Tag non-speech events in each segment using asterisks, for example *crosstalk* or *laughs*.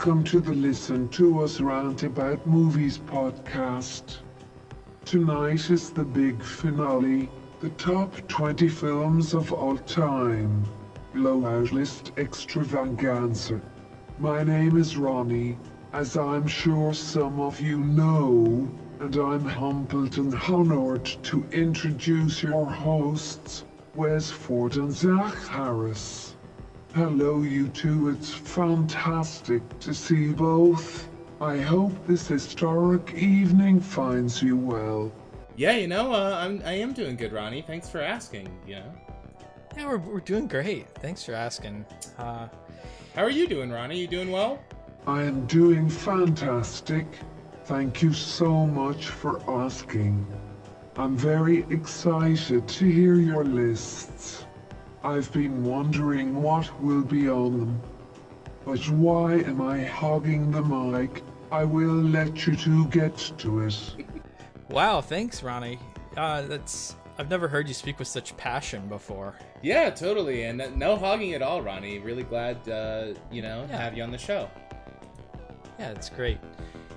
Welcome to the Listen to Us Rant About Movies podcast. Tonight is the big finale, the top 20 films of all time. Blowout list extravaganza. My name is Ronnie, as I'm sure some of you know, and I'm humbled and honored to introduce your hosts, Wes Ford and Zach Harris. Hello, you two. It's fantastic to see you both. I hope this historic evening finds you well. Yeah, you know, uh, I'm I am doing good, Ronnie. Thanks for asking. You know, Yeah, we're, we're doing great. Thanks for asking. Uh, how are you doing, Ronnie? You doing well? I am doing fantastic. Thank you so much for asking. I'm very excited to hear your lists. I've been wondering what will be on them. But why am I hogging the mic? I will let you two get to it. *laughs* wow, thanks, Ronnie. Uh, that's I've never heard you speak with such passion before. Yeah, totally. And uh, no hogging at all, Ronnie. Really glad, uh, you know, Yeah. have you on the show. Yeah, it's great.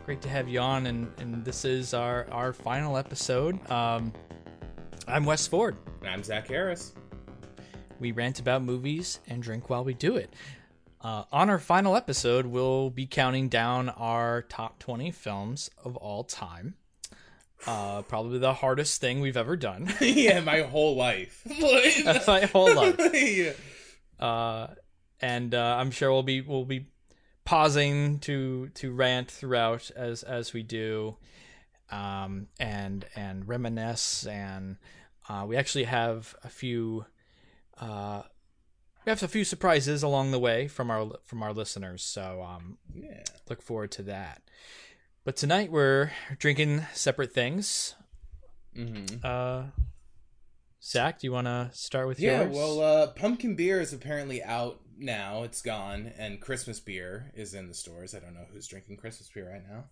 Great to have you on, and, and this is our, our final episode. Um, I'm Wes Ford. And I'm Zach Harris. We rant about movies and drink while we do it. Uh, on our final episode, we'll be counting down our top 20 films of all time. Uh, probably the hardest thing we've ever done. *laughs* yeah, my whole life. *laughs* My whole life. *laughs* yeah. uh, and uh, I'm sure we'll be we'll be pausing to to rant throughout as as we do, um, and and reminisce, and uh, we actually have a few. Uh, we have a few surprises along the way from our from our listeners, so um, Yeah. look forward to that. But tonight we're drinking separate things. Mm-hmm. Uh, Zach, do you want to start with Yeah, yours? well, uh, pumpkin beer is apparently out now. It's gone, and Christmas beer is in the stores. I don't know who's drinking Christmas beer right now,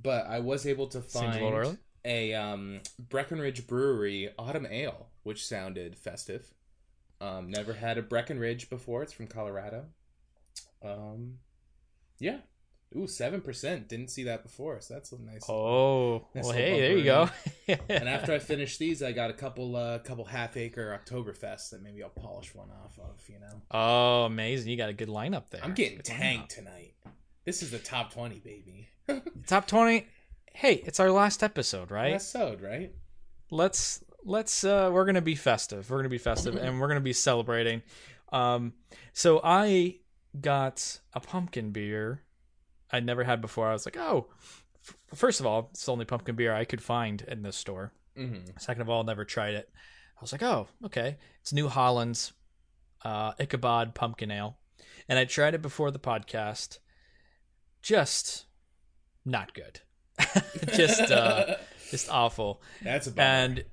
but I was able to Seems a find a um, Breckenridge Brewery Autumn Ale, which sounded festive. Um, never had a Breckenridge before. It's from Colorado. Um, yeah. Ooh, seven percent. Didn't see that before, so that's a nice. Oh, Nice well, hey, there you go. And after I *laughs* finish these, I got a couple, uh, couple half acre Oktoberfest that maybe I'll polish one off of. You know. oh, amazing! You got a good lineup there. I'm getting Good tanked tonight. This is the top twenty, baby. *laughs* Top twenty. Hey, it's our last episode, right? That's sewed, right? Let's let's. uh We're gonna be festive. We're gonna be festive, and we're gonna be celebrating. Um, so I got a pumpkin beer I'd never had before. I was like, oh, f- first of all, it's the only pumpkin beer I could find in this store. Mm-hmm. Second of all, never tried it. I was like, oh, okay. It's New Holland's uh, Ichabod Pumpkin Ale. And I tried it before the podcast. Just not good. *laughs* just uh, *laughs* just awful. That's a bummer. And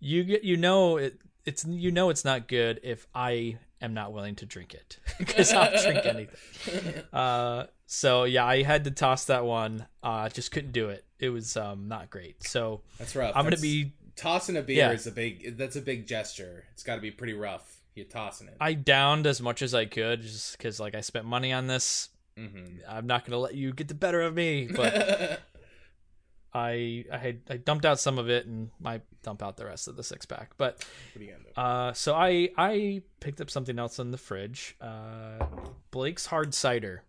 you get you know it it's you know it's not good if I am not willing to drink it *laughs* because I'll drink *laughs* anything. Uh, so yeah, I had to toss that one. Uh, just couldn't do it. It was um not great. So That's rough. I'm gonna be tossing a beer Yeah. is a big. That's a big gesture. It's got to be pretty rough. You're tossing it. I downed as much as I could just because like I spent money on this. mm-hmm. I'm not gonna let you get the better of me, but *laughs* I I had I dumped out some of it and I dump out the rest of the six pack. But what are you gonna do? uh, so I I picked up something else in the fridge. Uh, Blake's hard cider,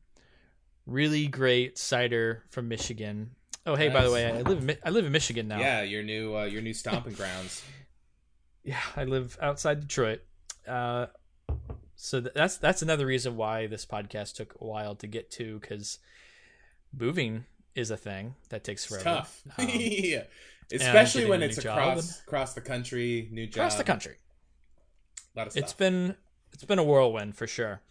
really great cider from Michigan. Oh hey, by the way, I live in, I live in Michigan now. Yeah, your new uh, your new stomping grounds. *laughs* yeah, I live outside Detroit. Uh, so th- that's that's another reason why this podcast took a while to get to because moving is a thing that takes It's forever. tough. *laughs* Um, yeah, especially when it's across across the country, new job, across the country. A lot of stuff. It's been it's been a whirlwind for sure.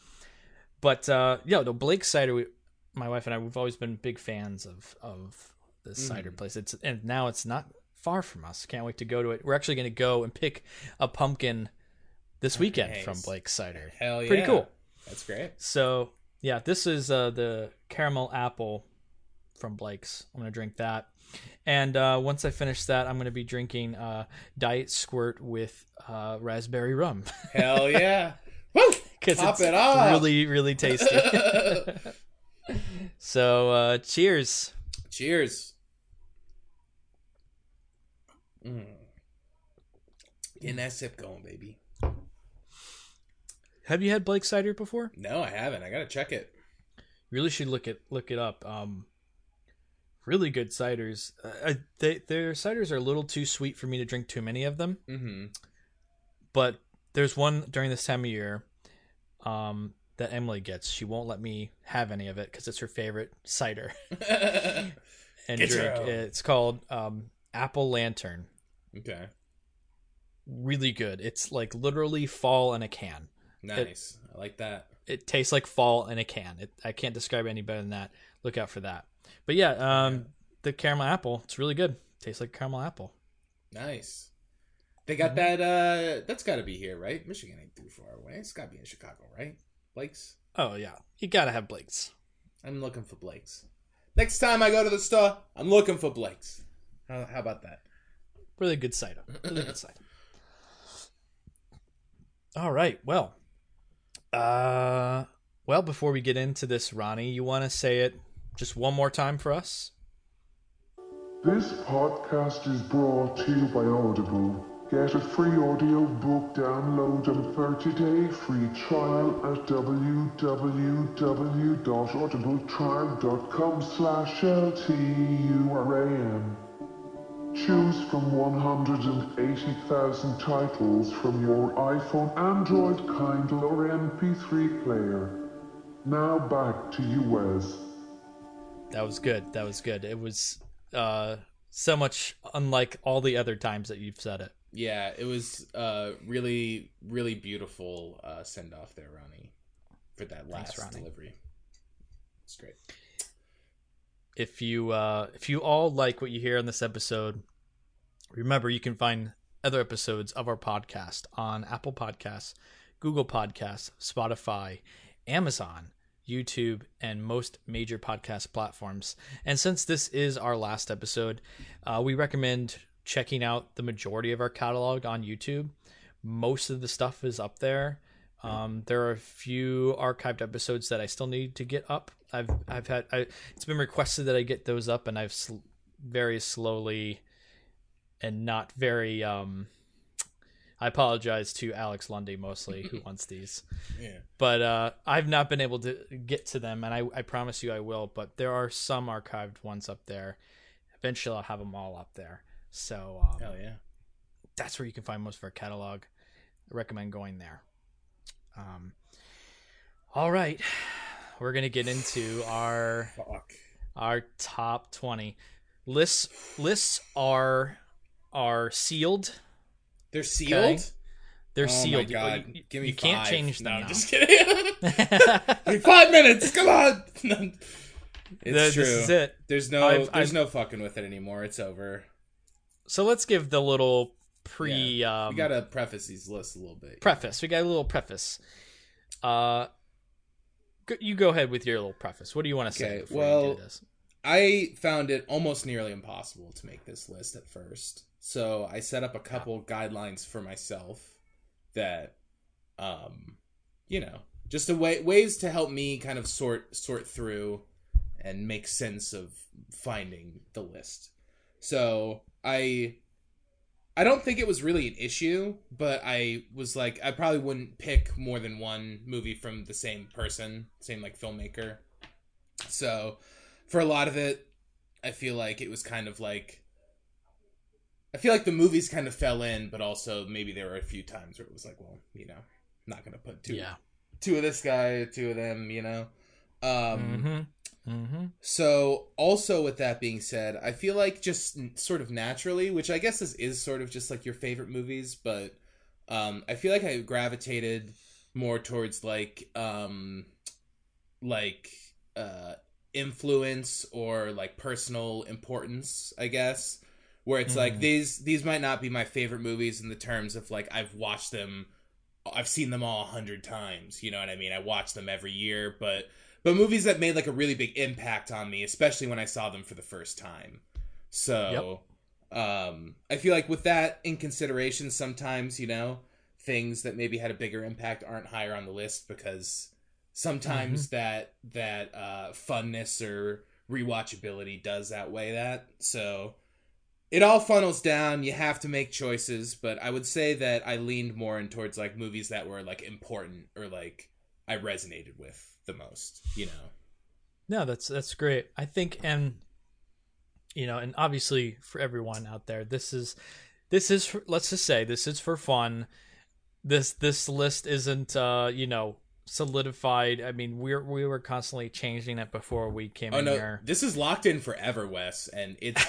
But uh yeah, the Blake cider we, my wife and I we've always been big fans of of this cider Mhm. place. It's and now it's not far from us. Can't wait to go to it. We're actually going to go and pick a pumpkin this weekend Nice. from Blake cider. hell yeah. Pretty cool. That's great. So, yeah, this is uh the caramel apple from Blake's. I'm going to drink that. And uh, once I finish that, I'm going to be drinking uh, Diet Squirt with uh, raspberry rum *laughs* Hell yeah. Woo! because it's it off. really, really tasty. *laughs* So, uh, cheers. Cheers. Mm. Getting that sip going, baby. Have you had Blake cider before? No, I haven't. I gotta check it. You really should look it look it up. Um, really good ciders. Uh, they, their ciders are a little too sweet for me to drink too many of them. Mm-hmm. But there's one during this time of year, um, that Emily gets. She won't let me have any of it because it's her favorite cider *laughs* and Get drink. It's called um, Apple Lantern. okay. Really good. It's like literally fall in a can. Nice. I like that. It tastes like fall in a can. It, I can't describe it any better than that. Look out for that. But yeah, um, the caramel apple. It's really good. Tastes like caramel apple. Nice. They got that. uh That's got to be here, right? Michigan ain't too far away. It's got to be in Chicago, right? Blake's. Oh yeah, you gotta have Blake's. I'm looking for Blake's. Next time I go to the store, I'm looking for Blake's. How, how about that? Really good cider. Really good cider. All right. Well, uh, well, before we get into this, Ronnie, you want to say it just one more time for us? This podcast is brought to you by Audible. Get a free audio book download and 30-day free trial at www.audibletrial.com slash LTURAM. Choose from 180,000 titles from your iPhone, Android, Kindle or MP3 player. Now back to you, Wes. That was good. That was good. It was uh, so much unlike all the other times that you've said it. Yeah, it was uh really, really beautiful uh send off there, Ronnie, for that last Ronnie. delivery. It's great. if you uh if you all like what you hear on this episode remember you can find other episodes of our podcast on apple podcasts google podcasts spotify amazon youtube and most major podcast platforms and since this is our last episode uh, we recommend checking out the majority of our catalog on youtube most of the stuff is up there um, there are a few archived episodes that I still need to get up. I've I've had I, it's been requested that I get those up, and I've sl- very slowly and not very. Um, I apologize to Alex Lundy mostly who *laughs* wants these, Yeah. but uh, I've not been able to get to them, and I, I promise you I will. But there are some archived ones up there. Eventually, I'll have them all up there. So um, Hell yeah. that's where you can find most of our catalog. I recommend going there. Um, all right, we're gonna get into our Fuck. our top twenty lists. Lists are are sealed. They're sealed. They're oh sealed. my god! You, Give me you can't change them No, now. I'm just kidding. *laughs* Five minutes. Come on. *laughs* it's Th- true. This is it. There's no. I've- there's I've- no fucking with it anymore. It's over. So let's give the little pre. um, we gotta preface these lists a little bit. preface. We got a little preface. Uh, you go ahead with your little preface. What do you want to say? Okay, before well- you do this? I found it almost nearly impossible to make this list at first. So I set up a couple guidelines for myself that um you know, just a way ways to help me kind of sort sort through and make sense of finding the list. So I I don't think it was really an issue, but I was like I probably wouldn't pick more than one movie from the same person, same like filmmaker. So for a lot of it, I feel like it was kind of like I feel like the movies kind of fell in, but also maybe there were a few times where it was like, well, you know, not gonna put two Yeah. two of this guy, two of them, you know. Um mm-hmm. Mm-hmm. so also with that being said, I feel like just sort of naturally, which I guess is is sort of just like your favorite movies, but um I feel like I gravitated more towards like um like uh influence or like personal importance, I guess. Where it's like Mhm. these these might not be my favorite movies in the terms of like I've watched them I've seen them all a hundred times, you know what I mean? I watch them every year, but but movies that made like a really big impact on me, especially when I saw them for the first time. So um I feel like with that in consideration sometimes, you know, things that maybe had a bigger impact aren't higher on the list because sometimes that that uh funness or rewatchability does outweigh that so it all funnels down you have to make choices but i would say that i leaned more in towards like movies that were like important or like i resonated with the most you know No, that's that's great. I think, and you know, and obviously for everyone out there, this is this is for, let's just say this is for fun. This this list isn't uh you know solidified. I mean, we're we were constantly changing it before we came oh in no here. this is locked in forever wes and it's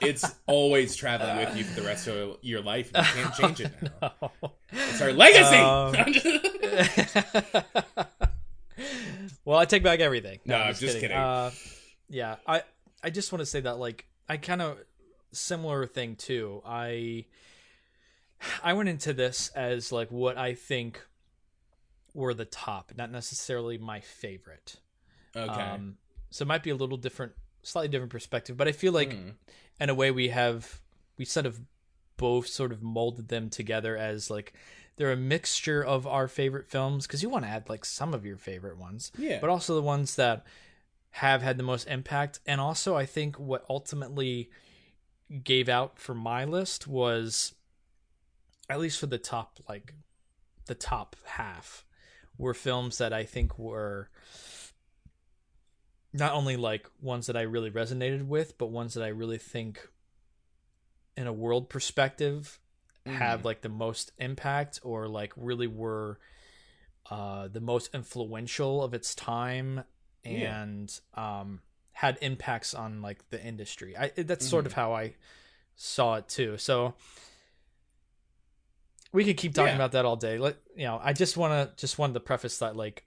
it's *laughs* always traveling with you for the rest of your life you can't change it now *laughs* No. it's our legacy Um, *laughs* well, I take back everything. No, I'm just kidding. Uh, yeah, I I just want to say that like I kind of similar thing too. I I went into this as like what I think were the top, not necessarily my favorite. okay Um, so it might be a little different, slightly different perspective, but I feel like Hmm. in a way we have we sort of both sort of molded them together as like they're a mixture of our favorite films because you want to add like some of your favorite ones yeah but also the ones that have had the most impact and also i think what ultimately gave out for my list was at least for the top like the top half were films that i think were not only like ones that i really resonated with but ones that i really think in a world perspective have Mhm. like the most impact or like really were uh the most influential of its time Yeah. and um had impacts on like the industry i that's sort of how i saw it too so we could keep talking Yeah. about that all day. Like you know i just want to just wanted to preface that like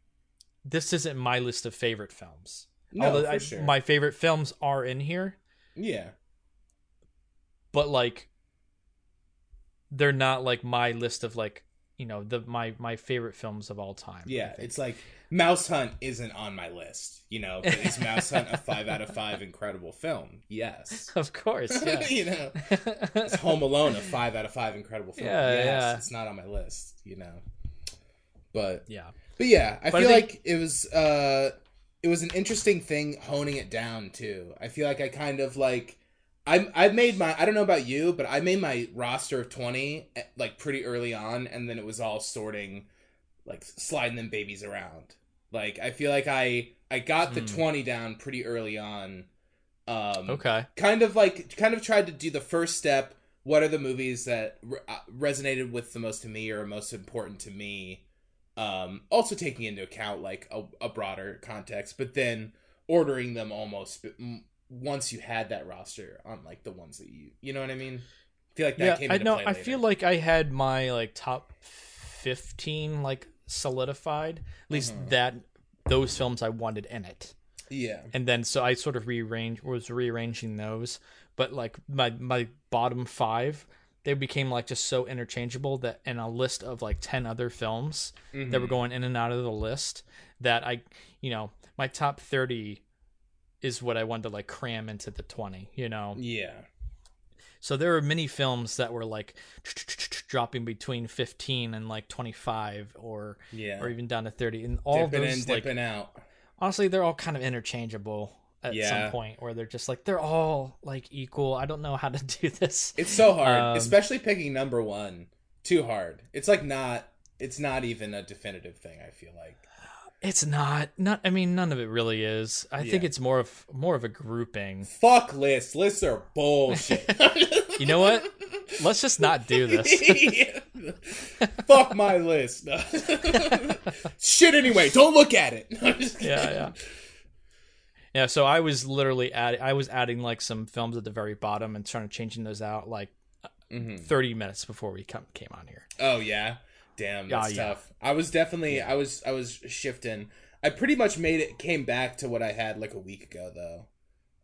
this isn't my list of favorite films. No Although for I- sure. my favorite films are in here. Yeah. But like they're not like my list of like you know the my my favorite films of all time Yeah, it's like Mouse Hunt isn't on my list. You know, but is Mouse Hunt a five out of five incredible film? Yes. *laughs* of course *laughs* yeah you know, is Home Alone a five out of five incredible film? Yeah, yes, yeah. it's not on my list. You know, but yeah but yeah, I But I feel think- like it was uh, it was an interesting thing honing it down too. I feel like I kind of like. I I made my I don't know about you, but I made my roster of twenty eh, like pretty early on, and then it was all sorting, like sliding them babies around. Like I feel like I I got the Hmm. twenty down pretty early on. Um, okay kind of like kind of tried to do the first step. What are the movies that re- uh, resonated with the most to me or are most important to me? Um, also taking into account like a, a broader context, but then ordering them almost once you had that roster on like the ones that you you know what I mean. I feel like that yeah came i into know i feel like i had my like top 15 like solidified at least Mhm. that those films i wanted in it yeah and then so I sort of rearranged was rearranging those, but like my my bottom five, they became like just so interchangeable that in a list of like ten other films that were Mhm. going in and out of the list that I you know my top thirty is what I wanted to like cram into the twenty, you know. yeah So there were many films that were like dropping between fifteen and like twenty five or yeah or even down to thirty, and all dipping those in like dipping out. honestly they're all kind of interchangeable at Yeah. some point where they're just like they're all like equal i don't know how to *laughs* do this It's so hard, Um, especially picking number one. Too hard. It's like not. It's not even a definitive thing. I feel like. It's not not i mean none of it really is i think it's more of more of a grouping Fuck lists. Lists are bullshit. *laughs* you know what let's just not do this *laughs* Fuck my list. *laughs* Shit. Anyway, don't look at it. yeah yeah yeah so i was literally adding i was adding like some films at the very bottom and trying to changing those out like hmm 30 minutes before we come came on here Oh yeah. Damn, that's Yeah, yeah. tough. I was definitely I was I was shifting. I pretty much made it came back to what I had like a week ago though.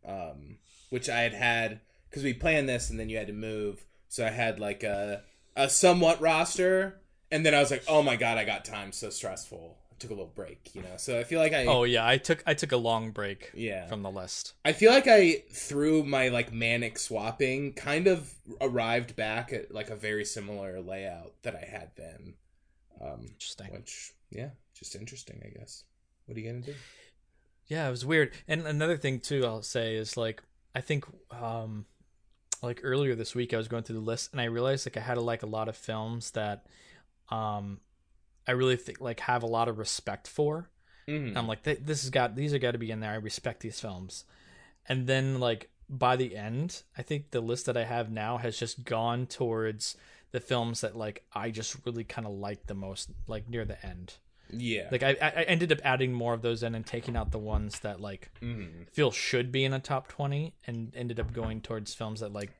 Um which I had had cuz we planned this and then you had to move. So I had like a a somewhat roster and then I was like, "Oh my god, I got time so stressful." I took a little break, you know. So I feel like I oh yeah i took i took a long break yeah. from the list I feel like I through my like manic swapping kind of arrived back at like a very similar layout that I had then. Um interesting which yeah, just interesting, I guess. What are you gonna do? Yeah, it was weird. And another thing too, I'll say is like I think um like earlier this week I was going through the list and I realized like I had like a lot of films that um I really think like have a lot of respect for. Mhm. I'm like this has got these are got to be in there. I respect these films. And then like by the end, I think the list that I have now has just gone towards the films that like I just really kind of like the most like near the end. yeah. Like I, I ended up adding more of those in and taking out the ones that like Mhm. feel should be in a top 20 and ended up going towards films that like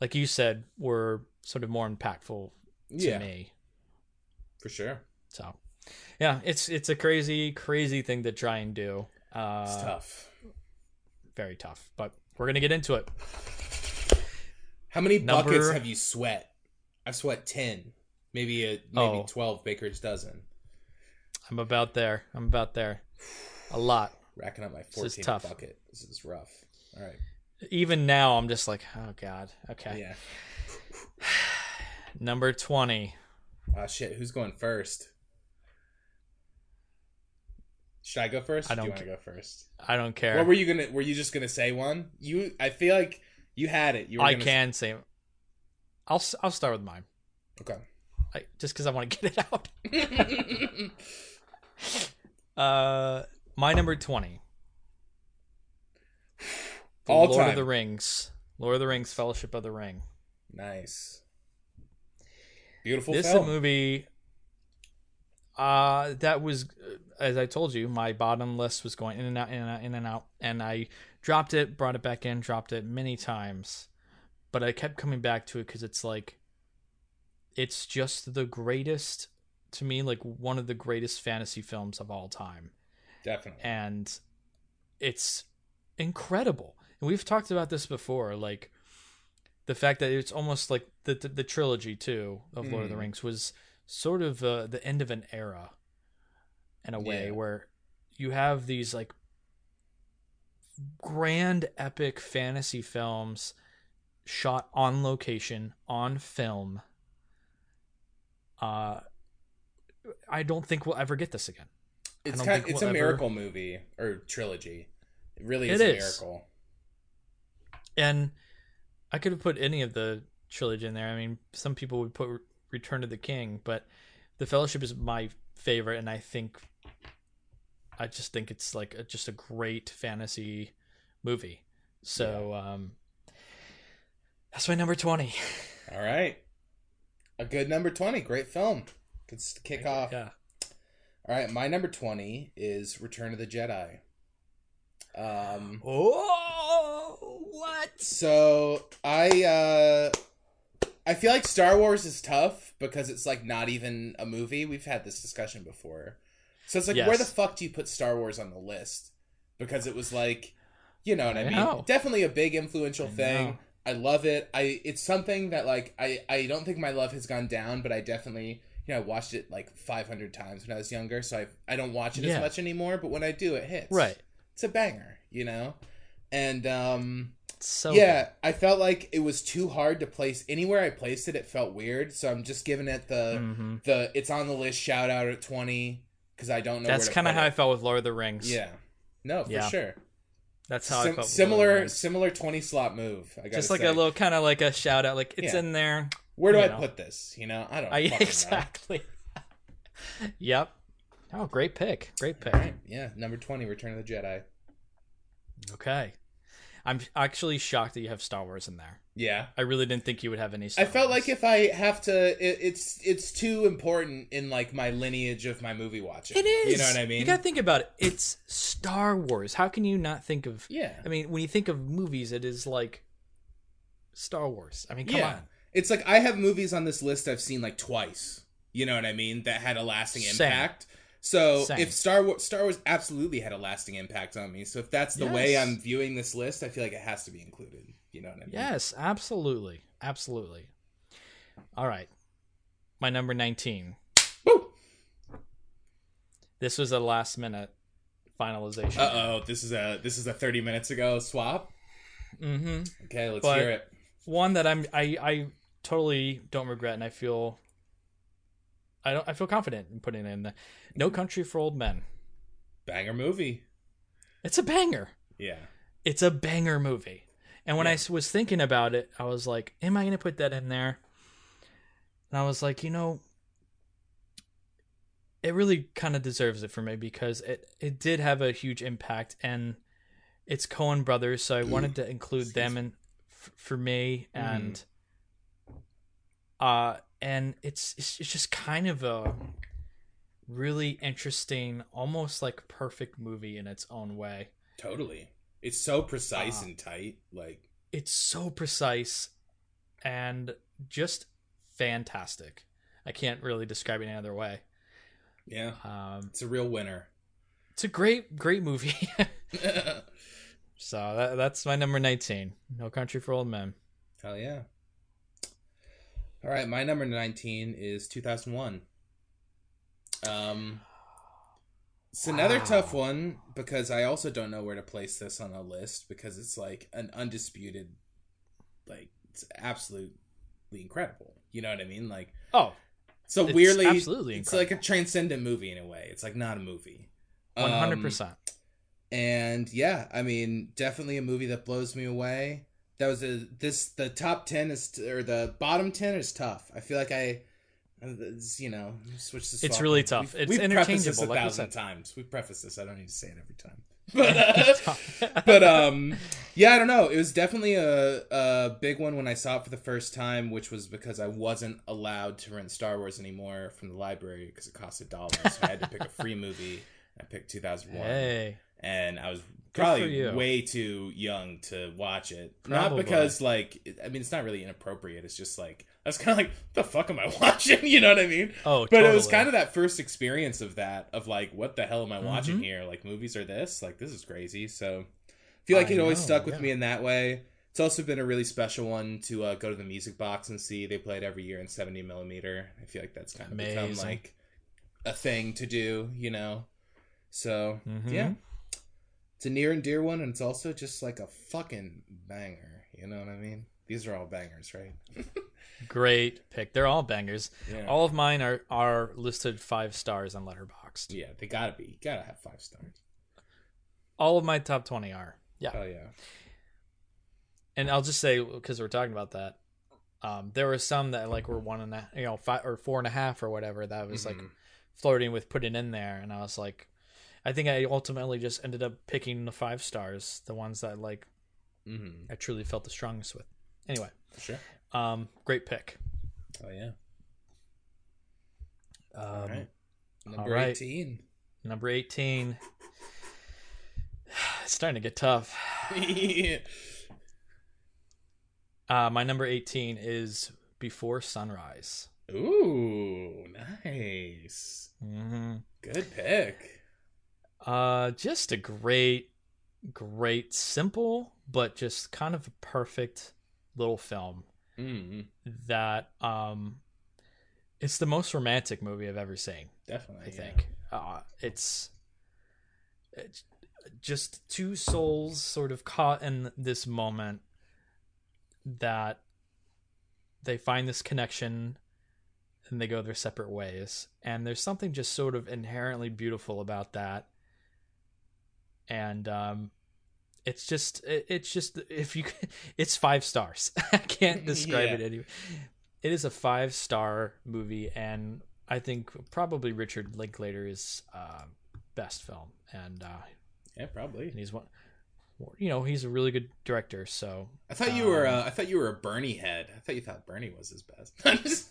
like you said were sort of more impactful to Yeah, me. for sure. So yeah, it's it's a crazy crazy thing to try and do. Uh It's tough. very tough, but we're going to get into it. How many Number- buckets have you sweat? I've sweat ten, maybe a maybe Oh. twelve baker's dozen. I'm about there. I'm about there. A lot. Racking up my is fourteenth tough. bucket. This is rough. All right. Even now I'm just like, "Oh god." Okay. Yeah. *sighs* Number 20. Ah shit. Who's going first? Should I go first? I do don't want to go first? I don't care. What were you gonna? Were you just gonna say one? You? I feel like you had it. You were I can say I'll I'll start with mine. Okay. I, just cuz I want to *laughs* get it out. *laughs* Uh, my number twenty. The All Lord time. of the Rings. Lord of the Rings: Fellowship of the Ring. nice. Beautiful this is a movie. Uh, that was, uh, as I told you, my bottom list was going in and out, in and out, in and out, and I dropped it, brought it back in, dropped it many times, but I kept coming back to it because it's like, it's just the greatest to me, like one of the greatest fantasy films of all time. Definitely. and it's incredible. And we've talked about this before, like the fact that it's almost like the the, the trilogy too of Lord of the Mm. Rings was sort of uh, the end of an era in a way Yeah. where you have these like grand epic fantasy films shot on location on film uh I don't think we'll ever get this again. It's kind. think It's a we'll ever- miracle movie or trilogy. It really is It a is. miracle. And I could have put any of the trilogy in there. I mean, some people would put Return of the King, but The Fellowship is my favorite, and I think I just think it's like a, just a great fantasy movie. So um, that's my number twenty. All right. A good number twenty. Great film. Good kick off. Yeah. All right. My number twenty is Return of the Jedi. Um. Oh, what? So I uh I feel like Star Wars is tough because it's like not even a movie. We've had this discussion before. So it's like Yes. where the fuck do you put Star Wars on the list? Because it was like you know what I, I mean? know. Definitely a big influential I thing. know. I love it. I it's something that like I I don't think my love has gone down, but I definitely you know I watched it like 500 times when I was younger, so I I don't watch it Yeah. as much anymore, but when I do it hits. Right. It's a banger, you know? And um So yeah, I felt like it was too hard to place anywhere I placed it. It felt weird, so I'm just giving it the hmm the it's on the list shout out at twenty because I don't know. that's kind of how I felt with Lord of the Rings. Yeah, no, for Yeah. sure. That's how I felt. with Lord of the similar similar twenty slot move. I just like say. a little kind of like a shout out, like it's Yeah. in there. Where do I know. put this? You know, I don't. I, *laughs* exactly. *laughs* yep. Oh, great pick. Great pick. Right, yeah, number twenty, Return of the Jedi. Okay. I'm actually shocked that you have Star Wars in there. Yeah, I really didn't think you would have any. Star I felt Wars. like if I have to, it, it's it's too important in like my lineage of my movie watching. it is. You know what I mean? You gotta think about it. It's Star Wars. How can you not think of? yeah. I mean, when you think of movies, it is like Star Wars. I mean, come yeah. on. It's like I have movies on this list I've seen like twice. You know what I mean? That had a lasting Same. impact. So Same. if Star Wars Star Wars absolutely had a lasting impact on me. So if that's the way I'm viewing this list, I feel like it has to be included. You know what I mean? Yes, absolutely, absolutely. All right, my number nineteen. Woo! This was a last minute finalization. Uh oh, this is a this is a 30 minutes ago swap. Mm-hmm. Okay, let's But- hear it. one that I'm I I totally don't regret and I feel I don't I feel confident in putting in the No Country for Old Men. Banger movie. It's a banger. Yeah. It's a banger movie. And when Yeah. I was thinking about it, I was like, am I going to put that in there? And I was like, you know, it really kind of deserves it for me because it, it did have a huge impact and it's Coen brothers, so I wanted *clears throat* to include them in f- for me and uh and it's, it's it's just kind of a really interesting, almost like perfect movie in its own way. Totally. It's so precise Uh, and tight. Like, it's so precise and just fantastic. I can't really describe it any other way. yeah. Um, It's a real winner. it's a great, great movie. *laughs* so that, that's my number 19. No Country for Old Men. Hell yeah. All right, my number 19 is 2001. Um it's another Wow. tough one because I also don't know where to place this on a list because it's like an undisputed like it's absolutely incredible. You know what I mean? Like Oh, so It's weirdly absolutely it's like a transcendent movie in a way. It's like not a movie. Um, 100%. and yeah, I mean, definitely a movie that blows me away. That was a this the top ten is or the bottom ten is tough. I feel like I, it's, you know, switch this. It's really tough. We've, It's we've prefaced this interchangeable, a like thousand times. We preface this. I don't need to say it every time. *laughs* But uh, *laughs* but um yeah i don't know it was definitely a, a big one when i saw it for the first time which was because i wasn't allowed to rent star wars anymore from the library because it cost a dollar so i had to pick a free *laughs* movie i picked 2001 hey. and i was probably way too young to watch it Probably. not because like i mean it's not really inappropriate it's just like i was kind of like the fuck am i *laughs* watching? You know what i mean? Oh, but it was kind of that first experience of that of like what the hell am i watching Mhm. here? Like movies are this? Like this is crazy. So i feel like I it always know, stuck with yeah. me in that way. It's also been a really special one to uh, go to the music box and see. They play it every year in 70 millimeter. I feel like that's kind of become like a thing to do you know? So Mhm. yeah. It's a near and dear one and it's also just like a fucking banger. You know what i mean these are all bangers right *laughs* Great pick. They're all bangers. yeah All of mine are, are listed five stars on Letterboxd. yeah they gotta be you gotta have five stars All of my top 20 are. Yeah. oh yeah and I'll just say because we're talking about that, um, there were some that like were one and a you know five or four and a half or whatever that was like Mhm. flirting with putting in there, and I was like, I think I ultimately just ended up picking the five stars, the ones that like mm-hmm. I truly felt the strongest with. Anyway, sure um, great pick. oh yeah Um, all right number all right. 18 Number eighteen. *sighs* It's starting to get tough. *laughs* Uh, my number eighteen is Before Sunrise. ooh nice Mm-hmm. good pick Uh, just a great, great, simple, but just kind of a perfect little film mm that um, it's the most romantic movie I've ever seen. definitely I yeah. think uh, it's, it's just two souls sort of caught in this moment that they find this connection and they go their separate ways and there's something just sort of inherently beautiful about that and um it's just it's just if you *laughs* it's five stars. *laughs* I can't *laughs* describe Yeah. it anyway it is a five star movie and i think probably richard linklater's uh, best film and uh yeah probably. and he's one you know he's a really good director so i thought you were Um, uh, i thought you were a bernie head. I thought you thought bernie was his best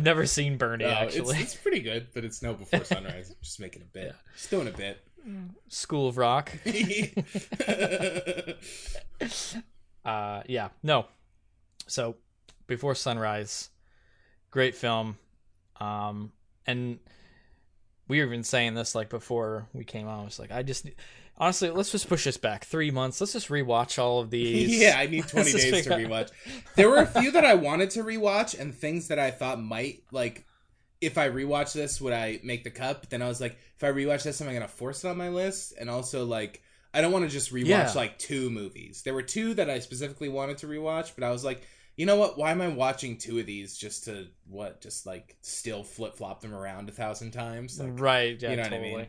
i've never seen bernie No, actually. it's, it's pretty good but it's no before sunrise. *laughs* Just making a bit. Yeah. just doing a bit. School of rock. *laughs* *laughs* Uh yeah no. So before sunrise great film. Um and we were even saying this like before we came on. I was like i just honestly let's just push this back three months let's just rewatch all of *laughs* these yeah, I need *laughs* 20 Let's days to rewatch. There were a few that I wanted to rewatch and things that I thought might like if I rewatch this would I make the cut? But then I was like if I rewatch this am I going to force it on my list? And also like I don't want to just rewatch Yeah. like two movies. There were two that I specifically wanted to rewatch, but I was like you know what? Why am I watching two of these just to what? Just like still flip flop them around a thousand times? Like, right. Yeah. you know totally. what I mean?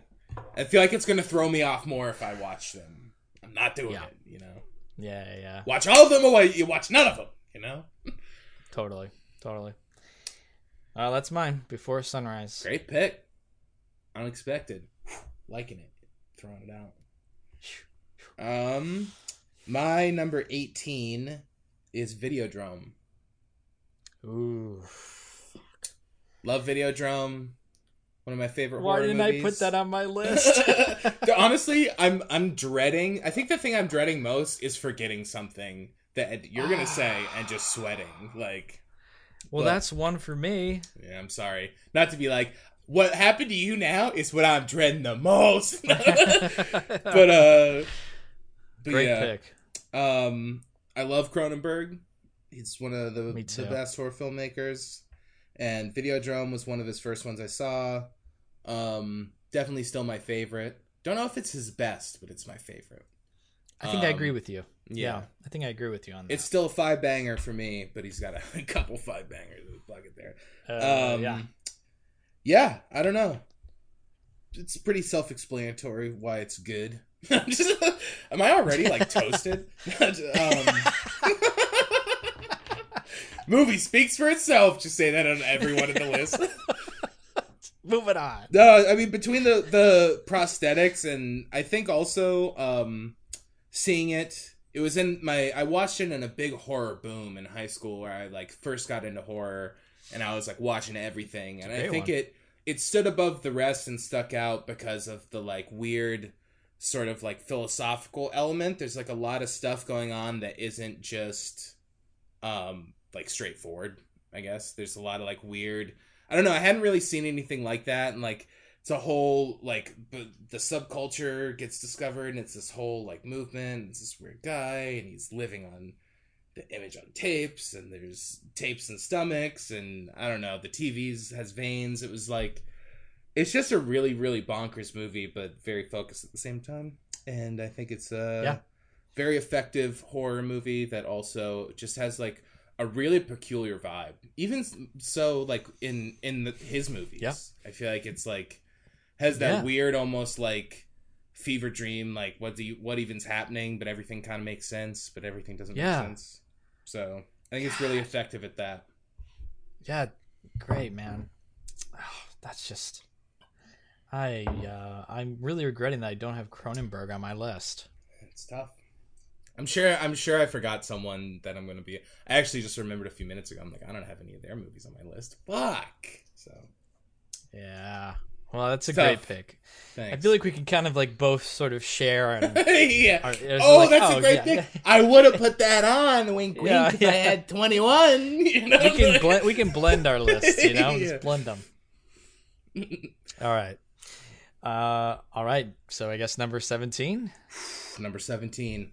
I feel like it's gonna throw me off more if I watch them. I'm not doing Yeah. it. You know, Yeah. Yeah. watch all of them or you watch none of them. You know, Totally. Totally. Uh, that's mine. Before sunrise. great pick. Unexpected. Liking it. Throwing it out. Um, my number eighteen is Videodrome. Ooh. Love Videodrome. One of my favorite. Why horror didn't I put that on my *laughs* list? *laughs* Honestly, I'm I'm dreading. I think the thing I'm dreading most is forgetting something that you're gonna say *sighs* and just sweating. Like, well, But- that's one for me. yeah, I'm sorry, not to be like, what happened to you now is what I'm dreading the most. *laughs* but uh, but Great yeah, pick. um, I love Cronenberg. He's one of the the best horror filmmakers, and Videodrome was one of his first ones I saw. Um, definitely still my favorite. Don't know if it's his best, but it's my favorite. I think I Um, agree with you. Yeah. Yeah. I think I agree with you on that. It's still a five banger for me, but he's got a, *laughs* couple five bangers in his bucket there. uh, um, yeah. yeah, I don't know. It's pretty self-explanatory why it's good. *laughs* Am I already like *laughs* toasted? um, movie speaks for itself. Just say that on everyone in the list. *laughs* Moving on. No, I mean between the the prosthetics and I think also um seeing it it was in my I watched it in a big horror boom in high school where I like first got into horror and I was like watching everything and I think one. it it stood above the rest and stuck out because of the like weird sort of like philosophical element there's like a lot of stuff going on that isn't just um like straightforward I guess there's a lot of like weird I don't know. I hadn't really seen anything like that, and like it's a whole like b- the subculture gets discovered, and it's this whole like movement. It's this weird guy, and he's living on the image on tapes, and there's tapes and stomachs, and I don't know. The TV's has veins. It was like it's just a really really bonkers movie, but very focused at the same time. And I think it's a Yeah. very effective horror movie that also just has like a really peculiar vibe. Even so, like in in the, his movies, Yeah. I feel like it's like has that Yeah. weird, almost like fever dream, like what do you, what even's happening, but everything kind of makes sense, but everything doesn't Yeah. make sense. So I think it's really *sighs* effective at that. Yeah, great man. Oh, that's just. I uh, I'm really regretting that I don't have Cronenberg on my list. It's tough. I'm sure. I'm sure I forgot someone that I'm going to be. I actually just remembered a few minutes ago. I'm like, I don't have any of their movies on my list. Fuck. So Yeah. Well, that's a Tough. great pick. thanks. I feel like we can kind of like both sort of share and *laughs* yeah. It's Oh, like, that's oh, a great yeah. pick. I would have put that on. Wink, *laughs* wink. Yeah, if yeah. I had 21. *laughs* You know? we can blend we can blend our lists, you know, Yeah. just blend them. All right. Uh, all right. So I guess number seventeen. Number 17.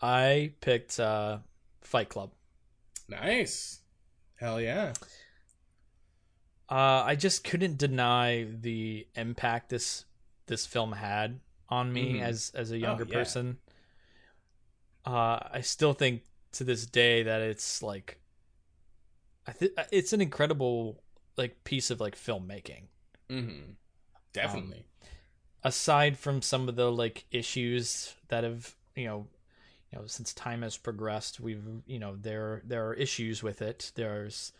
I picked uh, Fight Club. Nice. Hell yeah. Uh, I just couldn't deny the impact this this film had on me Mhm. as as a younger yeah. person. Uh, I still think to this day that it's like, I think it's an incredible like piece of like filmmaking. Mm-hmm. Definitely. Aside from some of the like issues that have you know, you know since time has progressed, we've you know there there are issues with it. There's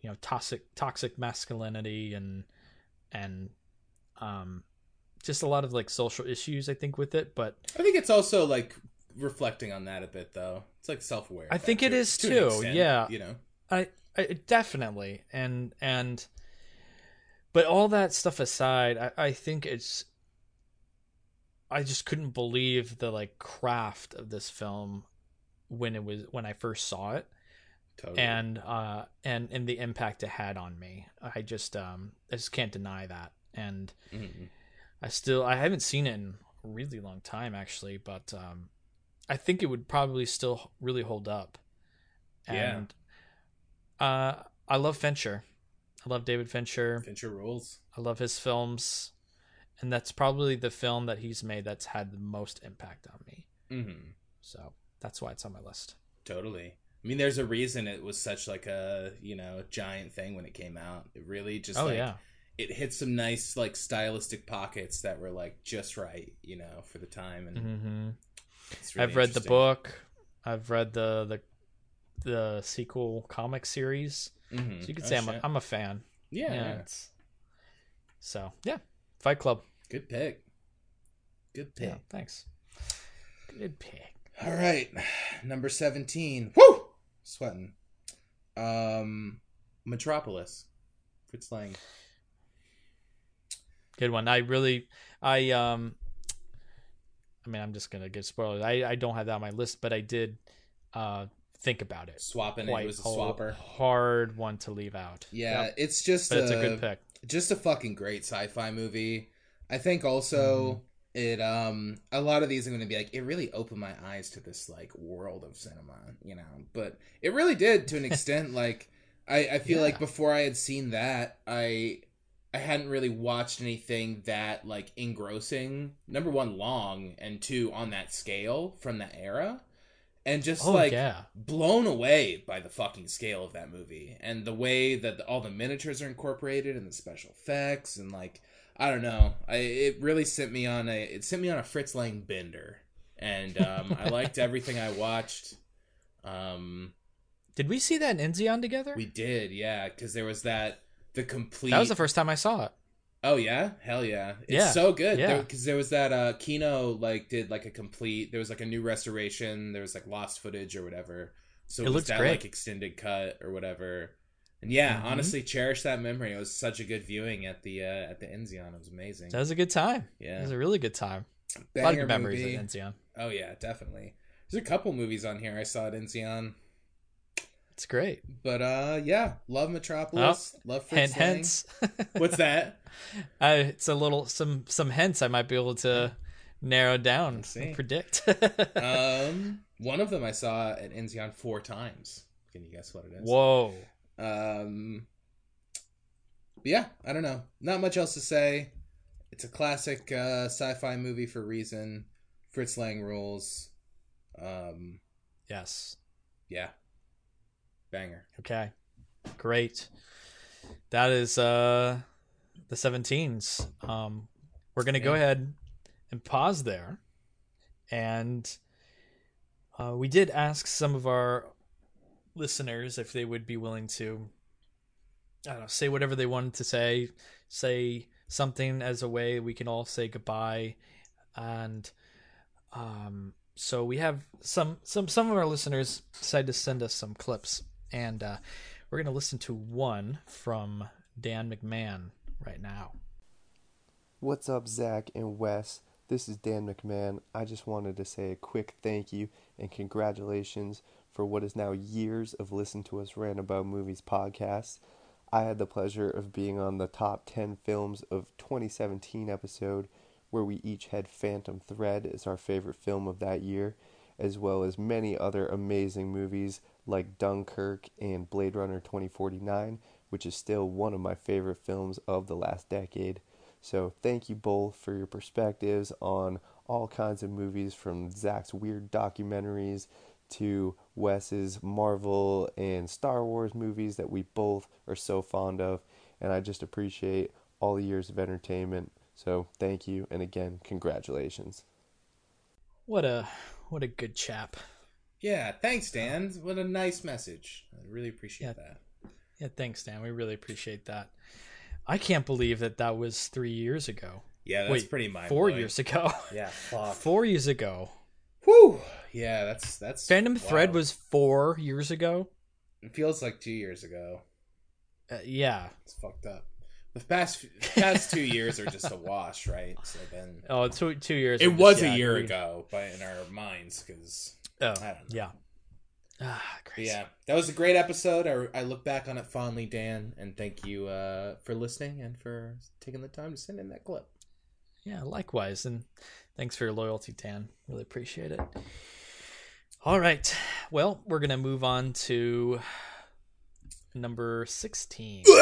you know toxic toxic masculinity and and um just a lot of like social issues I think with it, but I think it's also like reflecting on that a bit, though. It's like self aware. I think it is too, yeah. You know? I, I definitely and and but all that stuff aside, I, I think it's I just couldn't believe the like craft of this film when it was when I first saw it Totally. and uh and and the impact it had on me. I just um I just can't deny that. And Mhm. I still I haven't seen it in a really long time actually, but um I think it would probably still really hold up. Yeah. And uh I love Fincher. I love David Fincher. Fincher rules. I love his films. And that's probably the film that he's made that's had the most impact on me. Mm-hmm. So that's why it's on my list. Totally. I mean, there's a reason it was such like a you know giant thing when it came out. It really just oh like, yeah, it hit some nice like stylistic pockets that were like just right, you know, for the time. And hmm really I've read the book. I've read the the the sequel comic series. Mhm. So you could Oh, say I'm a. I'm a fan. yeah, Yeah. so yeah, Fight Club. Good pick. Good pick. Yeah, thanks. Good pick. All right, number seventeen. Woo, sweating. Um, Metropolis. Fritz Lang. Good one. I really, I um, I mean, I'm just gonna get spoiled. I I don't have that on my list, but I did uh think about it. Swapping it was a swapper. hard one to leave out. Yeah, Yep. it's just but it's a, a good pick. Just a fucking great sci-fi movie. I think also Mm-hmm. it um a lot of these are going to be like it really opened my eyes to this like world of cinema, you know. But it really did to an *laughs* extent like I I feel Yeah. like before I had seen that, I I hadn't really watched anything that like engrossing. Number one, long, and two, on that scale from that era, and just Oh like yeah, blown away by the fucking scale of that movie and the way that the, all the miniatures are incorporated and the special effects and like I don't know, I it really sent me on a it sent me on a Fritz Lang bender, and um, I *laughs* liked everything I watched. Um, did we see that in Enzian together? we did, yeah, because there was that the complete. that was the first time I saw it. Oh yeah, hell yeah! It's Yeah, so good. yeah. because there, was that uh Kino like did like a complete. There was like a new restoration. There was like lost footage or whatever. So It it, was looks that great. like extended cut or whatever. And yeah, Mhm. honestly, cherish that memory. It was such a good viewing at the uh at the Enzian. It was amazing. That was a good time. Yeah, it was a really good time. a lot of Banger good memories movie. at Enzian. Oh yeah, definitely. There's a couple movies on here I saw at Enzian. It's great. But uh yeah, love Metropolis. love Fritz hints. *laughs* What's that? *laughs* Uh, it's a little some some hints I might be able to narrow down and predict. *laughs* um, one of them I saw at Enzian four times. Can you guess what it is? Whoa. Um, yeah, I don't know. Not much else to say. It's a classic uh, sci-fi movie for reason. Fritz Lang rules. Um, Yes. yeah, banger. Okay. Great. That is uh the 17s. Um we're going to go ahead and pause there. And uh we did ask some of our listeners if they would be willing to I don't know, say whatever they wanted to say, say something as a way we can all say goodbye and um so we have some some some of our listeners decided to send us some clips and uh, we're going to listen to one from Dan McMahon right now. What's up, Zach and Wes? This is Dan McMahon. I just wanted to say a quick thank you and congratulations for what is now years of Listen to Us Rant About Movies podcasts. I had the pleasure of being on the top 10 films of 2017 episode, where we each had Phantom Thread as our favorite film of that year, as well as many other amazing movies like Dunkirk and Blade Runner 2049, which is still one of my favorite films of the last decade. So thank you both for your perspectives on all kinds of movies from Zach's weird documentaries to Wes's Marvel and Star Wars movies that we both are so fond of. And I just appreciate all the years of entertainment. So thank you and again congratulations. What a what a good chap. Yeah, thanks, Dan. What a nice message. I really appreciate Yeah. that. Yeah, thanks Dan. We really appreciate that. I can't believe that that was 3 years ago. Yeah, that's Wait, pretty mind 4 years ago. *laughs* Yeah, fuck. 4 years ago. Whew. Yeah, that's that's. Phantom Thread was 4 years ago. It feels like two years ago. Uh, yeah. It's fucked up. The past past two years are just a wash, right? So then Oh, two two years. it of just- was yeah, a year we- ago, but in our minds, because Oh, I don't know. yeah. Ah, crazy. yeah, that was a great episode. I, I look back on it fondly, Dan, and thank you uh, for listening and for taking the time to send in that clip. Yeah, likewise. And thanks for your loyalty, Dan. Really appreciate it. All right. Well, we're going to move on to number 16. *sighs*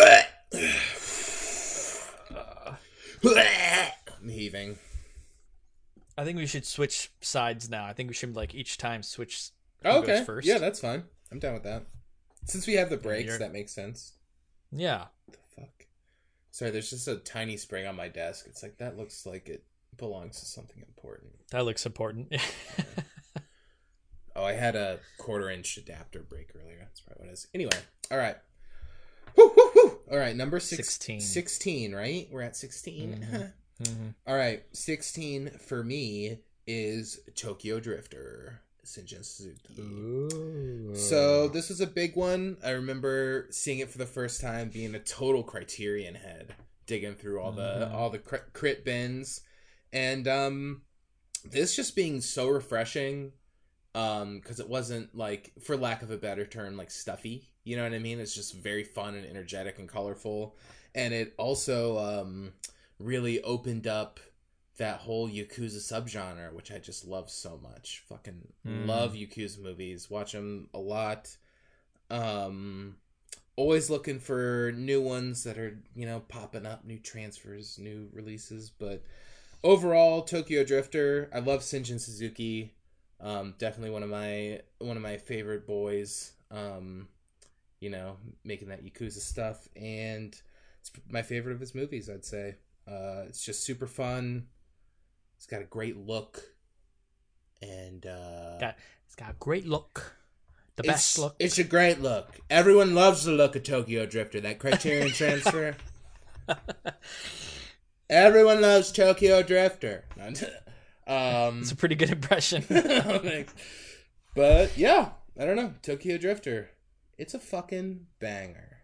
I'm heaving. I think we should switch sides now. I think we should like each time switch. okay. first. Yeah, that's fine. I'm down with that. Since we have the breaks, You're- that makes sense. Yeah. the fuck? Sorry, there's just a tiny spring on my desk. It's like that looks like it belongs to something important. That looks important. *laughs* Oh, I had a quarter inch adapter break earlier. That's probably what it is. Anyway, all right. Woo, woo, woo. All right, number six, 16. 16, right? We're at 16. Mhm. Mhm. All right, 16 for me is Tokyo Drifter, Seijun Suzuki. Ooh. So this was a big one. I remember seeing it for the first time, being a total Criterion head, digging through all the Mhm. all the crit, crit bins, and um, this just being so refreshing, um, because it wasn't like, for lack of a better term, like stuffy. You know what I mean? It's just very fun and energetic and colorful, and it also um really opened up that whole Yakuza subgenre, which I just love so much. Fucking Mm. love Yakuza movies. Watch them a lot. Um, always looking for new ones that are you know popping up, new transfers, new releases. But overall, Tokyo Drifter. I love Seijun Suzuki. Um, definitely one of my one of my favorite boys. Um, you know, making that Yakuza stuff, and it's my favorite of his movies. I'd say. Uh, it's just super fun. It's got a great look, and uh, Got- It's got a great look. The it's, best look. It's a great look. Everyone loves the look of Tokyo Drifter. That Criterion *laughs* transfer. Everyone loves Tokyo Drifter. *laughs* um, It's a pretty good impression. *laughs* but yeah, I don't know. Tokyo Drifter. It's a fucking banger.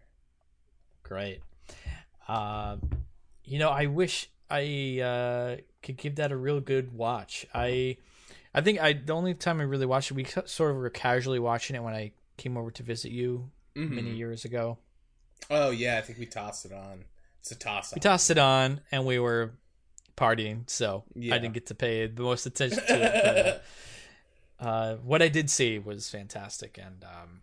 Great. Um, you know, I wish I uh, could give that a real good watch. I, I think I the only time I really watched it, we sort of were casually watching it when I came over to visit you Mhm. many years ago. Oh yeah, I think we tossed it on. It's a toss. We tossed it on and we were partying, so Yeah. I didn't get to pay the most attention to it. But, uh, *laughs* uh, what I did see was fantastic, and um,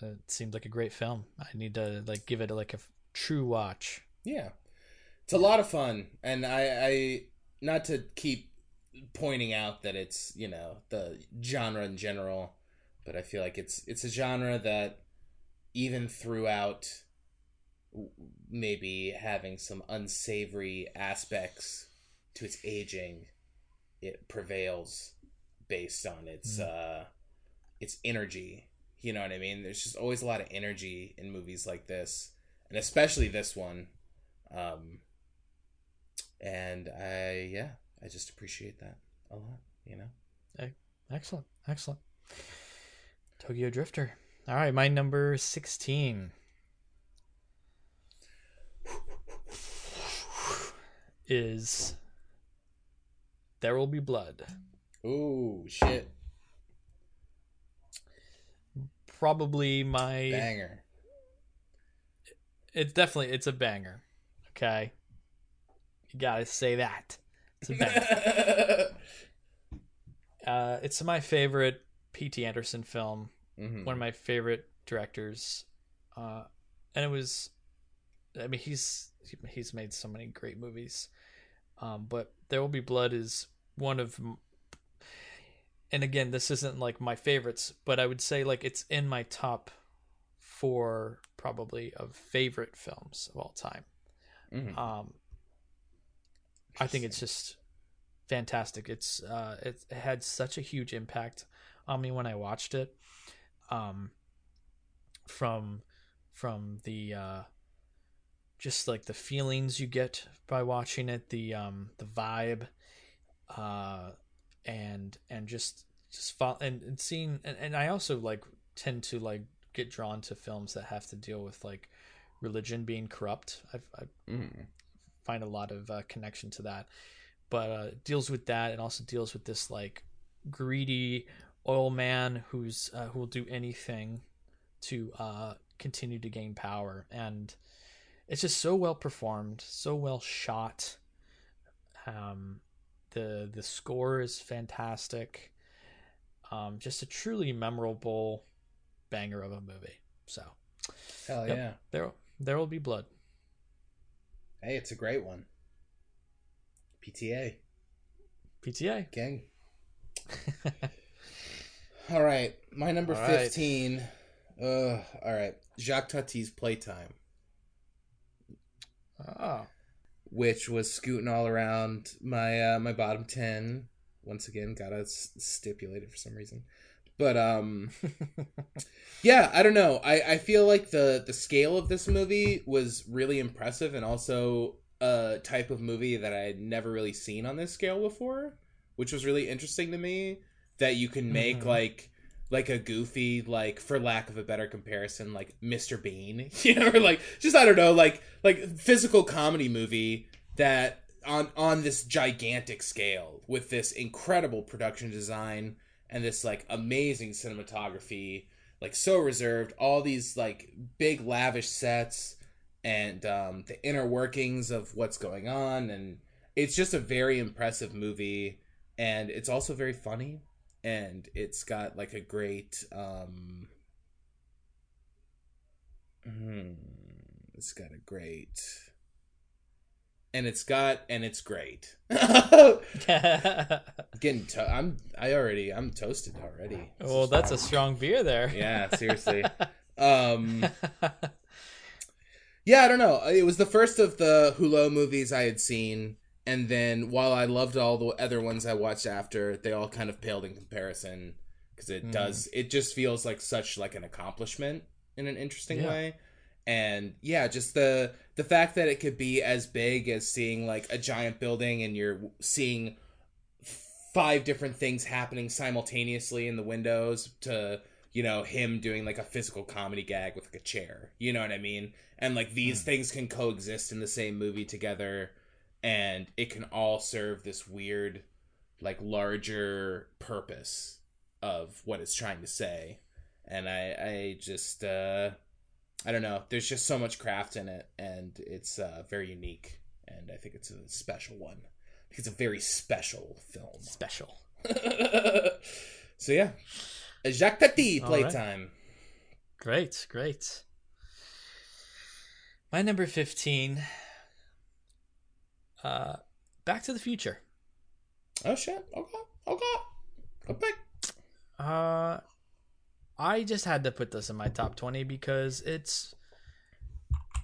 it seemed like a great film. I need to like give it like a true watch. Yeah, it's a lot of fun, and I, I not to keep pointing out that it's you know the genre in general, but I feel like it's it's a genre that even throughout maybe having some unsavory aspects to its aging, it prevails based on its uh its energy. You know what I mean? There's just always a lot of energy in movies like this, and especially this one. Um, and I, yeah, I just appreciate that a lot. You know. Excellent, excellent. Tokyo Drifter. All right, my number sixteen is There Will Be Blood. Ooh, shit, Probably my banger. it's definitely it's a banger. Okay. You gotta say that. It's a *laughs* uh, it's my favorite P.T. Anderson film. Mhm. One of my favorite directors. Uh, and it was, I mean, he's he's made so many great movies. Um, but There Will Be Blood is one of, and again, this isn't like my favorites, but I would say like it's in my top four probably of favorite films of all time. Mhm. Um, I think it's just fantastic. It's uh, it had such a huge impact on me when I watched it. Um, from from the uh, just like the feelings you get by watching it, the um, the vibe, uh, and and just just fo- and, and seeing and, and I also like tend to like get drawn to films that have to deal with like religion being corrupt. I've, I've Mhm. find a lot of uh, connection to that but uh, it deals with that and also deals with this like greedy oil man who's uh, who will do anything to uh, continue to gain power and it's just so well performed so well shot um, the the score is fantastic um, just a truly memorable banger of a movie so Hell Yep. yeah! there there will be blood Hey, it's a great one. PTA PTA. gang. *laughs* all right, my number All right. fifteen. Uh, all right, Jacques Tati's Playtime, Oh. which was scooting all around my uh, my bottom ten. Once again, gotta s- stipulate it for some reason, but um, *laughs* yeah, I don't know. I I feel like the the scale of this movie was really impressive, and also a type of movie that I had never really seen on this scale before, which was really interesting to me. That you can make Mhm. like like a goofy like for lack of a better comparison like Mr. Bean, *laughs* you know, or like just I don't know like like physical comedy movie that on on this gigantic scale with this incredible production design and this like amazing cinematography like so reserved. All these like big lavish sets and um, the inner workings of what's going on and it's just a very impressive movie and it's also very funny and it's got like a great um hmm, it's got a great and it's got and it's great *laughs* getting to- i'm i already i'm toasted already This well, is that's a strong beer there. yeah seriously *laughs* um yeah i don't know it was the first of the Hulot movies i had seen and then while i loved all the other ones i watched after they all kind of paled in comparison because it Mm. does it just feels like such like an accomplishment in an interesting Yeah. way and yeah just the the fact that it could be as big as seeing like a giant building and you're seeing five different things happening simultaneously in the windows to you know him doing like a physical comedy gag with like a chair. You know what i mean? And like these Hmm. things can coexist in the same movie together and it can all serve this weird like larger purpose of what it's trying to say. And i i just uh i don't know. There's just so much craft in it and it's uh very unique and i think it's a special one. It's a very special film. Special. *laughs* so yeah. Jacques tati All right. playtime. Great, great. My number 15 uh Back to the Future. oh shit. Okay. Okay. Go back Uh I just had to put this in my top 20 because it's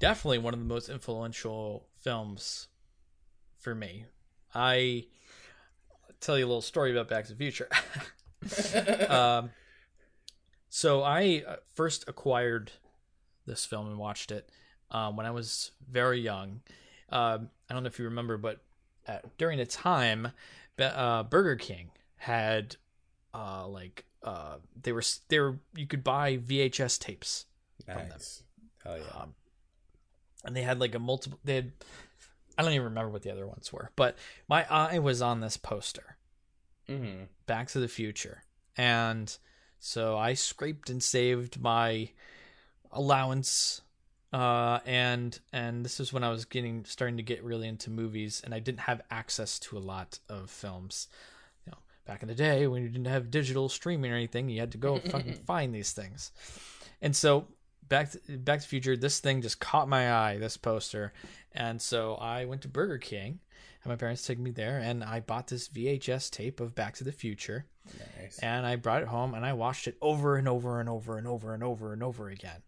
definitely one of the most influential films for me. I tell you a little story about Back to the Future. *laughs* um, so I uh, first acquired this film and watched it um, when I was very young. Um, I don't know if you remember, but at, during the time, uh, Burger King had uh, like uh, they were they were you could buy VHS tapes, from them. nice yeah um, and they had like a multiple. They had I don't even remember what the other ones were, but my eye was on this poster. mm-hmm. Back to the Future. And so I scraped and saved my allowance uh and and this is when I was getting starting to get really into movies and I didn't have access to a lot of films. Back in the day when you didn't have digital streaming or anything, you had to go *laughs* fucking find these things. And so back to, back to the future this thing just caught my eye this poster and so I went to Burger King and my parents took me there and I bought this VHS tape of Back to the Future nice and I brought it home and I watched it over and over and over and over and over and over again.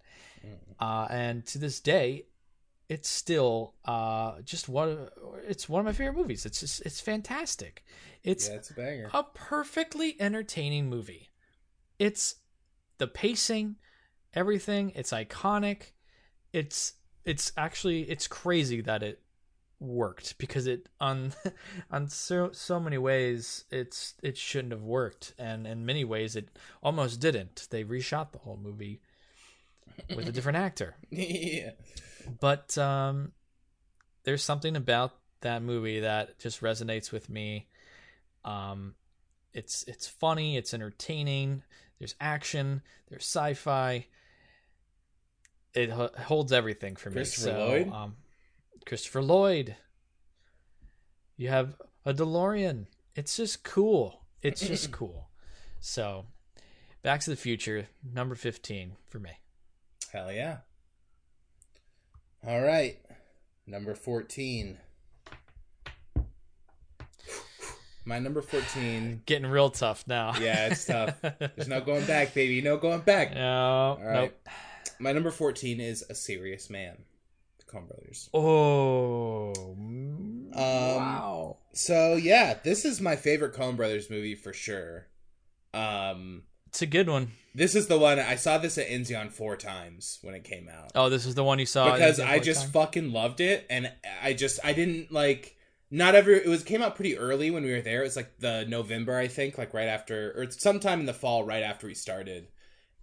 Uh, and to this day, it's still uh, just one. It's one of my favorite movies. It's just it's fantastic. It's yeah it's a banger a perfectly entertaining movie. It's the pacing, everything. It's iconic. It's it's actually it's crazy that it worked because it on *laughs* on so so many ways it's it shouldn't have worked and in many ways it almost didn't. They reshot the whole movie with a different actor. *laughs* Yeah. But um there's something about that movie that just resonates with me. Um it's it's funny it's entertaining there's action there's sci-fi. It ho- holds everything for me Christopher so Lloyd? um christopher lloyd. You have a delorean. It's just cool. It's just *laughs* cool. So back to the future number 15 for me Hell yeah. All right. Number 14. My number 14. Getting real tough now. Yeah, it's tough. *laughs* There's no going back, baby. No going back. no, All right. nope. My number 14 is A Serious Man. The Coen Brothers. Oh, Um, wow. So, yeah, this is my favorite Coen Brothers movie for sure. Um, It's a good one. this is the one I saw this at Enzian four times when it came out. Oh, this is the one you saw because I just fucking loved it, and I just I didn't like not every it was came out pretty early when we were there. It was like the November I think, like right after or sometime in the fall, right after we started,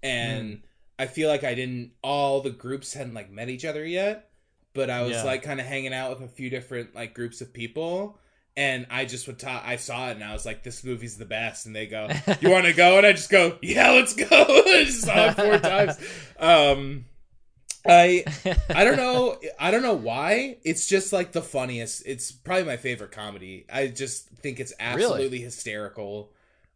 and Hmm. I feel like I didn't all the groups hadn't like met each other yet, but I was Yeah. like kind of hanging out with a few different like groups of people. And I just would talk. I saw it, and I was like, "This movie's the best." And they go, *laughs* "You want to go?" And I just go, "Yeah, let's go." *laughs* I just saw it four *laughs* times. Um, I I don't know. I don't know why. It's just like the funniest. It's probably my favorite comedy. I just think it's absolutely hysterical.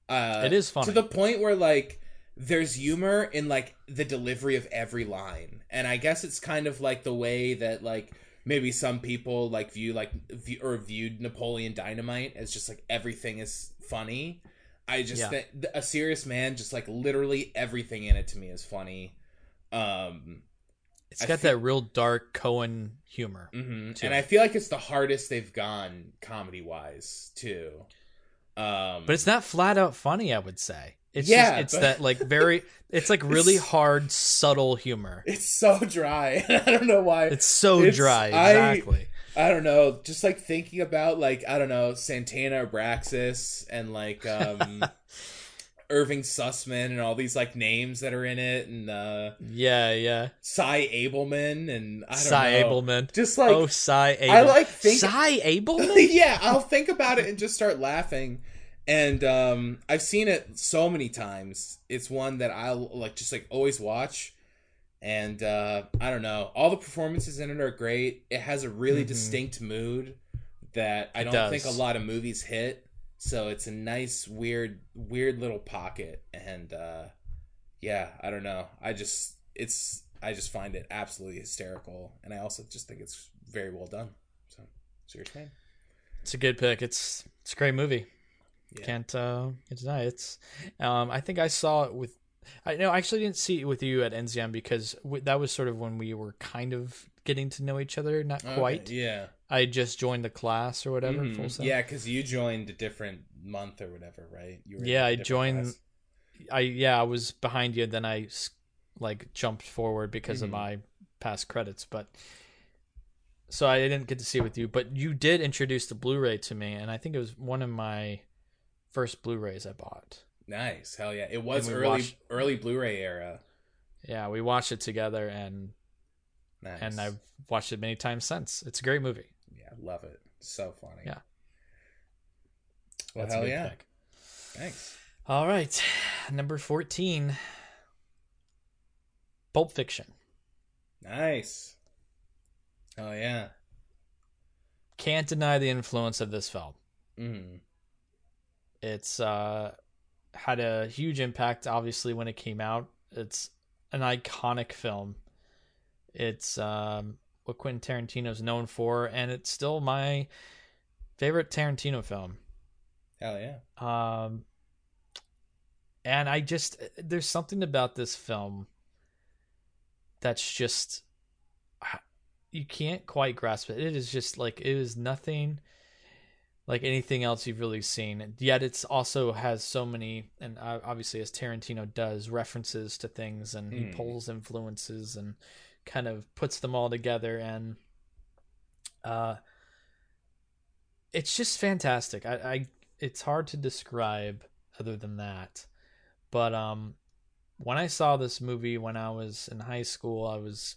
Uh, It is funny. to the point where like there's humor in like the delivery of every line, and I guess it's kind of like the way that like maybe some people like view like view, or viewed Napoleon Dynamite as just like everything is funny. I just Yeah. think a serious man, just like literally everything in it to me is funny. Um, It's I got feel- that real dark Coen humor. hmm too. And I feel like it's the hardest they've gone comedy wise too. Um, But it's not flat out funny, I would say. It's Yeah, just, it's but- that like very *laughs* it's like really It's- hard subtle humor. it's so dry. *laughs* I don't know why. It's so It's- dry, exactly. I don't know. Just like thinking about like I don't know Santana Abraxas and like um *laughs* Irving Sussman and all these like names that are in it and uh yeah, yeah. Sy Ableman and I don't Cy know. Abelman. Just like oh, Sy Ableman. I like think Sy Ableman? yeah, I'll think about it and just start laughing. And um, I've seen it so many times. It's one that I'll like just like always watch. And uh, I don't know, all the performances in it are great. It has a really Mhm. distinct mood that I It don't does. think a lot of movies hit. So it's a nice, weird, weird little pocket. And uh, yeah, I don't know. I just it's I just find it absolutely hysterical, and I also just think it's very well done. So serious man. It's a good pick. It's it's a great movie. Yeah. Can't uh can't deny it. it's um I think I saw it with I no I actually didn't see it with you at Enzian because w- that was sort of when we were kind of getting to know each other, not Okay, quite. Yeah. I just joined the class or whatever. Mhm. Full. Yeah, because you joined a different month or whatever, right? Yeah, I joined- class. I yeah, I was behind you. Then I like jumped forward because of Mhm. my past credits, but so I didn't get to see it with you. But you did introduce the Blu-ray to me, and I think it was one of my first Blu-rays I bought. Nice, hell yeah! It was early, watched- early Blu-ray era. Yeah, we watched it together, and Nice, and I've watched it many times since. It's a great movie. yeah, love it. So funny. Yeah. Well, That's hell yeah! pick. Thanks. All right, number fourteen, Pulp Fiction. Nice. Oh yeah. Can't deny the influence of this film. Mm. It's uh, had a huge impact, obviously, when it came out. It's an iconic film. It's um, what Quentin Tarantino's known for, and it's still my favorite Tarantino film. Hell yeah. Um, and I just there's something about this film that's just you can't quite grasp it. It is just like it is nothing like anything else you've really seen. Yet it's also has so many, and obviously as Tarantino does, references to things, and he Mm. pulls influences and kind of puts them all together, and uh, it's just fantastic. I, I it's hard to describe other than that, but um, when I saw this movie when I was in high school, I was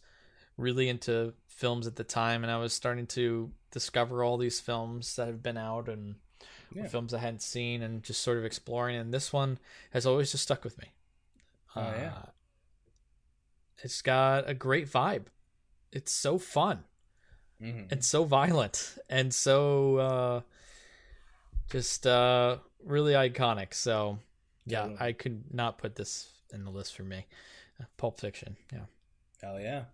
really into films at the time, and I was starting to discover all these films that have been out and Yeah. films I hadn't seen, and just sort of exploring. And this one has always just stuck with me. Oh, yeah. Uh, it's got a great vibe. It's so fun Mhm. and so violent and so uh just uh really iconic so yeah Totally. i could not put this in the list for me pulp fiction yeah Hell yeah.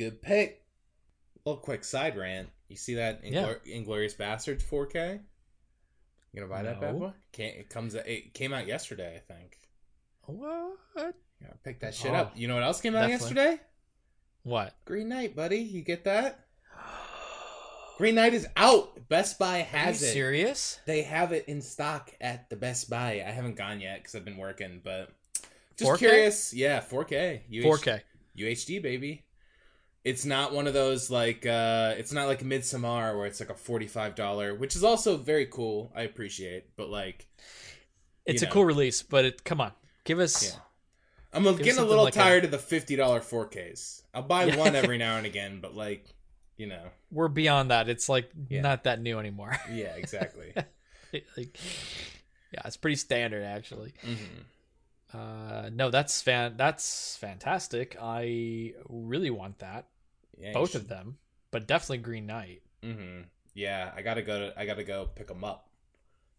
Good pick. A little quick side rant. You see that Yeah. Inglourious Basterds 4K? You gonna buy that bad boy? Can't, it comes. It came out yesterday, I think. What? Yeah, pick that shit Oh, up. You know what else came out definitely. yesterday? What? Green Knight, buddy. You get that? Green Knight is out. Best Buy Are you has it. serious? They have it in stock at the Best Buy. I haven't gone yet because I've been working, but just 4K? curious. Yeah, 4K. UH- 4K. UHD baby. It's not one of those like uh it's not like Midsommar where it's like a forty-five dollar, which is also very cool. I appreciate, but like It's a know. cool release, but it come on. Give us Yeah. I'm getting a little like a- tired of the fifty dollar 4Ks. I'll buy one every *laughs* now and again, but like you know, we're beyond that. It's like Yeah. not that new anymore. yeah, exactly. *laughs* like, yeah, it's pretty standard actually. hmm Uh, no, that's fan. That's fantastic. I really want that. Yeah, Both of them, but definitely Green Knight. hmm Yeah, I gotta go to. I gotta go pick them up.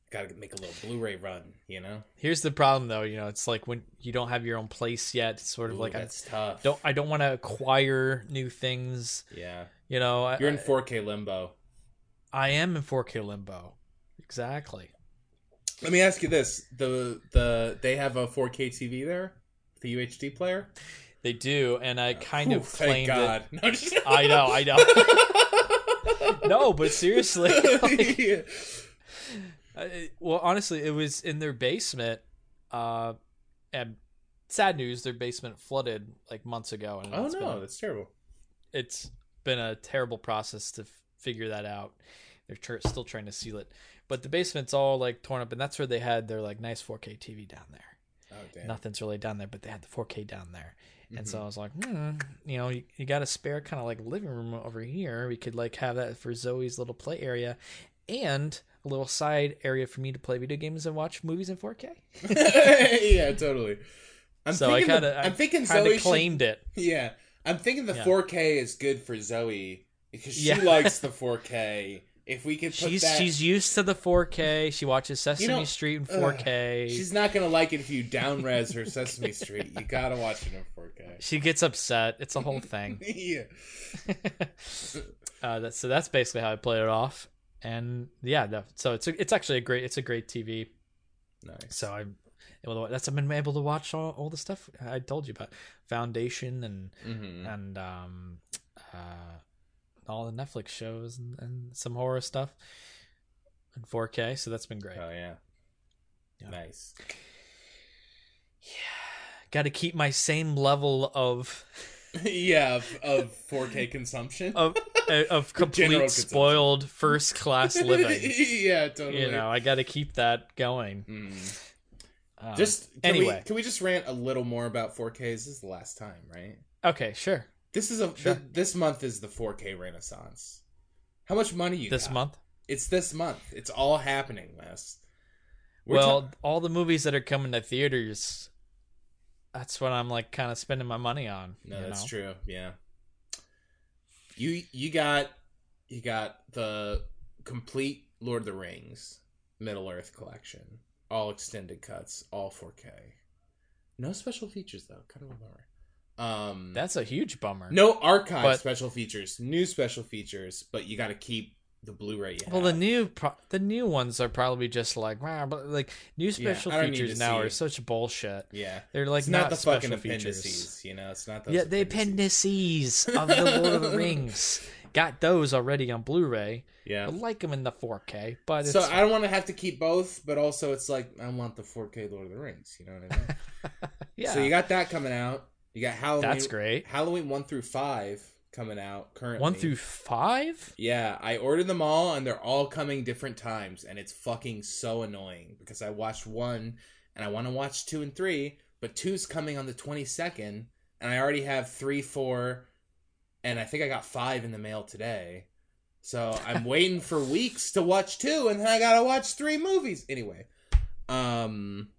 Gotta make a little Blu-ray run. You know, Here's the problem, though. You know, it's like when you don't have your own place yet. It's sort of Ooh, like I that's tough. don't. I don't want to acquire new things. Yeah, You know, you're in 4K limbo. I am in 4K limbo. Exactly. Let me ask you this: the the they have a 4K TV there, the UHD player. They do, and I kind Ooh, of thank claimed God. it. No, just- *laughs* I know, I know. *laughs* no, but seriously, *laughs* like, Yeah. I- well, honestly, it was in their basement. Uh, and sad news, their basement flooded like months ago, and Oh no, a- that's terrible. it's been a terrible process to f- figure that out. They're tr- still trying to seal it, but the basement's all like torn up, and that's where they had their like nice 4K TV down there. Oh damn. Nothing's really down there, but they had the 4K down there, and so Mhm. I was like, hmm, you know, you, you got a spare kind of like living room over here. We could like have that for Zoe's little play area, and a little side area for me to play video games and watch movies in 4K. *laughs* *laughs* yeah, totally. I'm so I thinking. kind the- of, I'm thinking kind Zoe claimed it. *laughs* Yeah, I'm thinking the Yeah. 4K is good for Zoe because she Yeah. likes the 4K. If we could put She's that, she's used to the 4K. She watches Sesame know, Street in 4K. she's not gonna like it if you down res her Sesame Street. You gotta watch it in 4K. She gets upset. It's a whole thing. *laughs* yeah. *laughs* uh, that's, so that's basically how I played it off. And yeah, so it's a, it's actually a great it's a great TV. Nice. So I'm able to, that's I've been able to watch all, all the stuff I told you about, Foundation and hmm and um, uh, all the Netflix shows and, and some horror stuff in 4K. So that's been great. Oh yeah. Yeah. Nice. Yeah, got to keep my same level of *laughs* yeah, of, of 4K consumption. of uh, of *laughs* complete spoiled first class *laughs* living. yeah, totally. you know, I got to keep that going. Mm. Um, Just can anyway. we, can we just rant a little more about 4K? This is the last time, right? okay, sure. This is a Sure. th- this month is the 4K renaissance. How much money you This got? month. It's this month. It's all happening, Wes. We're well, ta- all the movies that are coming to theaters, that's what I'm like kind of spending my money on. no, that's know? true. Yeah. You you got you got the complete Lord of the Rings Middle Earth collection, all extended cuts, all 4K. No special features though. Kind of a bummer. Um, That's a huge bummer. no archive But- special features, new special features, but you got to keep the Blu-ray. Well, the new pro- the new ones are probably just like, wow, but like new special I features now are it. such bullshit. yeah, They're like it's not, the special fucking features. appendices, you know. It's not those Yeah, the appendices. of the Lord of the *laughs* Rings. Got those already on Blu-ray. Yeah, I Yeah. like them in the 4K, but it's So I don't want to have to keep both, but also it's like I want the 4K Lord of the Rings. You know what I mean? *laughs* yeah, So you got that coming out. You got Halloween. that's great. Halloween one through five coming out currently. One through five. Yeah, I ordered them all, and they're all coming different times, and it's fucking so annoying because I watched one, and I want to watch two and three, but two's coming on the twenty second, and I already have three, four, and I think I got five in the mail today. So I'm *laughs* waiting for weeks to watch two, and then I gotta watch three movies anyway. Um,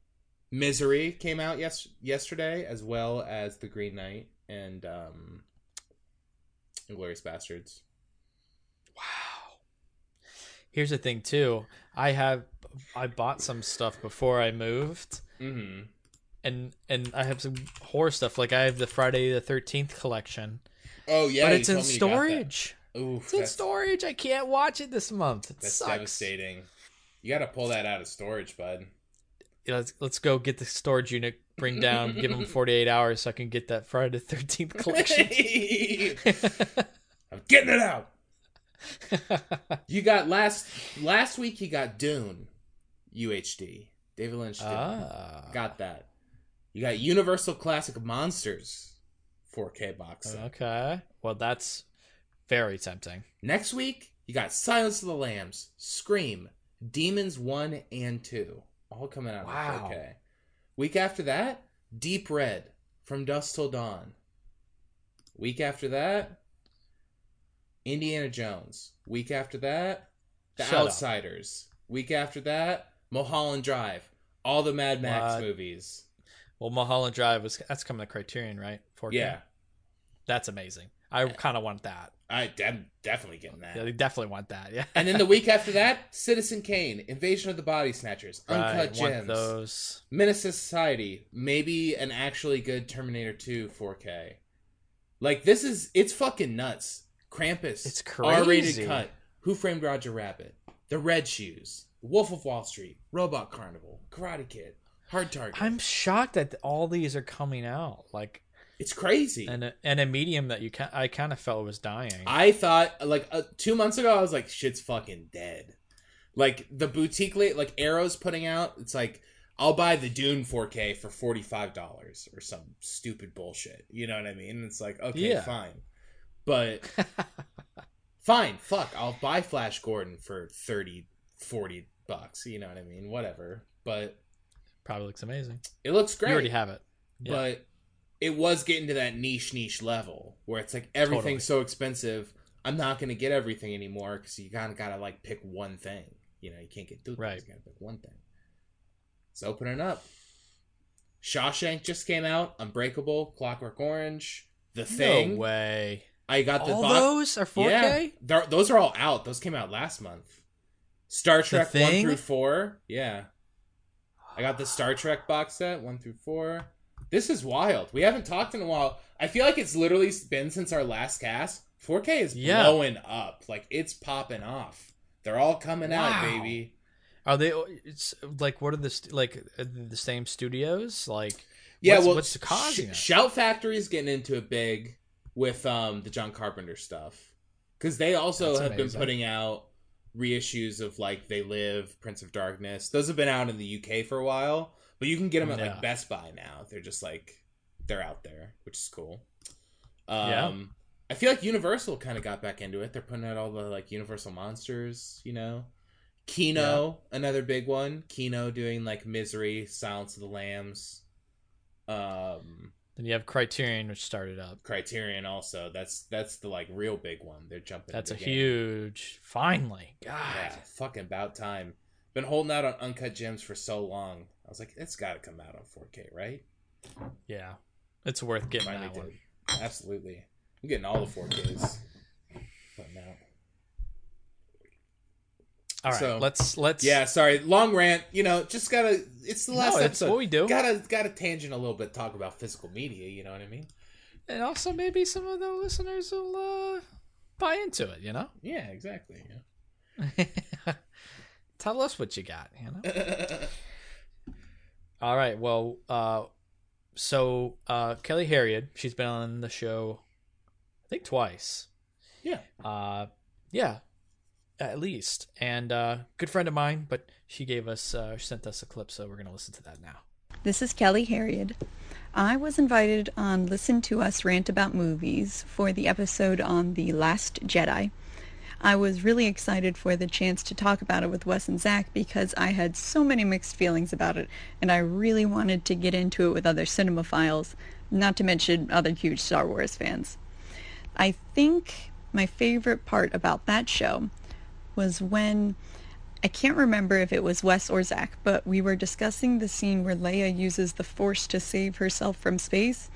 Misery came out yes yesterday, as well as The Green Knight and um, Inglourious Basterds. Wow. Here's the thing too. I have I bought some stuff before I moved. Mm-hmm. And and I have some horror stuff. Like I have the Friday the thirteenth collection. Oh yeah, but it's in told me you got that. storage. Oof, It's in storage. I can't watch it this month. It that's sucks. devastating. You got to pull that out of storage, bud. Let's let's go get the storage unit, bring down, give them *laughs* 48 hours so I can get that Friday the 13th collection. *laughs* I'm getting it out. You got last last week. You got Dune, UHD. David Lynch ah. Got that. You got Universal Classic Monsters, 4K box set. Okay. Well, that's very tempting. Next week, you got Silence of the Lambs, Scream, Demons 1 and 2, all coming out Wow. in 4K. Week after that, Deep Red, From Dusk Till Dawn. Week after that, Indiana Jones. Week after that, The Shut up. Outsiders. Week after that, Mulholland Drive. All the Mad Max movies. Well, Mulholland Drive was that's coming to Criterion, right? 4K. Yeah, That's amazing. I kind of want that. I, I'm definitely getting that. Yeah, they definitely want that. Yeah. And then the *laughs* week after that, Citizen Kane, Invasion of the Body Snatchers, Uncut right, want Gems, those. Menace Society, maybe an actually good Terminator 2 4K. Like this is it's fucking nuts. Krampus, It's crazy. R-rated cut, Who Framed Roger Rabbit, The Red Shoes, Wolf of Wall Street, Robot Carnival, Karate Kid, Hard Target. I'm shocked that all these are coming out. Like, it's crazy. and a, and a medium that you can I kind of felt was dying. I thought like uh, two months ago, I was like, shit's fucking dead. Like the boutique, like Arrow's putting out, it's like I'll buy the Dune 4K for forty five dollars or some stupid bullshit. You know what I mean? It's like okay, Yeah. fine, but *laughs* fine, fuck, I'll buy Flash Gordon for 30, 40 bucks. You know what I mean? Whatever. But Probably looks amazing. it looks great. You already have it. Yeah. but it was getting to that niche niche level where it's like everything's so expensive i'm not going to get everything anymore because you kind of gotta like pick one thing. You know you can't get two Right. things you gotta pick one thing. It's opening up. Shawshank just came out unbreakable clockwork orange the thing. No way. i got the All those are 4K. yeah those are all out. Those came out last month. Star trek 1 through 4 yeah. I got the Star Trek box set, one through four. This is wild. We haven't talked in a while. I feel like it's literally been since our last cast. 4K is Yeah. blowing up. Like it's popping off. They're all coming out, baby. Are they? It's like what are the st- like uh, the same studios? Like Yeah, what's, well, what's causing Sh- Shout Factory is getting into it big with um the John Carpenter stuff because they also That's have amazing. been putting out reissues of like They Live, Prince of Darkness. Those have been out in the UK for a while, but you can get them at Yeah. like Best Buy now. They're just like they're out there, which is cool. Um, Yeah. I feel like Universal kind of got back into it. They're putting out all the like Universal monsters, you know. Kino, another big one. Kino doing like Misery, Silence of the Lambs. Um, Then you have Criterion, which started up. Criterion also. That's that's the like real big one. They're jumping. That's a game. huge. Finally, God. Yeah, fucking about time. Been holding out on Uncut Gems for so long. I was like, it's got to come out on 4K, right? Yeah, it's worth getting Finally that did. one. Absolutely. I'm getting all the 4Ks. But out. All right, So- let's let's. Yeah, sorry, long rant. You know, just gotta. It's the last no, that's what we do. Gotta gotta tangent a little bit. Talk about physical media. You know what I mean? and also maybe some of the listeners will uh, buy into it. You know, Yeah, exactly. Yeah. *laughs* tell us what you got. You know. *laughs* Yeah. All right. Well, uh, so uh, Kelly Harriet, she's been on the show, I think twice. yeah. Uh, yeah, at least, and uh, good friend of mine. But she gave us, uh, she sent us a clip, so we're gonna listen to that now. This is Kelly Harriet. I was invited on Listen to Us Rant About Movies for the episode on The Last Jedi. I was really excited for the chance to talk about it with Wes and Zach because I had so many mixed feelings about it and I really wanted to get into it with other cinemaphiles, not to mention other huge Star Wars fans. I think my favorite part about that show was when I can't remember if it was Wes or Zach, but we were discussing the scene where Leia uses the Force to save herself from space,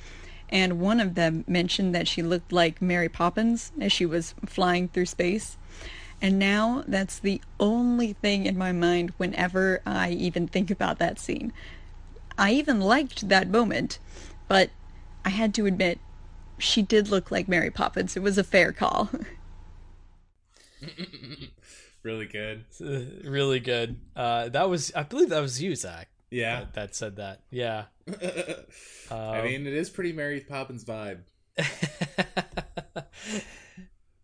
and one of them mentioned that she looked like Mary Poppins as she was flying through space. And now that's the only thing in my mind whenever I even think about that scene. I even liked that moment, but I had to admit, she did look like Mary Poppins. It was a fair call. *laughs* really good. *laughs* Really good. Uh, that was, I believe, that was you, Zach. Yeah. That, that said that. Yeah. *laughs* I Um, mean, it is pretty Mary Poppins vibe. *laughs*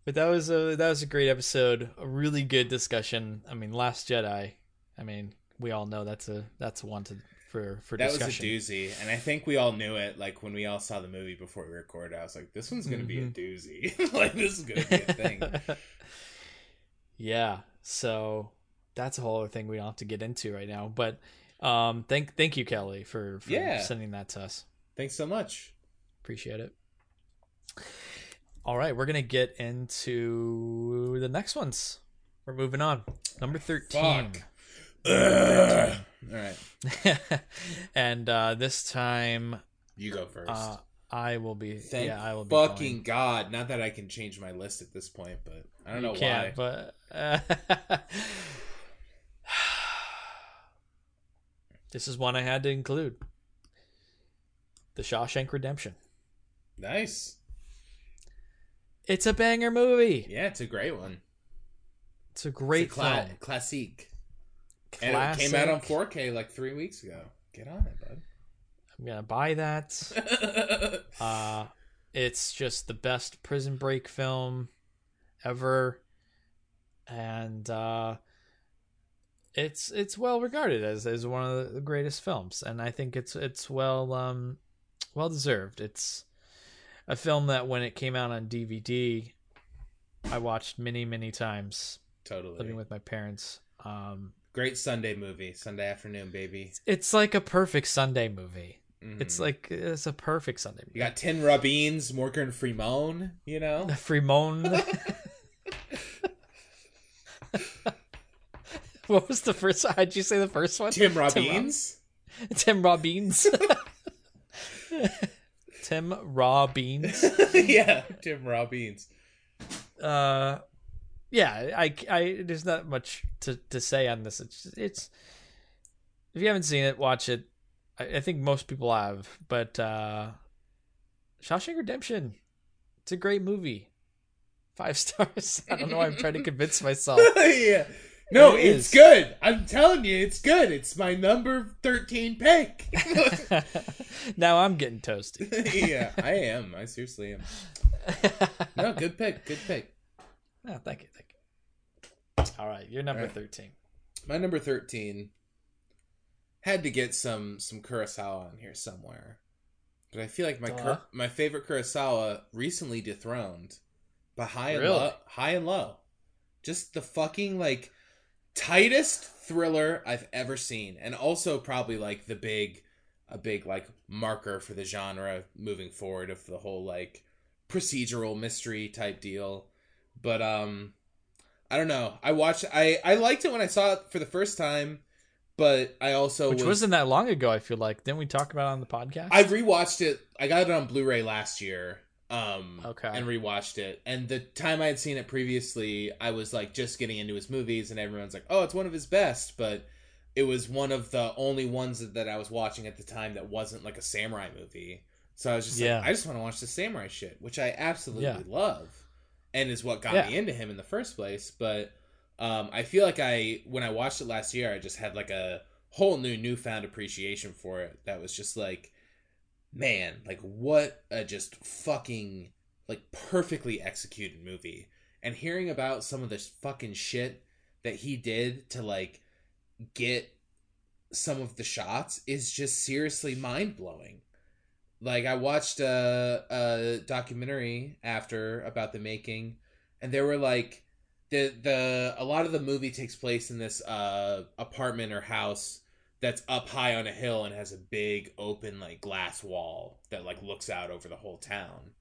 but that was a that was a great episode. A really good discussion. I mean, Last Jedi. I mean, we all know that's a that's one to for for That was a doozy, and I think we all knew it. Like when we all saw the movie before we recorded, I was like, "This one's gonna be a Mhm. doozy. *laughs* like this is gonna be a thing." yeah. So that's a whole other thing we don't have to get into right now. But um, thank thank you, Kelly, for, for Yeah. sending that to us. Thanks so much. Appreciate it. All right, we're gonna get into the next ones. We're moving on. Number thirteen. All right, *laughs* and uh, this time you go first. uh, I will be. Thank yeah, I will be. fucking going. god! Not that I can change my list at this point, but I don't You know can't, why. but uh, *laughs* this is one I had to include. The Shawshank Redemption. Nice. It's a banger movie. Yeah, it's a great one. It's a great it's a cla- film. classique. And it came out on 4K like three weeks ago. Get on it, bud. I'm gonna buy that. *laughs* Uh, it's just the best Prison Break film ever, and uh, it's it's well regarded as as one of the greatest films, and I think it's it's well um well deserved. It's a film that when it came out on DVD, I watched many many times totally. living with my parents. Um, Great Sunday movie, Sunday afternoon, baby. it's like a perfect Sunday movie. Mhm. It's like it's a perfect Sunday movie. you got Tim Robbins, Morgan Freeman. You know, *laughs* Fremont. *laughs* *laughs* *laughs* what was the first? How'd you say the first one? Tim *laughs* Rob- Robbins. Tim Robbins. *laughs* Tim Robbins. yeah, Tim Robbins. Uh, yeah. I, I. There's not much to to say on this. It's it's. If you haven't seen it, watch it. I, I think most people have, but uh, Shawshank Redemption. It's a great movie. Five stars. I don't know. why I'm trying to convince myself. yeah. No, It it's good. I'm telling you, it's good. It's my number 13 pick. *laughs* now I'm getting toasty. *laughs* yeah, I am. I seriously am. *laughs* No, good pick. Good pick. Oh, thank you, thank you. All right, you're number right. thirteen. My number 13 had to get some some Kurosawa on here somewhere. But I feel like my Duh. Uh-huh. Kur- my favorite Kurosawa recently dethroned by High and Really? Low. High and Low. Just the fucking like tightest thriller I've ever seen and also probably like the big a big like marker for the genre moving forward of the whole like procedural mystery type deal. But um I don't know. I watched I I liked it when I saw it for the first time, but I also Which was, wasn't that long ago. I feel like didn't we talk about it on the podcast? I rewatched it. I got it on Blu-ray last year. Um Okay. and rewatched it. And the time I had seen it previously, I was like just getting into his movies and everyone's like, "Oh, it's one of his best," but it was one of the only ones that, that I was watching at the time that wasn't like a samurai movie. So I was just Yeah. like, I just want to watch the samurai shit, which I absolutely Yeah. love, and is what got Yeah. me into him in the first place. But um, I feel like I, when I watched it last year, I just had like a whole new newfound appreciation for it. That was just like, man, like what a just fucking like perfectly executed movie. And hearing about some of this fucking shit that he did to like get some of the shots is just seriously mind blowing. Like I watched a, a documentary after about the making, and there were like the the a lot of the movie takes place in this uh apartment or house that's up high on a hill and has a big open like glass wall that like looks out over the whole town.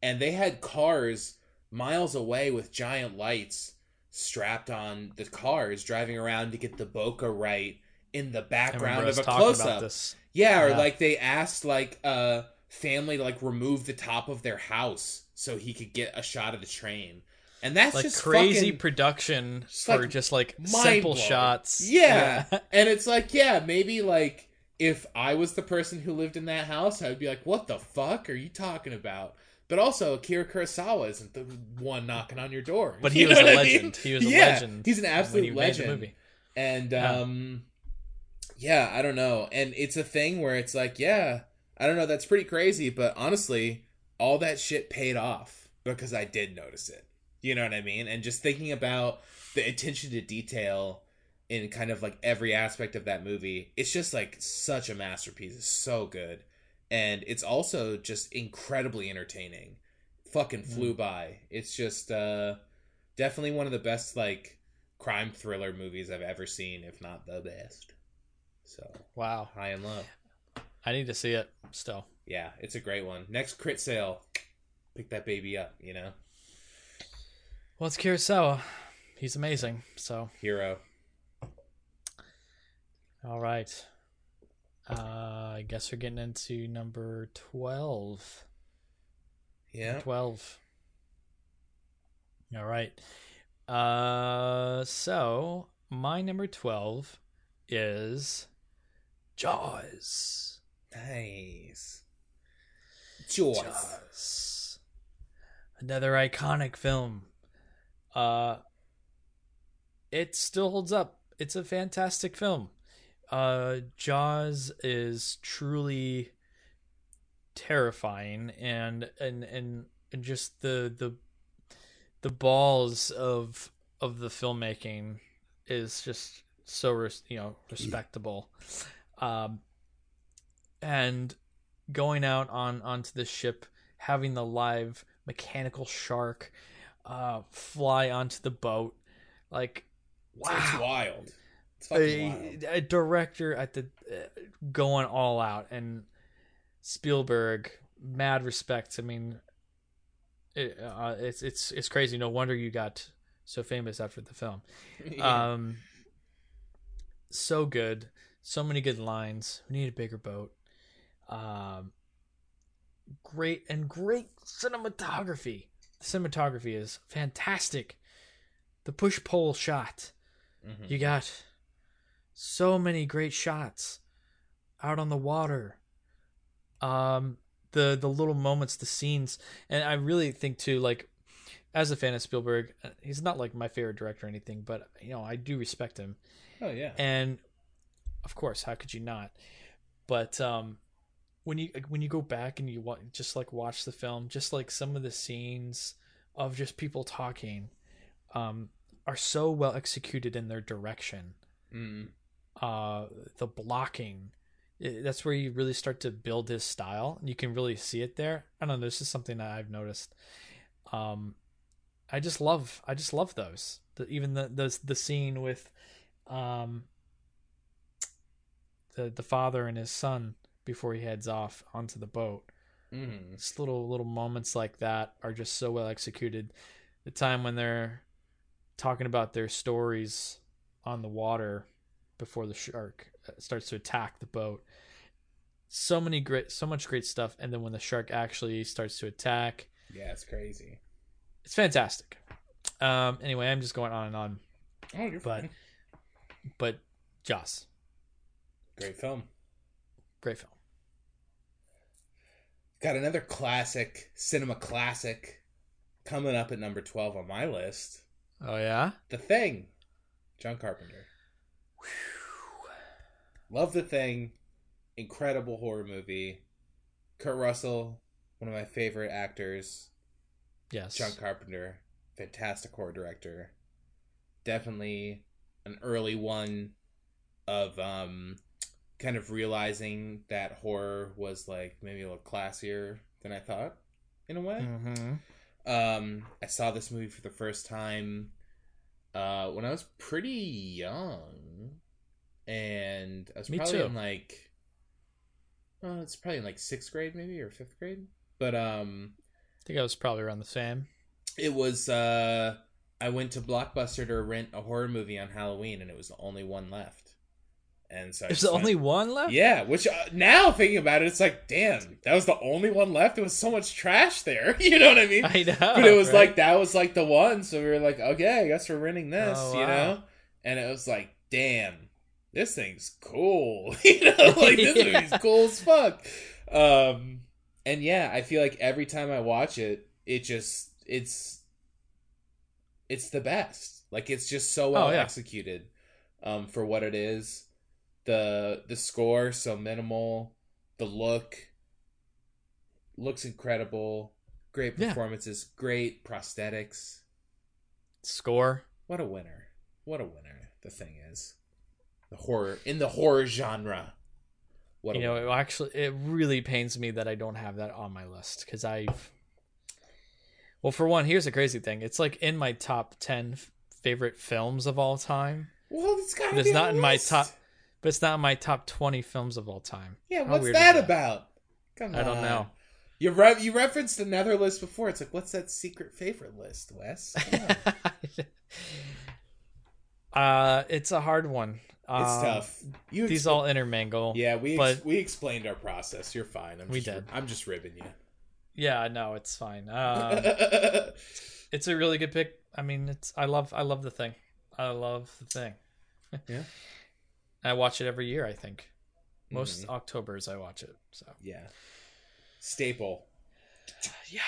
And they had cars miles away with giant lights strapped on the cars driving around to get the bokeh right in the background of a close up. Yeah, or Yeah. like they asked like a family to like remove the top of their house so he could get a shot of the train. And that's Like just crazy fucking- production just, for like, just like simple blowing. shots. Yeah. *laughs* and it's like, yeah, maybe like if I was the person who lived in that house, I would be like, what the fuck are you talking about? But also, Akira Kurosawa isn't the one knocking on your door. But he You was a legend. mean? He was a Yeah, legend. He's an absolute he made the legend. movie. And Yeah. um yeah, I don't know. And it's a thing where it's like, yeah, I don't know, that's pretty crazy, but honestly, all that shit paid off because I did notice it. You know what I mean? And just thinking about the attention to detail in kind of like every aspect of that movie, it's just like such a masterpiece. It's so good. And it's also just incredibly entertaining. Fucking flew by. It's just uh definitely one of the best like crime thriller movies I've ever seen, if not the best. So Wow. high and low. I need to see it still. Yeah, it's a great one. Next crit sale, pick that baby up. You know, Well, it's Kurosawa. He's amazing. So, hero. all right. Uh, I guess we're getting into number 12. Yeah. 12. All right. Uh, so my number 12 is Jaws. Nice. Jaws. Jaws. Another iconic film. Uh it still holds up. It's a fantastic film. Uh Jaws is truly terrifying and and and, and just the the the balls of of the filmmaking is just so res- you know respectable um and going out on onto the ship having the live mechanical shark uh fly onto the boat. Like wow. It's wild. It's fucking wild. a, a director at the uh, going all out. And Spielberg mad respect. I mean it, uh, it's it's it's crazy. No wonder you got so famous after the film. *laughs* Yeah. um so good. So many good lines. We need a bigger boat. Um great and great cinematography cinematography is fantastic the push pull shot Mhm. you got so many great shots out on the water. Um the the little moments, the scenes, and I really think too like as a fan of Spielberg, uh, he's not like my favorite director or anything, but you know, I do respect him. Oh yeah. And of course, how could you not? But um when you when you go back and you wa- just like watch the film, just like some of the scenes of just people talking um are so well executed in their direction. Mm. uh the blocking i- that's where you really start to build his style. You can really see it there. I don't know this is something that i've noticed. Um i just love i just love those. The, even the the the scene with um the the father and his son before he heads off onto the boat Mm. just little little moments like that are just so well executed. The time when they're talking about their stories on the water before the shark uh, starts to attack the boat. So many great, so much great stuff, and then when the shark actually starts to attack, Yeah, it's crazy. it's fantastic. Um, anyway, I'm just going on and on, Oh, you're But- fine. but Jaws, Great film. great film. Got another classic, cinema classic, coming up at number twelve on my list. Oh yeah, The Thing, John Carpenter. Love The Thing. Incredible horror movie. Kurt Russell, one of my favorite actors. yes, John Carpenter, fantastic horror director. Definitely an early one of um kind of realizing that horror was like maybe a little classier than I thought in a way. hmm Um, I saw this movie for the first time uh, when I was pretty young, and I was Me probably too. in like, well, it's probably in like sixth grade maybe or fifth grade. But um, I think I was probably around the same. it was uh, I went to Blockbuster to rent a horror movie on Halloween, and it was the only one left. And so There's went- only one left. yeah, which uh, now thinking about it, it's like, damn, that was the only one left. There was so much trash there. *laughs* You know what I mean? I know. but it was right? like that was like the one so we were like okay i guess we're renting this Oh, you wow. know and it was like damn this thing's cool *laughs* you know *laughs* like this Yeah. movie's cool as fuck um and yeah, I feel like every time I watch it, it just it's it's the best. Like it's just so well Oh, yeah. executed um for what it is. The the score so minimal, the look looks incredible. Great Yeah. performances, great prosthetics. Score. What a winner. What a winner the thing is. The horror in the horror genre. What you a know, winner. it actually, it really pains me that I don't have that on my list because I've. Well, for one, here's the crazy thing: it's like in my top ten f- favorite films of all time, Well, it's got it's not in my top. But it's not in my top twenty films of all time. Yeah, How what's that, that about? Come I don't know. You re- you referenced another list before. It's like, what's that secret favorite list, Wes? *laughs* Uh, it's a hard one. it's Um, tough. You These expl- all intermingle. yeah, we ex- we explained our process. You're fine. I'm We just, did. I'm just ribbing you. Yeah, no, it's fine. *laughs* Um, it's a really good pick. I mean, it's I love I love the thing. I love the thing. Yeah. *laughs* I watch it every year. I think most Mhm. October's I watch it. So yeah. Staple. *sighs* yeah,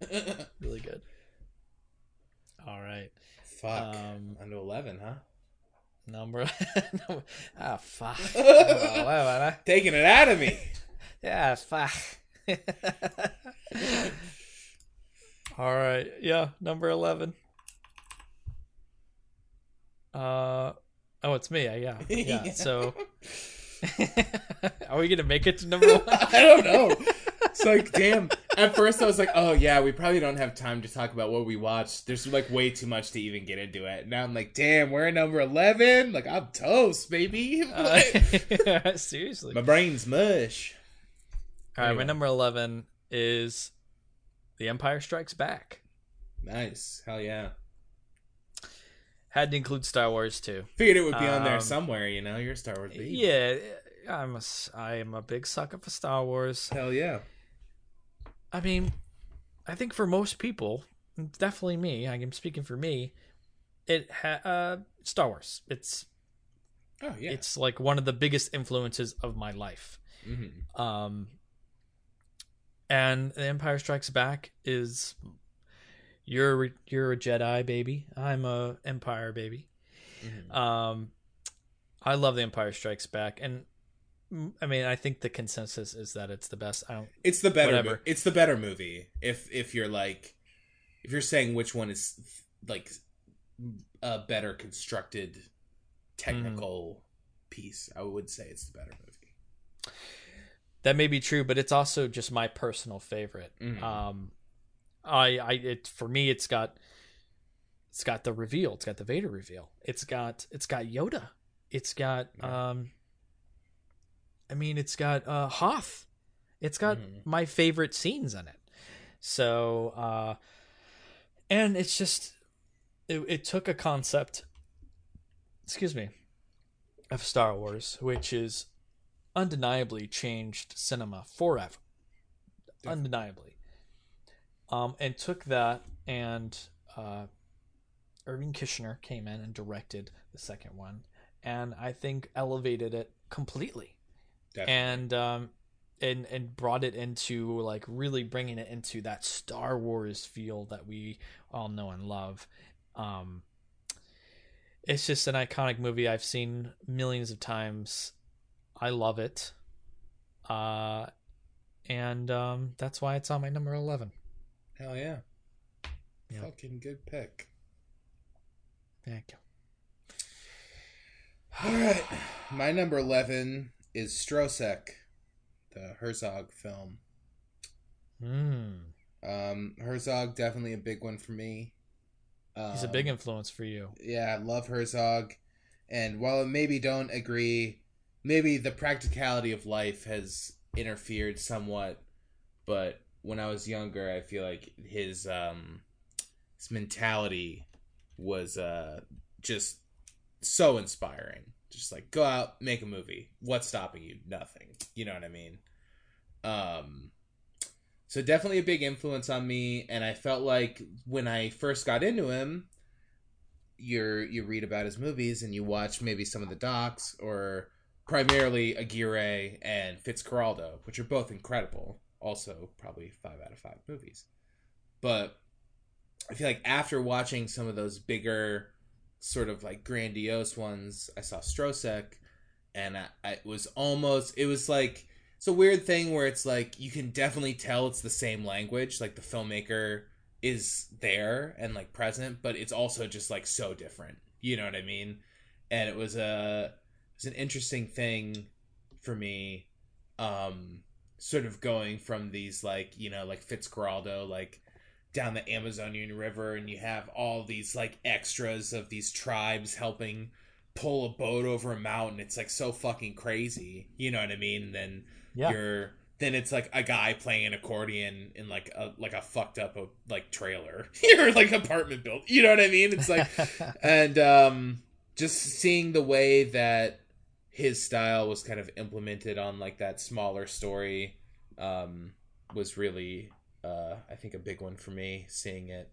*coughs* really good. All right, Fuck. Um, Under eleven, huh? number. *laughs* ah, fuck. Eleven, *laughs* huh? *laughs* Taking it out of me. Yeah, fuck. All right. Yeah, number 11. Uh oh, it's me. Yeah. *laughs* Yeah. Yeah. So *laughs* *laughs* Are we going to make it to number 1? I don't know. It's like, damn. At first, I was like, oh, yeah, we probably don't have time to talk about what we watched. There's like way too much to even get into it. Now I'm like, damn, we're at number 11. Like, I'm toast, baby. Uh, seriously. My brain's mush. All right, my number 11 is The Empire Strikes Back. Nice. Hell yeah. Had to include Star Wars too. Figured it would be on there Um, somewhere, you know? You're a Star Wars baby. Yeah, I'm a, I am a big sucker for Star Wars. Hell yeah. I mean, I think for most people, definitely me, I am speaking for me, it ha- uh Star Wars. It's Oh, yeah. it's like one of the biggest influences of my life. hmm Um and The Empire Strikes Back is you're you're a Jedi baby. I'm a Empire baby. hmm Um, I love The Empire Strikes Back, and mm, I mean, I think the consensus is that it's the best. I don't. It's the better. Mo- it's the better movie. If if you're like, if you're saying which one is like a better constructed technical piece, I would say it's the better movie. That may be true, but it's also just my personal favorite. Mhm. Um, I, I, it for me, it's got, it's got the reveal. It's got the Vader reveal. It's got, it's got Yoda. It's got, um, I mean, it's got uh Hoth. It's got Mhm. my favorite scenes in it. So, uh, and it's just, it, it took a concept. Excuse me. Of Star Wars, which is undeniably changed cinema forever. Undeniably. Um, and took that and uh, Irving Kishner came in and directed the second one, and I think elevated it completely Definitely. and um and and brought it into like really bringing it into that Star Wars feel that we all know and love. Um it's just an iconic movie I've seen millions of times. I love it. Uh and um that's why it's on my number 11. Hell yeah. Yeah. Fucking good pick. Thank you. All right. My number 11 is Stroszek, the Herzog film. Mm. Um, Herzog, definitely a big one for me. Um, He's a big influence for you. yeah, I love Herzog. And while I maybe don't agree, maybe the practicality of life has interfered somewhat. But when I was younger, I feel like his um his mentality was uh just so inspiring. Just like go out, make a movie. What's stopping you? Nothing. You know what I mean? Um so definitely a big influence on me and I felt like when I first got into him, you're you read about his movies and you watch maybe some of the docs or primarily Aguirre and Fitzcarraldo, which are both incredible. Also, probably five out of five movies. But I feel like after watching some of those bigger, sort of like grandiose ones, I saw Stroszek, and I, I it was almost it was like it's a weird thing where it's like you can definitely tell it's the same language, like the filmmaker is there and like present, but it's also just like so different. You know what I mean? And it was a it's an interesting thing for me, um, sort of going from these like you know like Fitzcarraldo like down the Amazonian River, and you have all these like extras of these tribes helping pull a boat over a mountain. It's like so fucking crazy. You know what I mean? And then Yeah. you're then it's like a guy playing an accordion in like a like a fucked up like trailer *laughs* or like apartment built. You know what I mean? It's like *laughs* and um just seeing the way that his style was kind of implemented on like that smaller story um was really uh I think a big one for me seeing it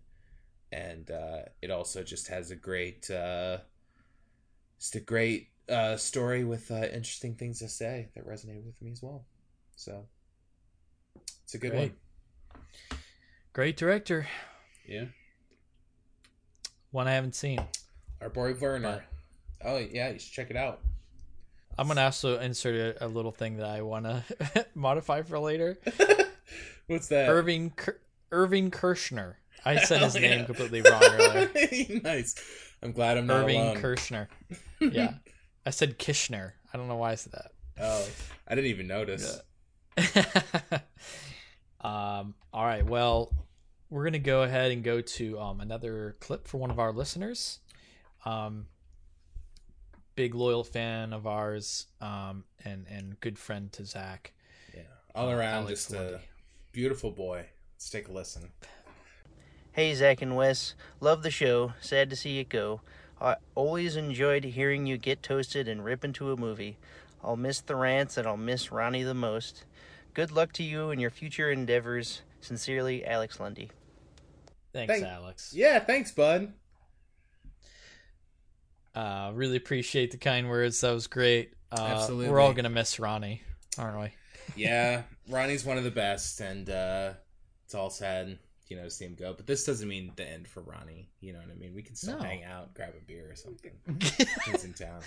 and uh it also just has a great uh just a great uh story with uh interesting things to say that resonated with me as well so it's a good Great. one Great director. yeah One I haven't seen. our boy Werner oh yeah you should check it out I'm gonna also insert a, a little thing that I want to *laughs* modify for later. *laughs* what's that Irving Kir- Irving Kershner. I *laughs* said his Hell name completely wrong earlier. nice I'm glad I'm not Irving alone Kershner. Yeah, I said Kishner. I don't know why I said that. oh I didn't even notice um, all right. Well, we're gonna go ahead and go to um, another clip for one of our listeners. Um, big loyal fan of ours, um, and and good friend to Zach. yeah all around Alex just a beautiful boy let's take a listen Hey, Zach and Wes. Love the show. Sad to see it go. I always enjoyed hearing you get toasted and rip into a movie. I'll miss the rants and I'll miss Ronnie the most. Good luck to you in your future endeavors. Sincerely, Alex Lundy. Thanks, Thank- Alex. yeah thanks bud Uh, really appreciate the kind words. That was great. Uh, Absolutely. We're all gonna miss Ronnie, aren't we? yeah, *laughs* Ronnie's one of the best, and uh, it's all sad, you know, to see him go. But this doesn't mean the end for Ronnie. You know what I mean? We can still No. hang out, grab a beer or something. *laughs* He's in town.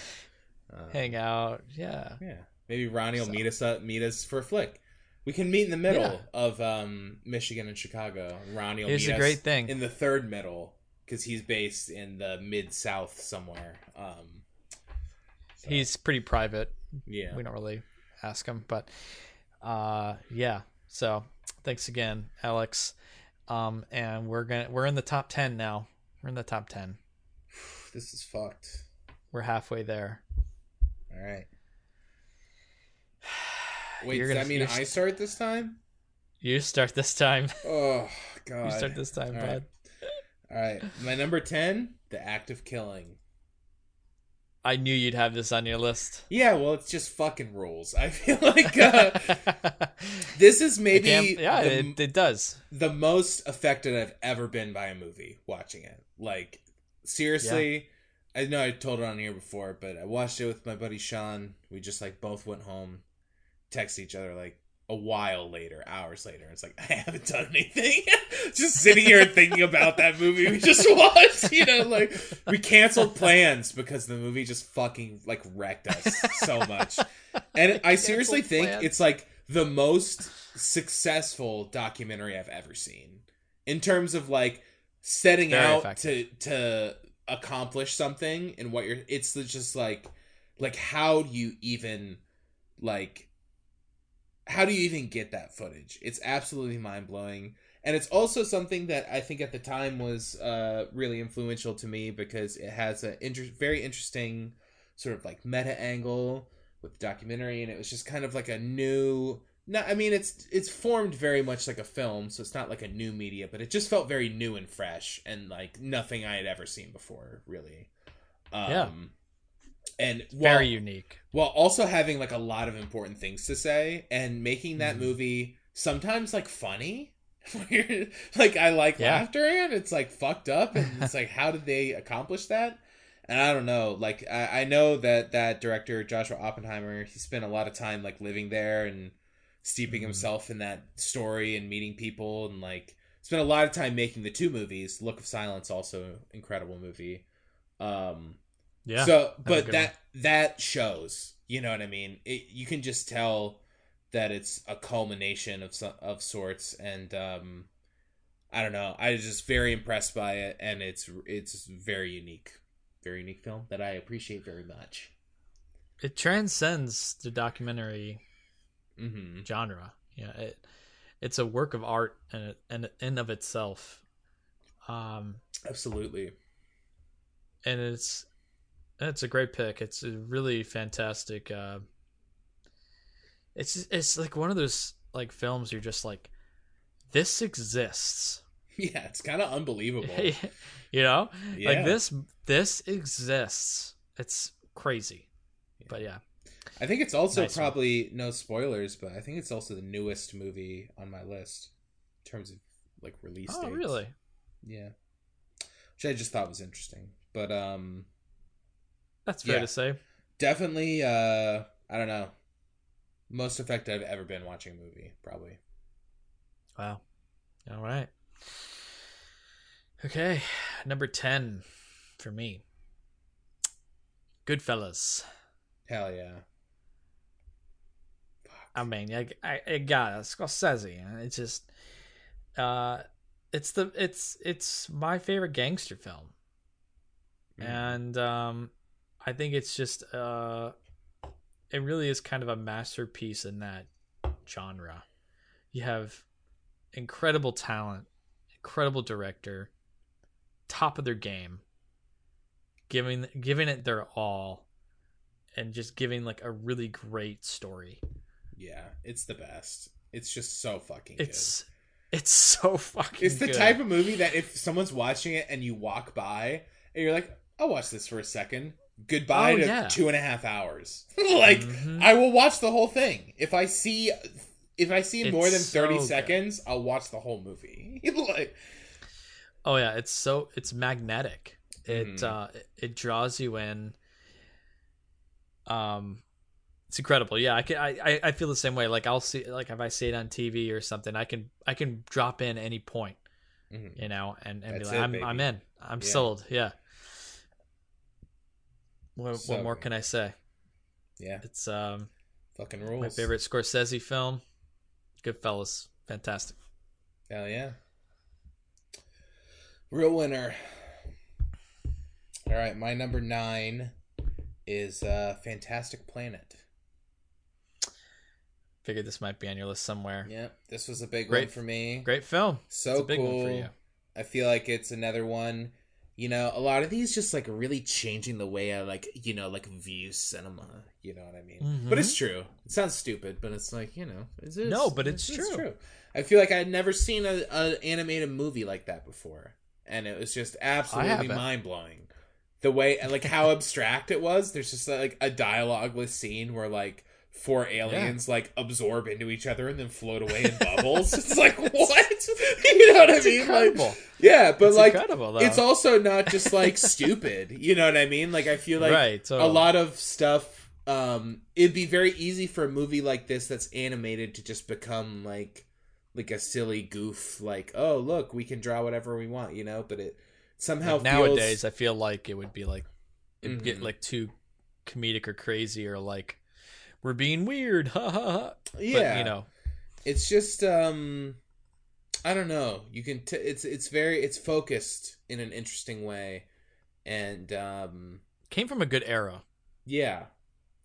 Um, Hang out. Yeah. Yeah, maybe Ronnie will So- meet us up, meet us for a flick. We can meet in the middle Yeah. of um, Michigan and Chicago. Ronnie will Here's meet a us great thing. in the third middle because he's based in the mid South somewhere. Um, so, He's pretty private. yeah. we don't really ask him but uh yeah so thanks again alex um and we're gonna we're in the top 10 now we're in the top 10 *sighs* This is fucked. we're halfway there All right. *sighs* Wait, You're does gonna- that mean I start this time? you start this time Oh god. *laughs* you start this time All bud right. All right. My number 10, The Act of Killing. i knew you'd have this on your list Yeah, well, it's just fucking rules. I feel like uh, *laughs* this is maybe yeah the, it, it does the most affected I've ever been by a movie watching it. Like seriously, I know I told it on here before, but I watched it with my buddy Sean. We just like both went home, text each other like a while later, hours later. It's like *laughs* I haven't done anything. *laughs* just sitting here thinking about that movie we just *laughs* watched. You know, like we canceled plans because the movie just fucking like wrecked us so much. And I seriously Canceled think plans. it's like the most successful documentary I've ever seen in terms of like setting Very out effective. to to accomplish something and what you're it's just like like how do you even like how do you even get that footage? It's absolutely mind-blowing. And it's also something that i think at the time was uh really influential to me because it has a inter- very interesting sort of like meta angle with the documentary and it was just kind of like a new no i mean it's it's formed very much like a film so it's not like a new media but it just felt very new and fresh and like nothing i had ever seen before really. Um Yeah. And very unique while also having like a lot of important things to say and making that Mhm. movie sometimes like funny *laughs* like i like Yeah. laughter and it's like fucked up and it's like how did they accomplish that and I don't know, like I, I know that that director Joshua Oppenheimer, he spent a lot of time like living there and steeping Mhm. himself in that story and meeting people and like spent a lot of time making the two movies. Look of Silence also incredible movie. Um Yeah. so, but that that shows, you know what I mean. It, you can just tell that it's a culmination of some of sorts, and um, I don't know. I was just very impressed by it, and it's it's very unique, very unique film that I appreciate very much. it transcends the documentary hmm genre. Yeah, it it's a work of art and and in of itself. Um, Absolutely. and it's it's a great pick. It's a really fantastic. Uh, it's it's like one of those like films you're just like, this exists. *laughs* Yeah, it's kind of unbelievable. *laughs* you know, Yeah. like this this exists. It's crazy, but yeah, I think it's also Nice one. probably no spoilers, but I think it's also the newest movie on my list in terms of like release oh dates. really? Yeah. Which I just thought was interesting. But um That's fair Yeah. to say. definitely uh I don't know. Most effective I've ever been watching a movie, probably. Wow. All right. Okay, number ten for me. Goodfellas. Hell yeah. I mean, I, I, I got it. Scorsese. It's just, uh, it's the it's it's my favorite gangster film, Mhm. and um, I think it's just uh, it really is kind of a masterpiece in that genre. You have incredible talent, incredible director, top of their game, giving giving it their all, and just giving like a really great story. Yeah, it's the best. It's just so fucking It's it's so fucking. good. It's the good. type of movie that if someone's watching it and you walk by and you're like, I'll watch this for a second. Goodbye Oh, to yeah. two and a half hours. *laughs* like Mhm. I will watch the whole thing. If I see if I see more than 30 so good. seconds, I'll watch the whole movie. *laughs* like Oh yeah, it's so it's magnetic. It Mhm. uh it draws you in. Um, it's incredible. Yeah, I can I I- feel the same way. Like I'll see like if I see it on TV or something, I can I can drop in any point, Mhm. you know, and and be like, it, I'm baby. I'm in. I'm Yeah. sold. Yeah. What, So what more good. can I say? yeah, It's um fucking rules. my favorite Scorsese film. Goodfellas, fantastic. Hell yeah. Real winner. All right, my number 9 is uh Fantastic Planet. Figured this might be on your list somewhere. Yep, this was a big Great. one for me. Great film. So It's a big cool. one for you. I feel like it's another one. You know, a lot of these just like really changing the way I like, you know, like view cinema. You know what I mean? But Mhm. it's true. It sounds stupid, but it's like you know, it's, it's No, but it's true. I feel like I'd never seen a, a animated movie like that before, and it was just absolutely mind blowing. The way, like how abstract it was. There's just like a dialogueless scene where like four aliens like absorb into each other and then float away in *laughs* bubbles. *laughs* it's like what? *laughs* you know what I mean? incredible. Like, yeah, but It's like it's also not just like stupid. You know what I mean? Like I feel like right. a lot of stuff um it'd be very easy for a movie like this that's animated to just become like like a silly goof like oh look we can draw whatever we want you know but it somehow Like, feels nowadays, I feel like it would be like it'd get Mhm. like too comedic or crazy or like we're being weird, ha ha ha. yeah But, you know, it's just um i don't know you can t- it's it's very it's focused in an interesting way and um came from a good era. Yeah,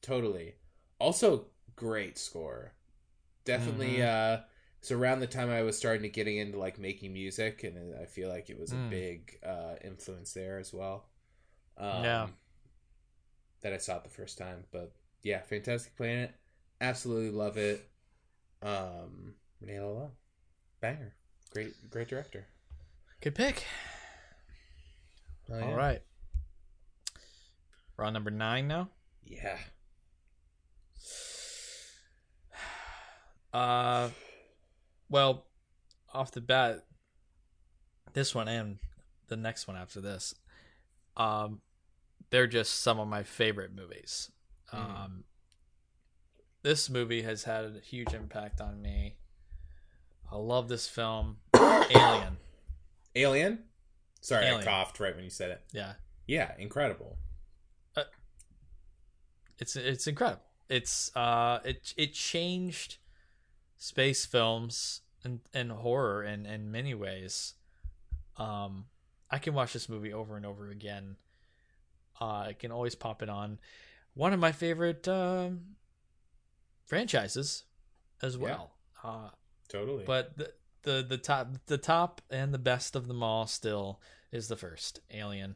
totally. Also, great score. Definitely. Mhm. uh It's around the time I was starting to getting into like making music, and I feel like it was a Mm. big uh influence there as well. Um, Yeah. That I saw it the first time, but yeah, Fantastic Planet, absolutely love it. Um, René Laloux, banger, great, great director. Good pick. Oh, All yeah. right, we're on number nine now. Yeah. Uh, well, off the bat, this one and the next one after this, um, they're just some of my favorite movies. Mhm. Um, this movie has had a huge impact on me. I love this film, *coughs* Alien. Alien. Sorry, Alien. I coughed right when you said it. Yeah, Yeah, incredible. it's it's incredible. It's uh, it it changed space films and and horror in in many ways. Um, I can watch this movie over and over again. Uh, I can always pop it on. One of my favorite um, franchises as Yeah. well. Uh, Totally. but the, the the top the top and the best of them all still is the first Alien,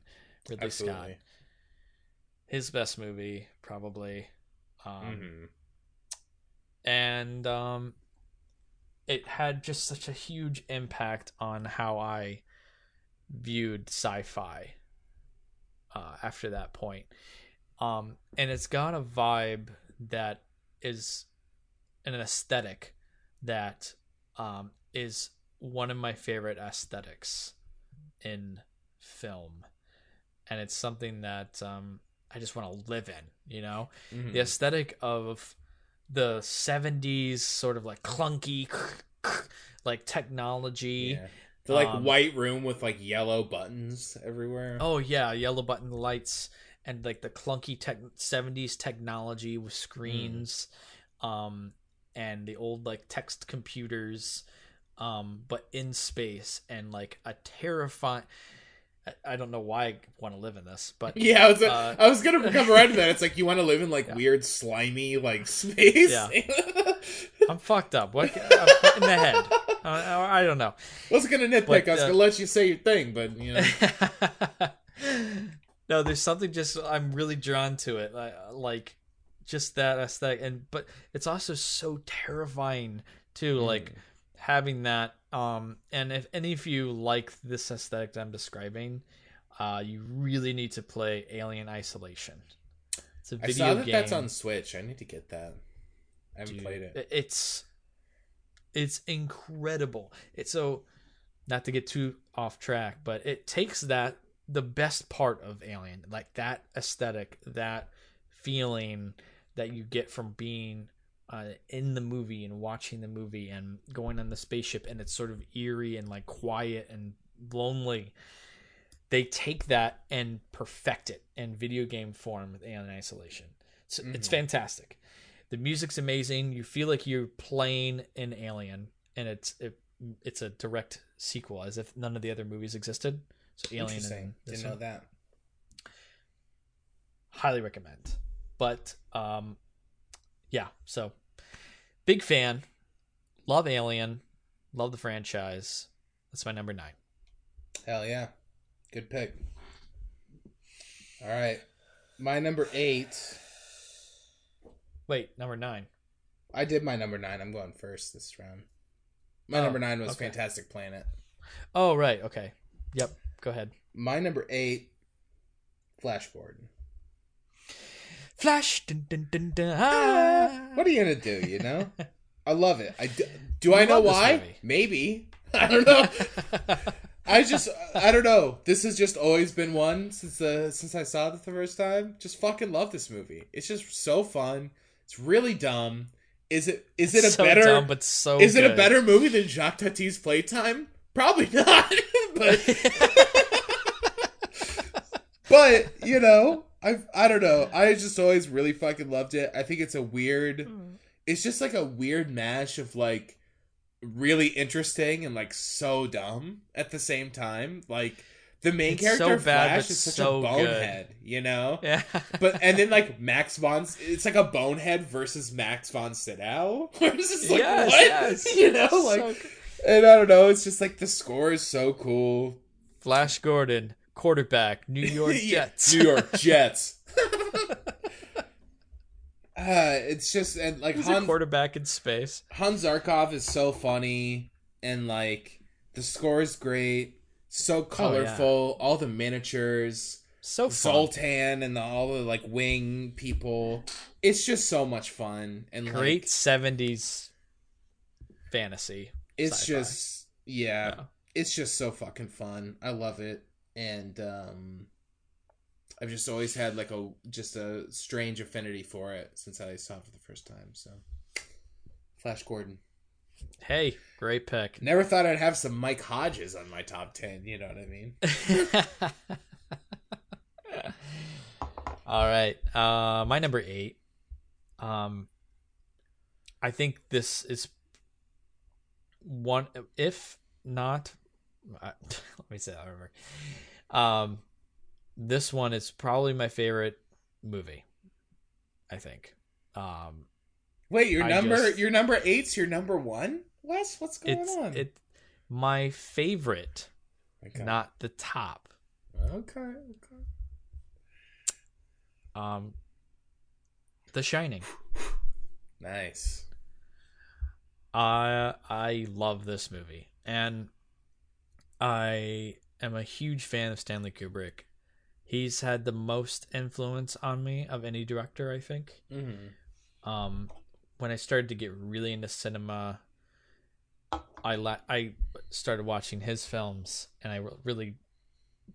Ridley Scott. His best movie probably. Um, hmm and um, it had just such a huge impact on how I viewed sci-fi uh, after that point. Um, and it's got a vibe that is an aesthetic that um, is one of my favorite aesthetics in film, and it's something that um, I just want to live in. You know, Mm-hmm. the aesthetic of the 70s sort of like clunky *laughs* like technology Yeah. The like Um, white room with like yellow buttons everywhere. oh yeah yellow button lights and like the clunky tech 70s technology with screens um and the old like text computers um but in space and like a terrifying I- I don't know why I want to live in this, but *laughs* Yeah, I was, Uh, I was gonna *laughs* come right to that. It's like you want to live in like Yeah. weird, slimy, like space. Yeah. *laughs* I'm fucked up. What I'm in the head? Uh, I don't know. wasn't gonna nitpick. But, I was uh, gonna let you say your thing, but you know, no, there's something just I'm really drawn to it, like, like just that aesthetic, and but it's also so terrifying too, Mm. like having that. Um, and if any of you like this aesthetic that I'm describing, uh, you really need to play Alien Isolation. It's a video I saw that game. that's on Switch. I need to get that. I haven't Dude, played it. It's it's incredible. It's so not to get too off track, but it takes that the best part of Alien, like that aesthetic, that feeling that you get from being uh, in the movie and watching the movie and going on the spaceship, and it's sort of eerie and like quiet and lonely. They take that and perfect it in video game form with Alien Isolation. It's, it's Mhm. fantastic. The music's amazing. You feel like you're playing an Alien, and it's it, it's a direct sequel, as if none of the other movies existed. So Alien Interesting. Didn't know that. highly recommend. But um, yeah, so big fan, love Alien, love the franchise. That's my number nine. Hell yeah, good pick. All right, my number eight. Wait, number nine. I did my number nine. I'm going first this round. My Oh, number nine was okay. Fantastic Planet. Oh right, okay, yep. Go ahead. My number eight, Flash Gordon. Flash. Dun, dun, dun, dun, Ah, what are you gonna do? You know, *laughs* I love it. I do, do I know why? Maybe *laughs* I don't know. *laughs* I just I don't know. This has just always been one since the since I saw it the first time. Just fucking love this movie. It's just so fun. It's really dumb. Is it is it a so better dumb, but so is it a better movie than Jacques Tati's Playtime? Probably not. but but you know, I I don't know. I just always really fucking loved it. I think it's a weird. Mm. It's just like a weird mash of like really interesting and like so dumb at the same time. Like the main It's character so bad, Flash is such so a good. bonehead, you know. *laughs* Yeah. But and then like Max von, it's like a bonehead versus Max von Sydow. *laughs* Where it's just like Yes, what, yes. *laughs* you know, like, good. and I don't know. It's just like the score is so cool. Flash Gordon, quarterback, New *laughs* York Jets. New York *laughs* Jets. *laughs* uh, it's just and like He's a Han, quarterback in space. Han Zarkov is so funny and like the score is great, so colorful. All the miniatures, So fun. Vultan and the, all the like wing people. It's just so much fun and Great Like, seventies fantasy. it's sci-fi. just yeah, Yeah. it's just so fucking fun. I love it, and um, I've just always had like a just a strange affinity for it since I saw it for the first time. So, Flash Gordon. Hey, great pick. *laughs* Never thought I'd have some Mike Hodges on my top ten. You know what I mean? *laughs* All right. Uh my number 8. Um I think this is one if not uh, *laughs* let me say that over. Um this one is probably my favorite movie. I think. Um Wait, your I number just- your number eight's your number one? Wes, what's going on? it my favorite, okay. not the top. okay. Okay. Um The Shining. Nice. I I love this movie, and I am a huge fan of Stanley Kubrick. He's had the most influence on me of any director, I think. Mm-hmm. Um, when I started to get really into cinema, I la- I started watching his films, and I re- really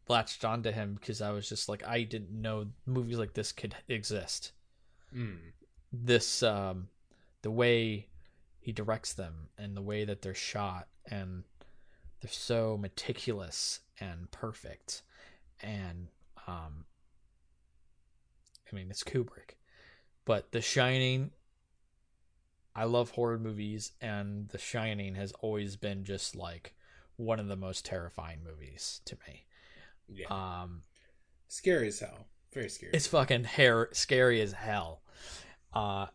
latched onto him because I was just like, I didn't know movies like this could exist Mm. this um the way he directs them and the way that they're shot and they're so meticulous and perfect and um I mean it's Kubrick but The Shining I love horror movies and The Shining has always been just like one of the most terrifying movies to me Yeah. um scary as hell. Very scary. it's fucking hair scary as hell. Uh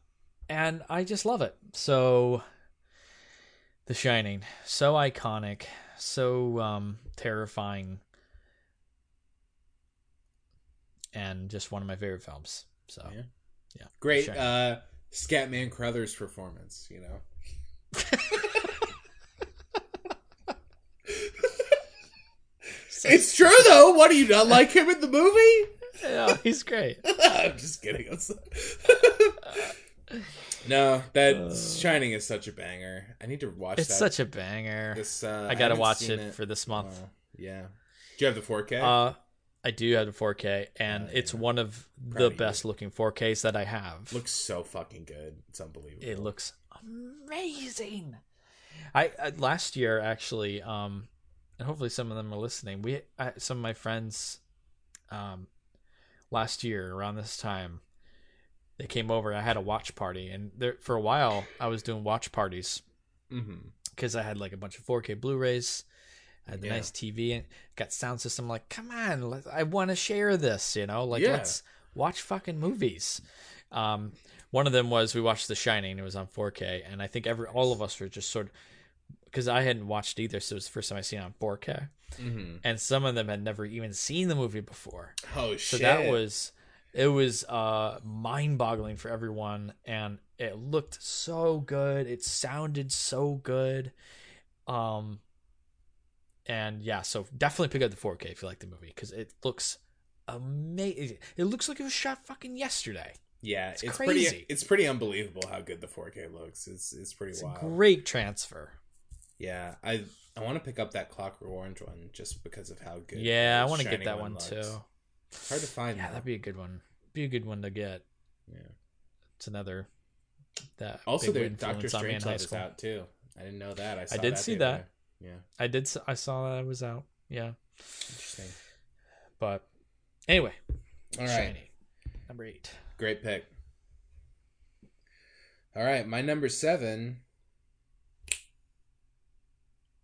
and I just love it. So The Shining, so iconic, so um terrifying and just one of my favorite films. So Yeah. yeah. Great Shining. uh Scatman Crothers performance, you know. *laughs* it's true though. What do you not like him in the movie? yeah, he's great. *laughs* I'm just kidding. I'm sorry. *laughs* no, that Uh. Shining is such a banger. I need to watch It's that. such a banger. this. Uh, I got to haven't watch seen it, for this month. Uh, yeah. Do you have the 4K? Uh I do have the 4K and Uh, it's yeah. one of Proud the of best looking 4Ks that I have. Looks so fucking good. It's unbelievable. it looks amazing. I, I last year actually, um, and hopefully some of them are listening. We I, some of my friends, um, last year around this time, they came over. I had a watch party, and there for a while I was doing watch parties Mm-hmm. because I had like a bunch of 4K Blu-rays. I had the Yeah. nice TV and got sound system. Like, come on, let, I want to share this. You know, like Yeah. let's watch fucking movies. Um, one of them was we watched The Shining. It was on 4K, and I think every all of us were just sort of because I hadn't watched either, so it was the first time I seen it on 4K, Mm-hmm. and some of them had never even seen the movie before. Oh So shit! that was it was uh mind-boggling for everyone and it looked so good. It sounded so good. Um and yeah, so definitely pick up the 4K if you like the movie cuz it looks amazing. It looks like it was shot fucking yesterday. yeah, it's it's, crazy. pretty. It's pretty unbelievable how good the 4K looks. It's it's pretty It's wild. a great transfer. Yeah, I I want to pick up that Clockwork Orange one just because of how good. yeah, I want to get that one looks. too. Hard to find. Yeah, though. that'd be a good one. Be a good one to get. Yeah. It's another that Also, Doctor Strangelove is out too. I didn't know that. I, saw did that see that. day. Yeah, I did. I saw that it was out. Yeah, interesting. but anyway, All right, Shiny number eight. great pick. All right, my number seven.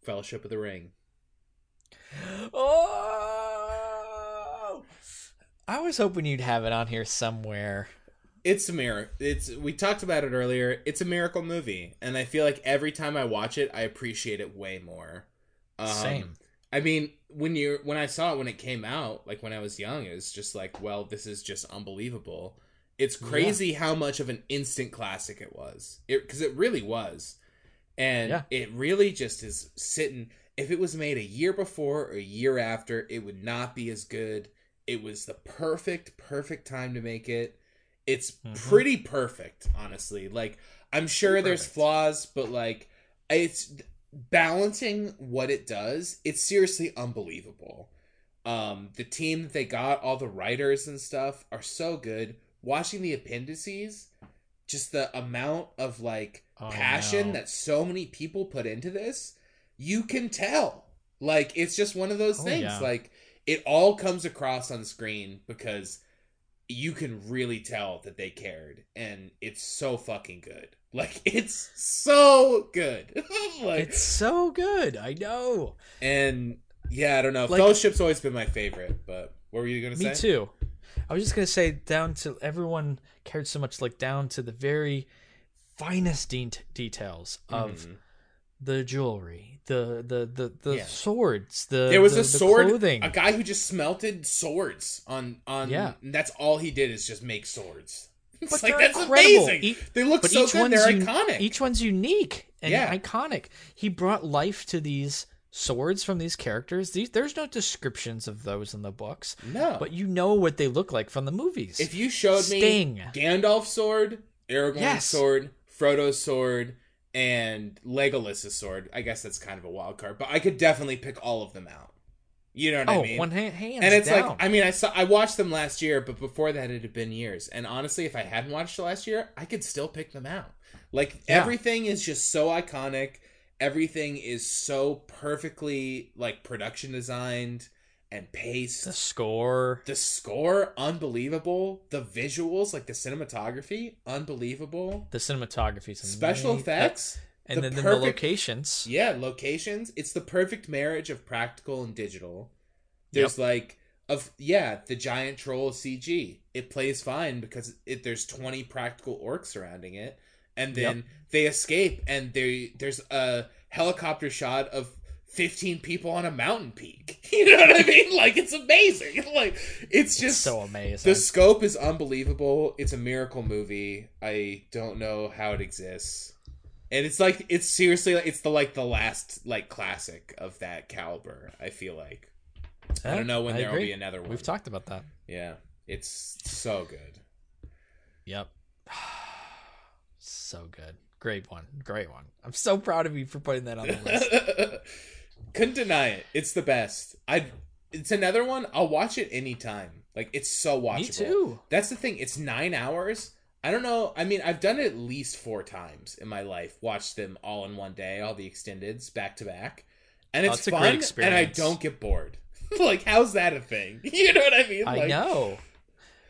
Fellowship of the Ring. *gasps* Oh, I was hoping you'd have it on here somewhere. It's a miracle. It's we talked about it earlier. It's a miracle movie, and I feel like every time I watch it, I appreciate it way more. Um, Same. I mean, when you when I saw it when it came out, like when I was young, it was just like, well, this is just unbelievable. It's crazy how much of an instant classic it was. It because it really was, and Yeah. it really just is sitting. If it was made a year before or a year after, it would not be as good. It was the perfect, perfect time to make it. It's Mhm. pretty perfect, honestly. Like I'm sure Pretty there's perfect. flaws, but like it's balancing what it does. It's seriously unbelievable. Um, the team that they got, all the writers and stuff, are so good. Watching the appendices, just the amount of like Oh, passion no. that so many people put into this, you can tell. Like it's just one of those Oh, things. yeah. Like it all comes across on screen because you can really tell that they cared and it's so fucking good. *laughs* Like it's so good. *laughs* like It's so good. I know. and yeah, I don't know. Like- Fellowship's always been my favorite, but what were you gonna say? Me too. I was just gonna say down to everyone cared so much, like down to the very finest de- details of Mhm. The jewelry, the the the, the Yeah. swords, the There was the, a sword, clothing. a guy who just smelted swords on on. Yeah. and that's all he did is just make swords. *laughs* It's But like that's incredible. amazing. E- they look so each good. one's They're un- iconic. Each one's unique and Yeah. iconic. He brought life to these swords from these characters. These there's no descriptions of those in the books, no, but you know what they look like from the movies. if you showed Sting. me Gandalf's sword, Aragorn's Yes. sword, Frodo's sword, and Legolas's sword, I guess that's kind of a wild card, but I could definitely pick all of them out. You know what oh, I mean? one hand, hands and it's down. like I mean I saw I watched them last year, but before that it had been years. And honestly, if I hadn't watched it last year, I could still pick them out. Like Yeah. everything is just so iconic. Everything is so perfectly like production designed and paced. the score. The score unbelievable. The visuals, like the cinematography, unbelievable. The cinematography, Special effects, and the then, then the locations. yeah, locations. It's the perfect marriage of practical and digital. There's like of yeah, the giant troll CG. It plays fine because it there's 20 practical orcs surrounding it and then they escape and they there's a helicopter shot of 15 people on a mountain peak. *laughs* You know what I mean? Like it's amazing. *laughs* Like it's It's just so amazing. the scope is unbelievable. It's a miracle movie. I don't know how it exists. And it's like it's seriously like it's the like the last like classic of that caliber, I feel like. I don't know when I there will agree. be another one. We've talked about that. Yeah. It's so good. Yep. *sighs* so good. Great one. Great one. I'm so proud of you for putting that on the list. *laughs* Couldn't deny it. It's the best. I it's another one. I'll watch it anytime. Like it's so watchable. Me too. That's the thing. It's nine hours. I don't know. I mean, I've done it at least four times in my life. Watched them all in one day, all the extendeds back to back, and Oh, it's great fun. And I don't get bored. *laughs* like, how's that a thing? *laughs* You know what I mean? I Like, know.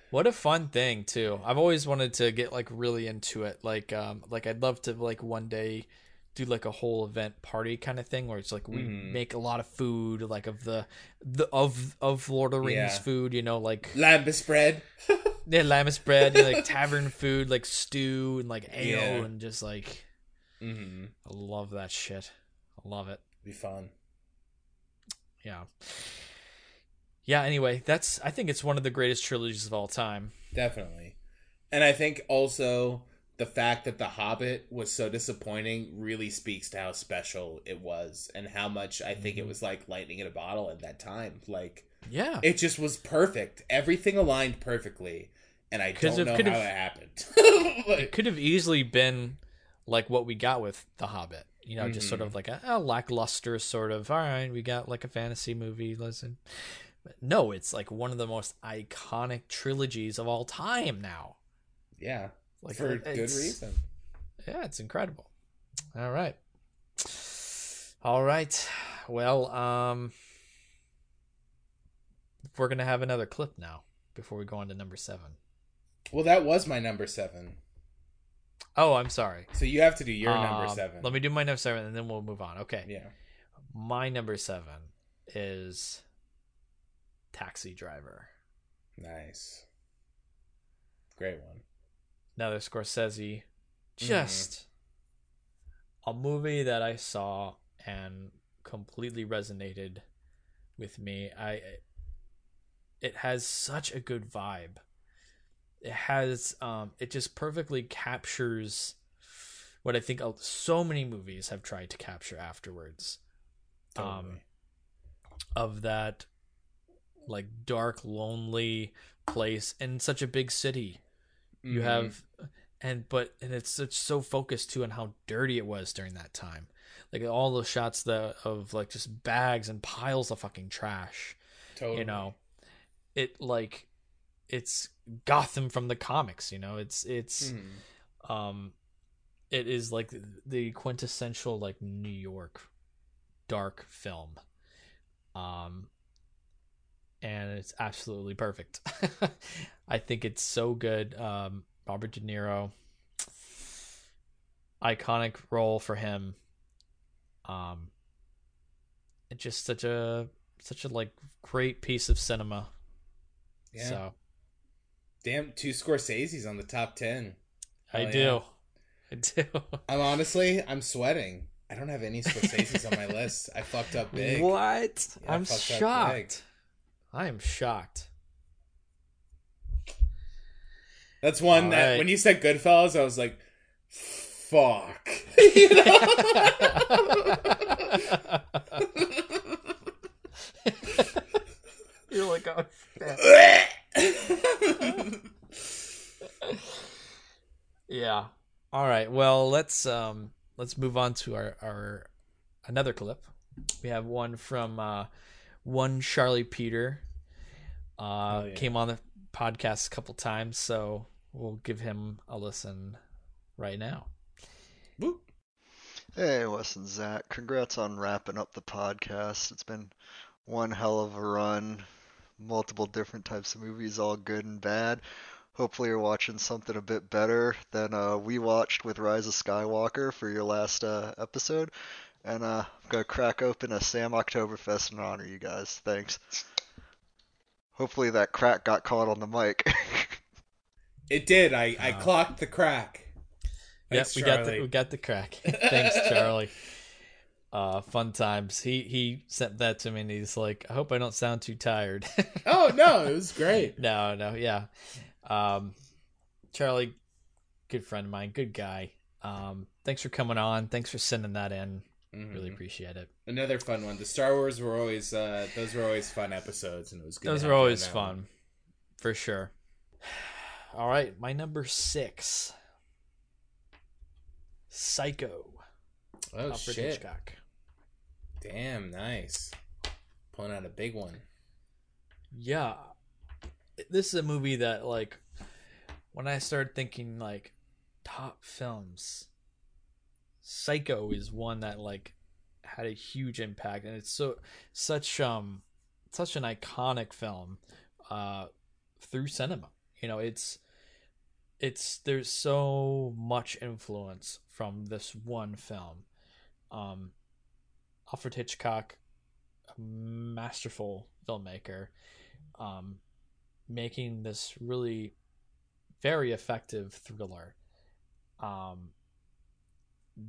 What a fun thing too. I've always wanted to get like really into it. Like um like I'd love to like one day do like a whole event party kind of thing where it's like we Mhm. make a lot of food like of the the of of Lord of the Rings Yeah. food, you know, like Lembas bread. *laughs* yeah, lembas bread, you know, like tavern food, like stew and like ale Yeah. and just like mm-hmm. I love that shit. I love it. Be fun. Yeah. Yeah, anyway, that's I think it's one of the greatest trilogies of all time. Definitely. And I think also the fact that The Hobbit was so disappointing really speaks to how special it was and how much I think it Mm-hmm. was like lightning in a bottle at that time. Like Yeah. it just was perfect. Everything aligned perfectly. And I don't know how it happened. *laughs* it could have easily been like what we got with The Hobbit. You know, just sort Mhm. of like a, a lackluster sort of. All right, we got like a fantasy movie. Listen, but no, it's like one of the most iconic trilogies of all time now. yeah. Like for it- good reason. Yeah, it's incredible. All right, all right. Well, um, we're gonna have another clip now before we go on to number seven. Well, that was my number seven. Oh, I'm sorry. So you have to do your number Um, seven. Let me do my number seven, and then we'll move on. Okay. Yeah. My number seven is Taxi Driver. Nice. Great one. Another Scorsese. Mm-hmm. Just a movie that I saw and completely resonated with me. I it has such a good vibe. It has um it just perfectly captures what I think so many movies have tried to capture afterwards. Um, of that like dark lonely place in such a big city you Mhm. have and but and it's it's so focused too on how dirty it was during that time like all those shots that of like just bags and piles of fucking trash Totally. You know, it like it's Gotham from the comics. You know, it's it's Mhm. um, it is like the quintessential like New York dark film. Um, and it's absolutely perfect. *laughs* I think it's so good. Um, Robert De Niro, iconic role for him. Um, it's just such a such a like great piece of cinema. Yeah. So Damn, two Scorsese's on the top ten. I Hell do. *laughs* I do. I'm honestly, I'm sweating. I don't have any Scorsese's on my list. I fucked up big. What? Yeah, I'm shocked. I am shocked. That's one All that right. when you said Goodfellas, I was like, fuck. You *laughs* You're like, oh know? Yeah. All right. Well, let's um let's move on to our our another clip. We have one from uh one Charlie Peter. Uh Oh, yeah. came on the podcast a couple times, so we'll give him a listen right now. Woo. Hey, Wes and Zach. Congrats on wrapping up the podcast. It's been one hell of a run. Multiple different types of movies, all good and bad. Hopefully, you're watching something a bit better than uh, we watched with Rise of Skywalker for your last uh, episode. And uh, I'm going to crack open a Sam Oktoberfest in honor of you guys. Thanks. Hopefully, that crack got caught on the mic. *laughs* It did. I, I Wow. clocked the crack. Yep, Thanks, we got the we got the crack. *laughs* Thanks, Charlie. Uh, fun times. He he sent that to me, and he's like, "I hope I don't sound too tired." *laughs* Oh no, it was great. no, no, yeah. Um, Charlie, good friend of mine, good guy. Um, thanks for coming on. Thanks for sending that in. Really Mhm. appreciate it. Another fun one. The Star Wars were always uh, those were always fun episodes, and it was good. Those have are you on always fun, one. for sure. *sighs* All right, my number six, Psycho. Oh Alfred shit! Hitchcock. Damn, nice. Pulling out a big one. Yeah. This is a movie that like when I started thinking like top films Psycho is one that like had a huge impact and it's so such um such an iconic film uh through cinema. You know, it's it's there's so much influence from this one film. Um Alfred Hitchcock a masterful filmmaker um, making this really very effective thriller um,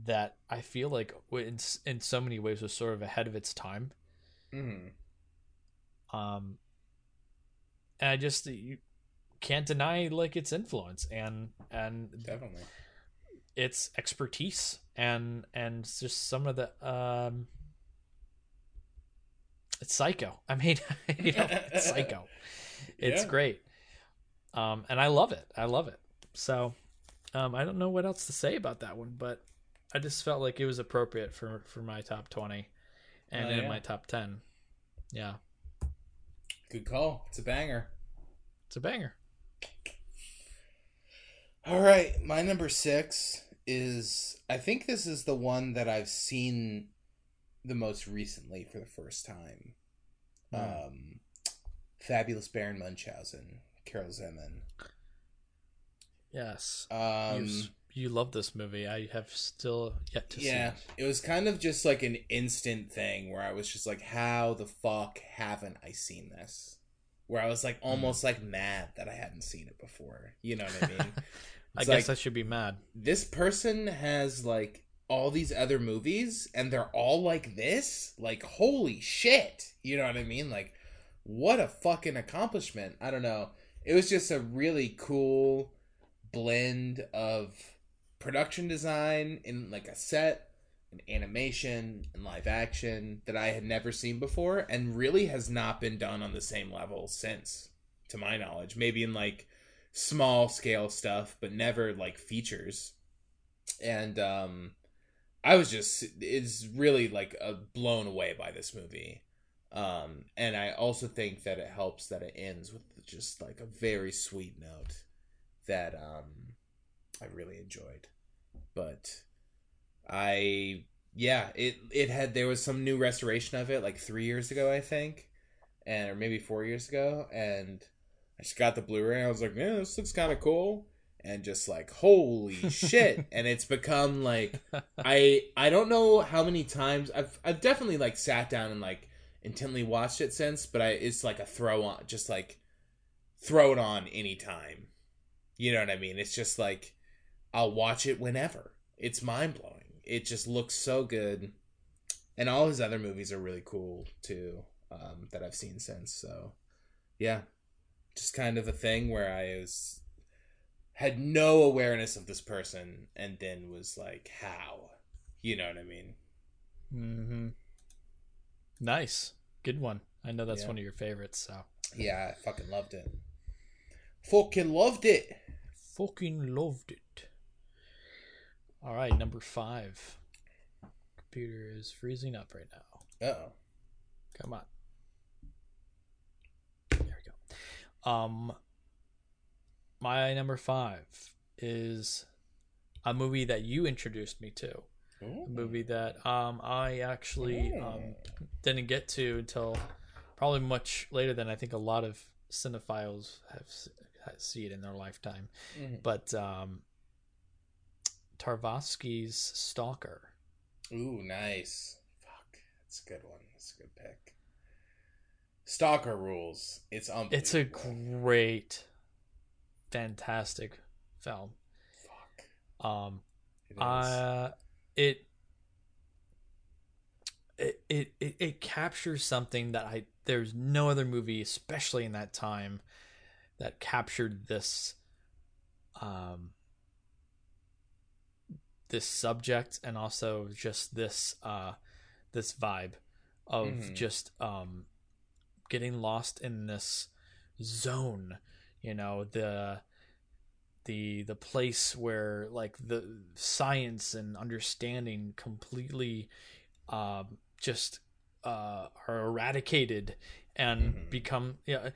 that I feel like in in so many ways was sort of ahead of its time. Mm. Um, and I just you can't deny like its influence and and Definitely. its expertise and and just some of the um it's psycho i mean *laughs* you know it's *laughs* psycho it's Yeah. great um and i love it i love it so um i don't know what else to say about that one but i just felt like it was appropriate for for my top 20 and Oh, in yeah. my top 10 yeah Good call. It's a banger. it's a banger All right, my number six is I think this is the one that I've seen the most recently for the first time. Um, Fabulous Baron Munchausen, Karel Zeman. yes Um, you, you love this movie. I have still yet to yeah, see it. it was kind of just like an instant thing where I was just like, how the fuck haven't I seen this? Where I was like hmm. almost like mad that I hadn't seen it before. You know what I mean? *laughs* i It's guess i should be mad. this person has like all these other movies and they're all like this? Like holy shit! You know what i mean? Like what a fucking accomplishment. I don't know. It was just a really cool blend of production design in like a set and animation and live action that i had never seen before and really has not been done on the same level since to my knowledge. Maybe in like small scale stuff but never like features. And um i was just it's really like uh, blown away by this movie. Um, and I also think that it helps that it ends with just like a very sweet note that um I really enjoyed. But I yeah, it it had there was some new restoration of it like 3 years ago I think and or maybe 4 years ago and I just got the Blu-ray and I was like, "Yeah, this looks kind of cool." And just like, "Holy *laughs* shit." and it's become like I I don't know how many times I've I've definitely like sat down and like intently watched it since, but I it's like a throw on, just like throw it on anytime. You know what I mean? It's just like I'll watch it whenever. It's mind blowing. It just looks so good, and all his other movies are really cool too um, that I've seen since. So yeah, just kind of a thing where I was had no awareness of this person, and then was like, how? You know what I mean? Mm-hmm. Nice. Good one. I know that's Yeah. one of your favorites, so. Yeah, I fucking loved it. Fucking loved it. Fucking loved it. All right, number five. Computer is freezing up right now. Oh. Come on. There we go. Um, my number five is a movie that you introduced me to. A movie that um I actually um didn't get to until probably much later than I think a lot of cinephiles have see it in their lifetime. Mhm. But um Tarkovsky's Stalker. Ooh, nice. Fuck, that's a good one. That's a good pick. Stalker rules. It's um. It's a great, fantastic film. Fuck. Um, It is. uh, it, it it it it captures something that I there's no other movie, especially in that time, that captured this, um, this subject and also just this uh, this vibe of Mhm. just um, getting lost in this zone. You know the the the place where like the science and understanding completely um just uh are eradicated and Mhm. become yeah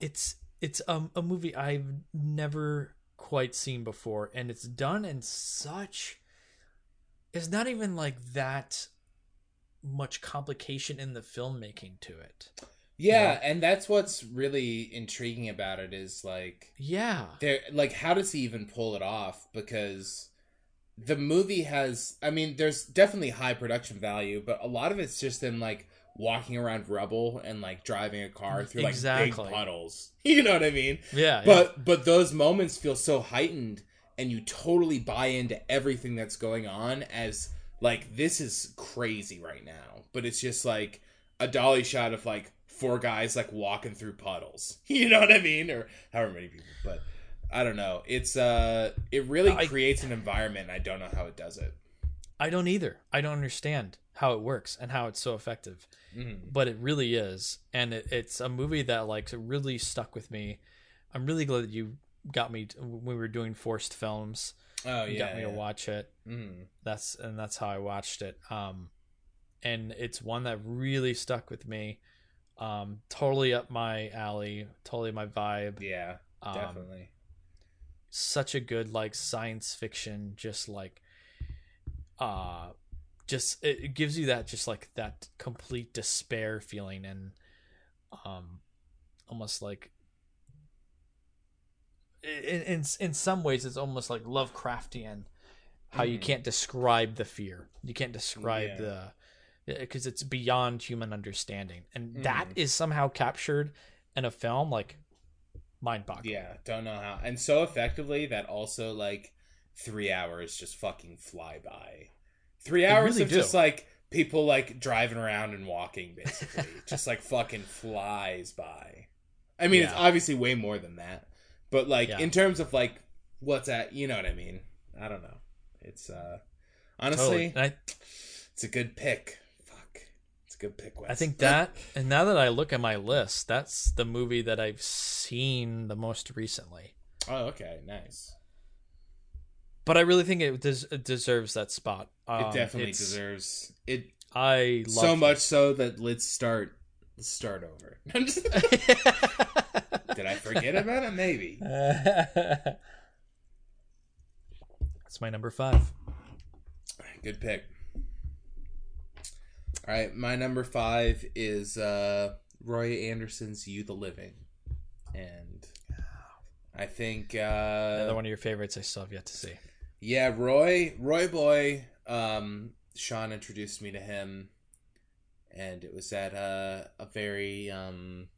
it's it's um, a movie I've never quite seen before and it's done in such it's not even like that much complication in the filmmaking to it yeah, yeah. and that's what's really intriguing about it is like yeah there like how does he even pull it off because the movie has i mean there's definitely high production value but a lot of it's just in like walking around rubble and like driving a car mm, through like Exactly. big puddles *laughs* you know what i mean yeah yeah. but but those moments feel so heightened and you totally buy into everything that's going on as like this is crazy right now. But it's just like a dolly shot of like four guys like walking through puddles. *laughs* You know what i mean? Or however many people but i don't know. It's uh it really I- creates an environment and i don't know how it does it. I don't either. I don't understand how it works and how it's so effective, mm-hmm. but it really is, and it, it's a movie that like really stuck with me. I'm really glad that you got me to, when we were doing forced films. oh yeah got me to watch it. mm That's and that's how I watched it. Um, and it's one that really stuck with me. Um, totally up my alley. Totally my vibe. yeah Um, definitely such a good like science fiction just like uh just it, it gives you that just like that complete despair feeling and um almost like in in, in some ways it's almost like lovecraftian how you Mhm. can't describe the fear you can't describe Yeah. the because it's beyond human understanding and that Mhm. is somehow captured in a film like mind boggling Yeah, don't know how. And so effectively that also like three hours just fucking fly by. Three hours really of just like people like driving around and walking basically. *laughs* just like fucking flies by. I mean it's obviously way more than that. But like Yeah. in terms of like what's at you know what I mean. I don't know. It's uh honestly Totally. I, it's a good pick. Fuck. It's a good pick, Wes. I think that, and now that I look at my list, that's the movie that I've seen the most recently. Oh, okay, nice. But I really think it, des- it deserves that spot. Um, it definitely deserves it I love so much so that let's start Let's start over. *laughs* *laughs* I'm just- Did I forget about it? Maybe. *laughs* That's my number five. Good pick. All right, my number five is uh, Roy Andersson's "You the Living," and I think uh, Another one of your favorites. I still have yet to see. Yeah, Roy, Roy Boy. Um, Sean introduced me to him, and it was at a a very um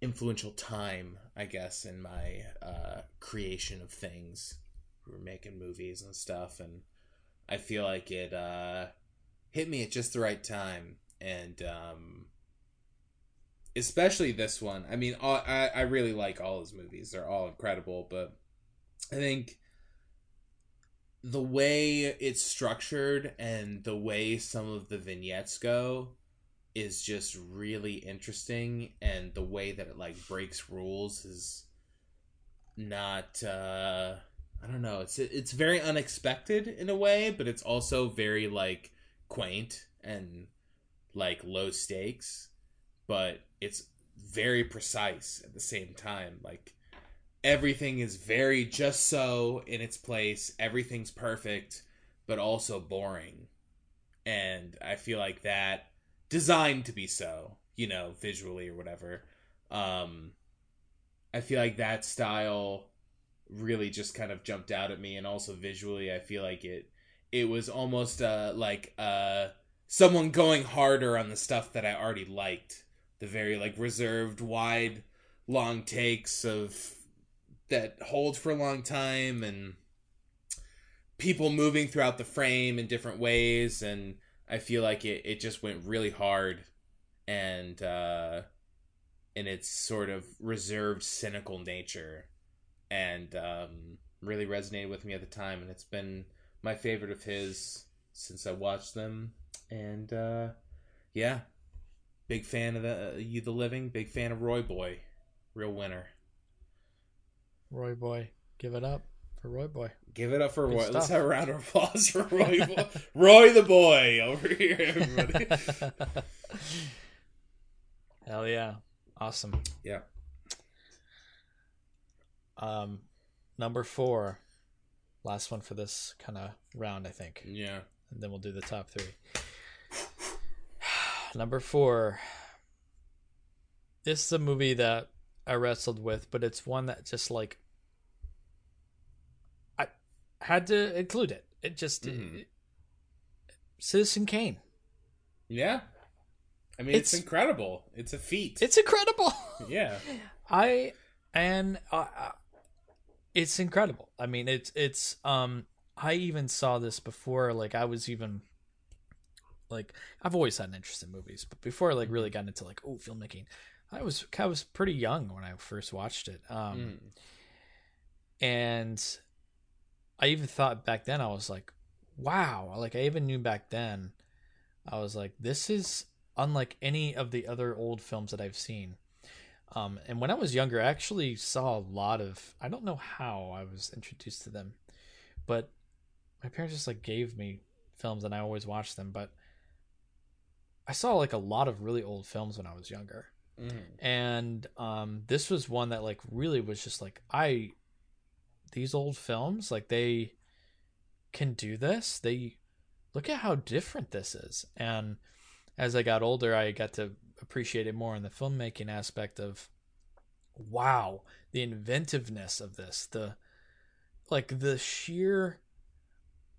influential time, I guess, in my uh creation of things. We were making movies and stuff, and I feel like it uh hit me at just the right time, and um especially this one. I mean, all, I I really like all his movies; they're all incredible, but I think the way it's structured and the way some of the vignettes go is just really interesting and the way that it like breaks rules is not uh I don't know it's it's very unexpected in a way but it's also very like quaint and like low stakes but it's very precise at the same time like everything is very just so in its place. Everything's perfect, but also boring. And I feel like that designed to be so, you know, visually or whatever. Um I feel like that style really just kind of jumped out at me and also visually I feel like it it was almost uh like uh someone going harder on the stuff that I already liked. The very like reserved wide long takes of that hold for a long time and people moving throughout the frame in different ways and I feel like it, it just went really hard and uh in its sort of reserved cynical nature and um really resonated with me at the time and it's been my favorite of his since I watched them and uh yeah big fan of the uh, you the living big fan of Roy Boy real winner. Roy Boy, give it up for Roy Boy. Give it up for Good Roy. Let's have a round of applause for Roy. Boy. Roy the boy over here, everybody. *laughs* Hell yeah, awesome. yeah. Um, number four, last one for this kind of round, I think, Yeah. and then we'll do the top three. *sighs* number four. This is a movie that I wrestled with, but it's one that just like had to include it. It just Mhm. Citizen Kane. Yeah. I mean, it's, It's- incredible. It's a feat. It's incredible. *laughs* yeah. I and uh, uh, it's incredible. I mean, it's it's um I even saw this before like I was even like I've always had an interest in movies, but before I like really got into like oh filmmaking, I was I was pretty young when I first watched it. Um Mm. and I even thought back then I was like, wow, like I even knew back then I was like this is unlike any of the other old films that I've seen. Um, and when I was younger, I actually saw a lot of. I don't know how I was introduced to them, but my parents just like gave me films, and I always watched them. But I saw like a lot of really old films when I was younger, Mm. and um, this was one that like really was just like I. These old films, like they can do this. They look at how different this is, and as I got older, I got to appreciate it more in the filmmaking aspect of wow, the inventiveness of this, the like the sheer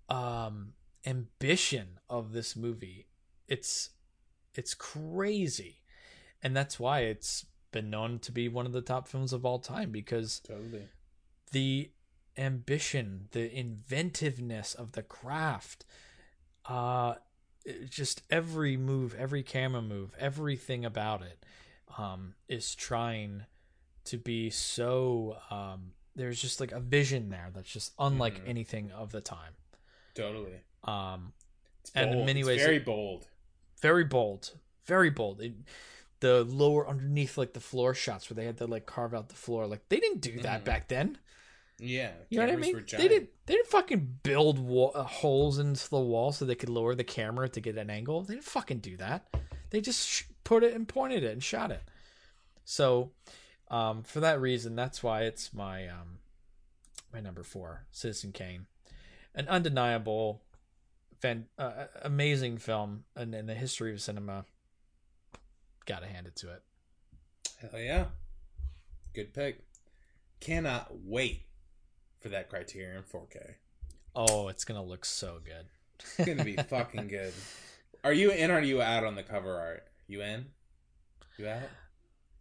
um ambition of this movie. It's it's crazy. And that's why it's been known to be one of the top films of all time because Totally. the ambition, the inventiveness of the craft, uh, just every move, every camera move, everything about it, um, is trying to be so. Um, there's just like a vision there that's just unlike Mhm. anything of the time. Totally. Um, And in many It's ways very it- bold. very bold, very bold. It, the lower underneath like the floor shots where they had to like carve out the floor, like they didn't do that Mhm. back then. Yeah. You know what I mean? They didn't. They didn't fucking build uh, holes into the wall so they could lower the camera to get an angle. They didn't fucking do that. They just sh- put it and pointed it and shot it. So, um, for that reason, that's why it's my um, my number four, Citizen Kane, an undeniable, fan, uh, amazing film in, in the history of cinema. Gotta hand it to it. Hell yeah. Good pick. Cannot wait for that Criterion 4K. Oh, it's gonna look so good. It's gonna be fucking good. *laughs* Are you in or are you out on the cover art? You in? You out?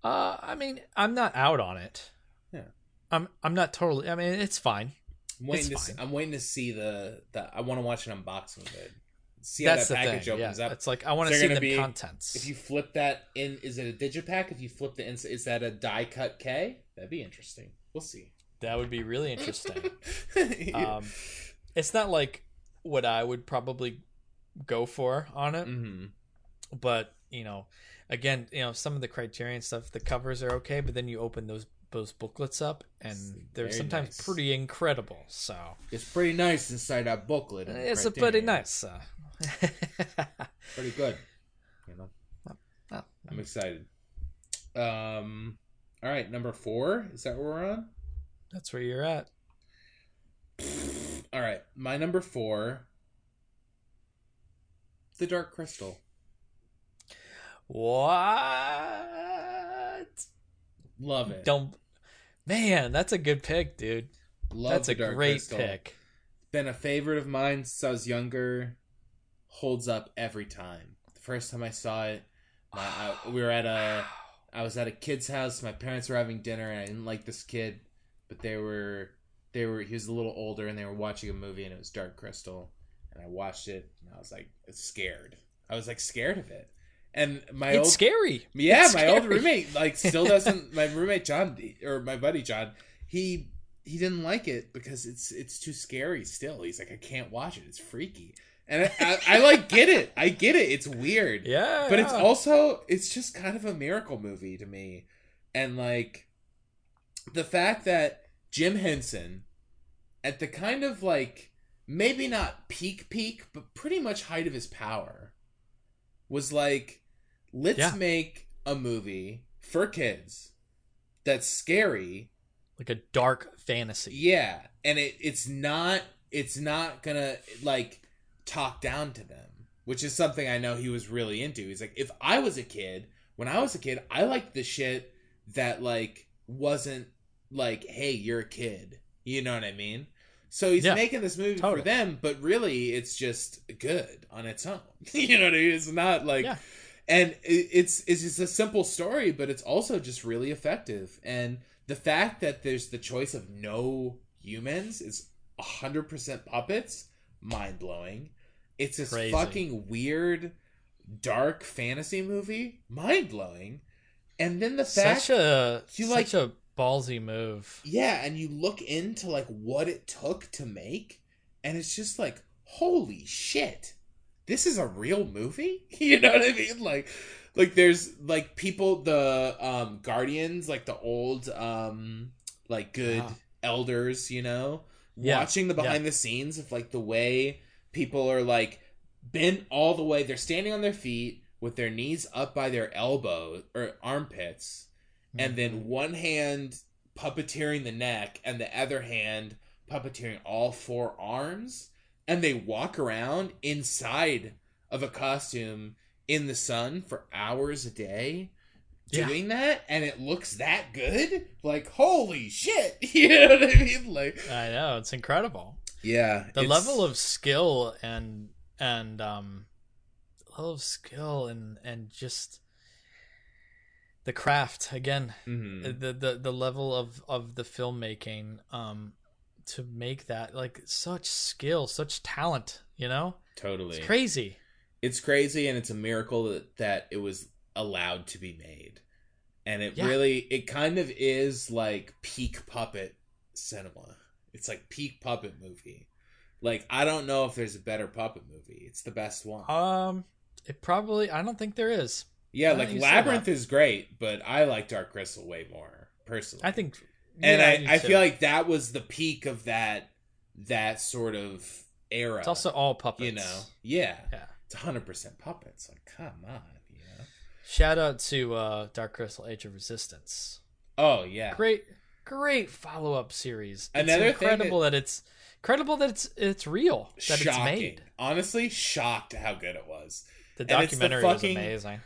Uh, I mean, I'm not out on it. Yeah. I'm I'm not totally. I mean, it's fine. I'm waiting It's to see, fine. I'm waiting to see the, the I want to watch an unboxing of it. See That's how that package thing. opens yeah. up. It's like I want to see the be- contents. If you flip that in, is it a digipack? If you flip the ins, is that a die cut K? That'd be interesting. We'll see. That would be really interesting. *laughs* um, it's not like what I would probably go for on it, hmm but you know, again, you know, some of the Criterion stuff, the covers are okay, but then you open those those booklets up, and they're Very sometimes nice. pretty incredible. So It's pretty nice inside that booklet. it's a pretty nice. Uh, *laughs* pretty good. You know, I'm excited. Um, all right, number four. Is that where we're on? That's where you're at. All right, my number four. The Dark Crystal. What? Love it. Don't, man. That's a good pick, dude. Love that's the a Dark great Crystal. pick. Been a favorite of mine since I was younger. Holds up every time. The first time I saw it, my, I, we were at a. *sighs* I was at a kid's house. My parents were having dinner, and I didn't like this kid, but they were they were he was a little older, and they were watching a movie, and it was Dark Crystal, and I watched it, and I was like scared. I was like scared of it, and my it's old scary. yeah, It's my old roommate like still *laughs* doesn't. my roommate John or my buddy John, he he didn't like it because it's it's too scary. Still, he's like, I can't watch it. It's freaky, and I, I, I like get it. I get it. It's weird, Yeah, but it's also it's just kind of a miracle movie to me, and like the fact that Jim Henson, at the kind of like maybe not peak peak, but pretty much height of his power, was like, let's Yeah. make a movie for kids that's scary like a dark fantasy. yeah, and it it's not it's not gonna like talk down to them, which is something I know he was really into. He's like, if I was a kid, when I was a kid, I liked the shit that like wasn't like, hey, you're a kid. You know what I mean? So he's Yeah, making this movie totally. for them, but really, it's just good on its own. *laughs* you know what I mean? It's not like Yeah. and it's it's just a simple story but it's also just really effective and the fact that there's the choice of no humans is 100% puppets mind-blowing it's this Crazy. fucking weird dark fantasy movie mind-blowing and then the fact such a you such like- a ballsy move. yeah and you look into like what it took to make and it's just like holy shit this is a real movie *laughs* you know what i mean like like there's like people the um guardians like the old um like good Wow. elders you know Yeah, watching the yeah. behind the scenes of like the way people are like bent all the way they're standing on their feet with their knees up by their elbow or armpits and Mm-hmm. then one hand puppeteering the neck and the other hand puppeteering all four arms and they walk around inside of a costume in the sun for hours a day Yeah. doing that and it looks that good like holy shit *laughs* you know what i mean like I know it's incredible. yeah The level of skill and and um, level of skill and and just the craft again. Mhm. The the the level of of the filmmaking um to make that like such skill, such talent. You know, totally it's crazy. it's crazy and it's a miracle that, that it was allowed to be made and it Yeah. really it kind of is like peak puppet cinema it's like peak puppet movie like i don't know if there's a better puppet movie it's the best one Um, it probably. I don't think there is. yeah like that labyrinth is great but i like dark crystal way more personally I think. and yeah, i i too. feel like that was the peak of that that sort of era it's also all puppets. you know yeah Yeah. it's 100% puppets like come on you know Shout out to uh, Dark Crystal: Age of Resistance. Oh yeah. Great, great follow up series. It's Another incredible that... it's incredible that it's it's real that Shocking. it's made. Honestly, shocked how good it was. The it's the documentary fucking- was amazing.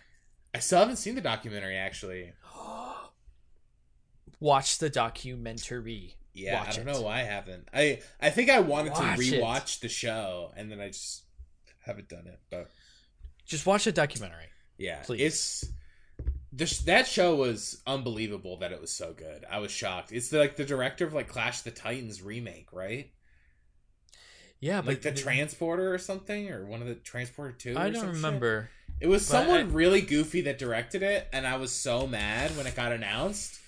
I still haven't seen the documentary actually. *gasps* Watch the documentary. Yeah, Watch I don't it. know why I haven't. I I think I wanted Watch to it. rewatch the show and then I just haven't done it. But Just watch the documentary. yeah, Please. it's this that show was unbelievable that it was so good. I was shocked. It's the, like the director of like Clash of the Titans remake, right? Yeah, Like but the transporter or something, or one of the transporter two. I don't some shit. remember. It was someone I- really goofy that directed it, and I was so mad when it got announced.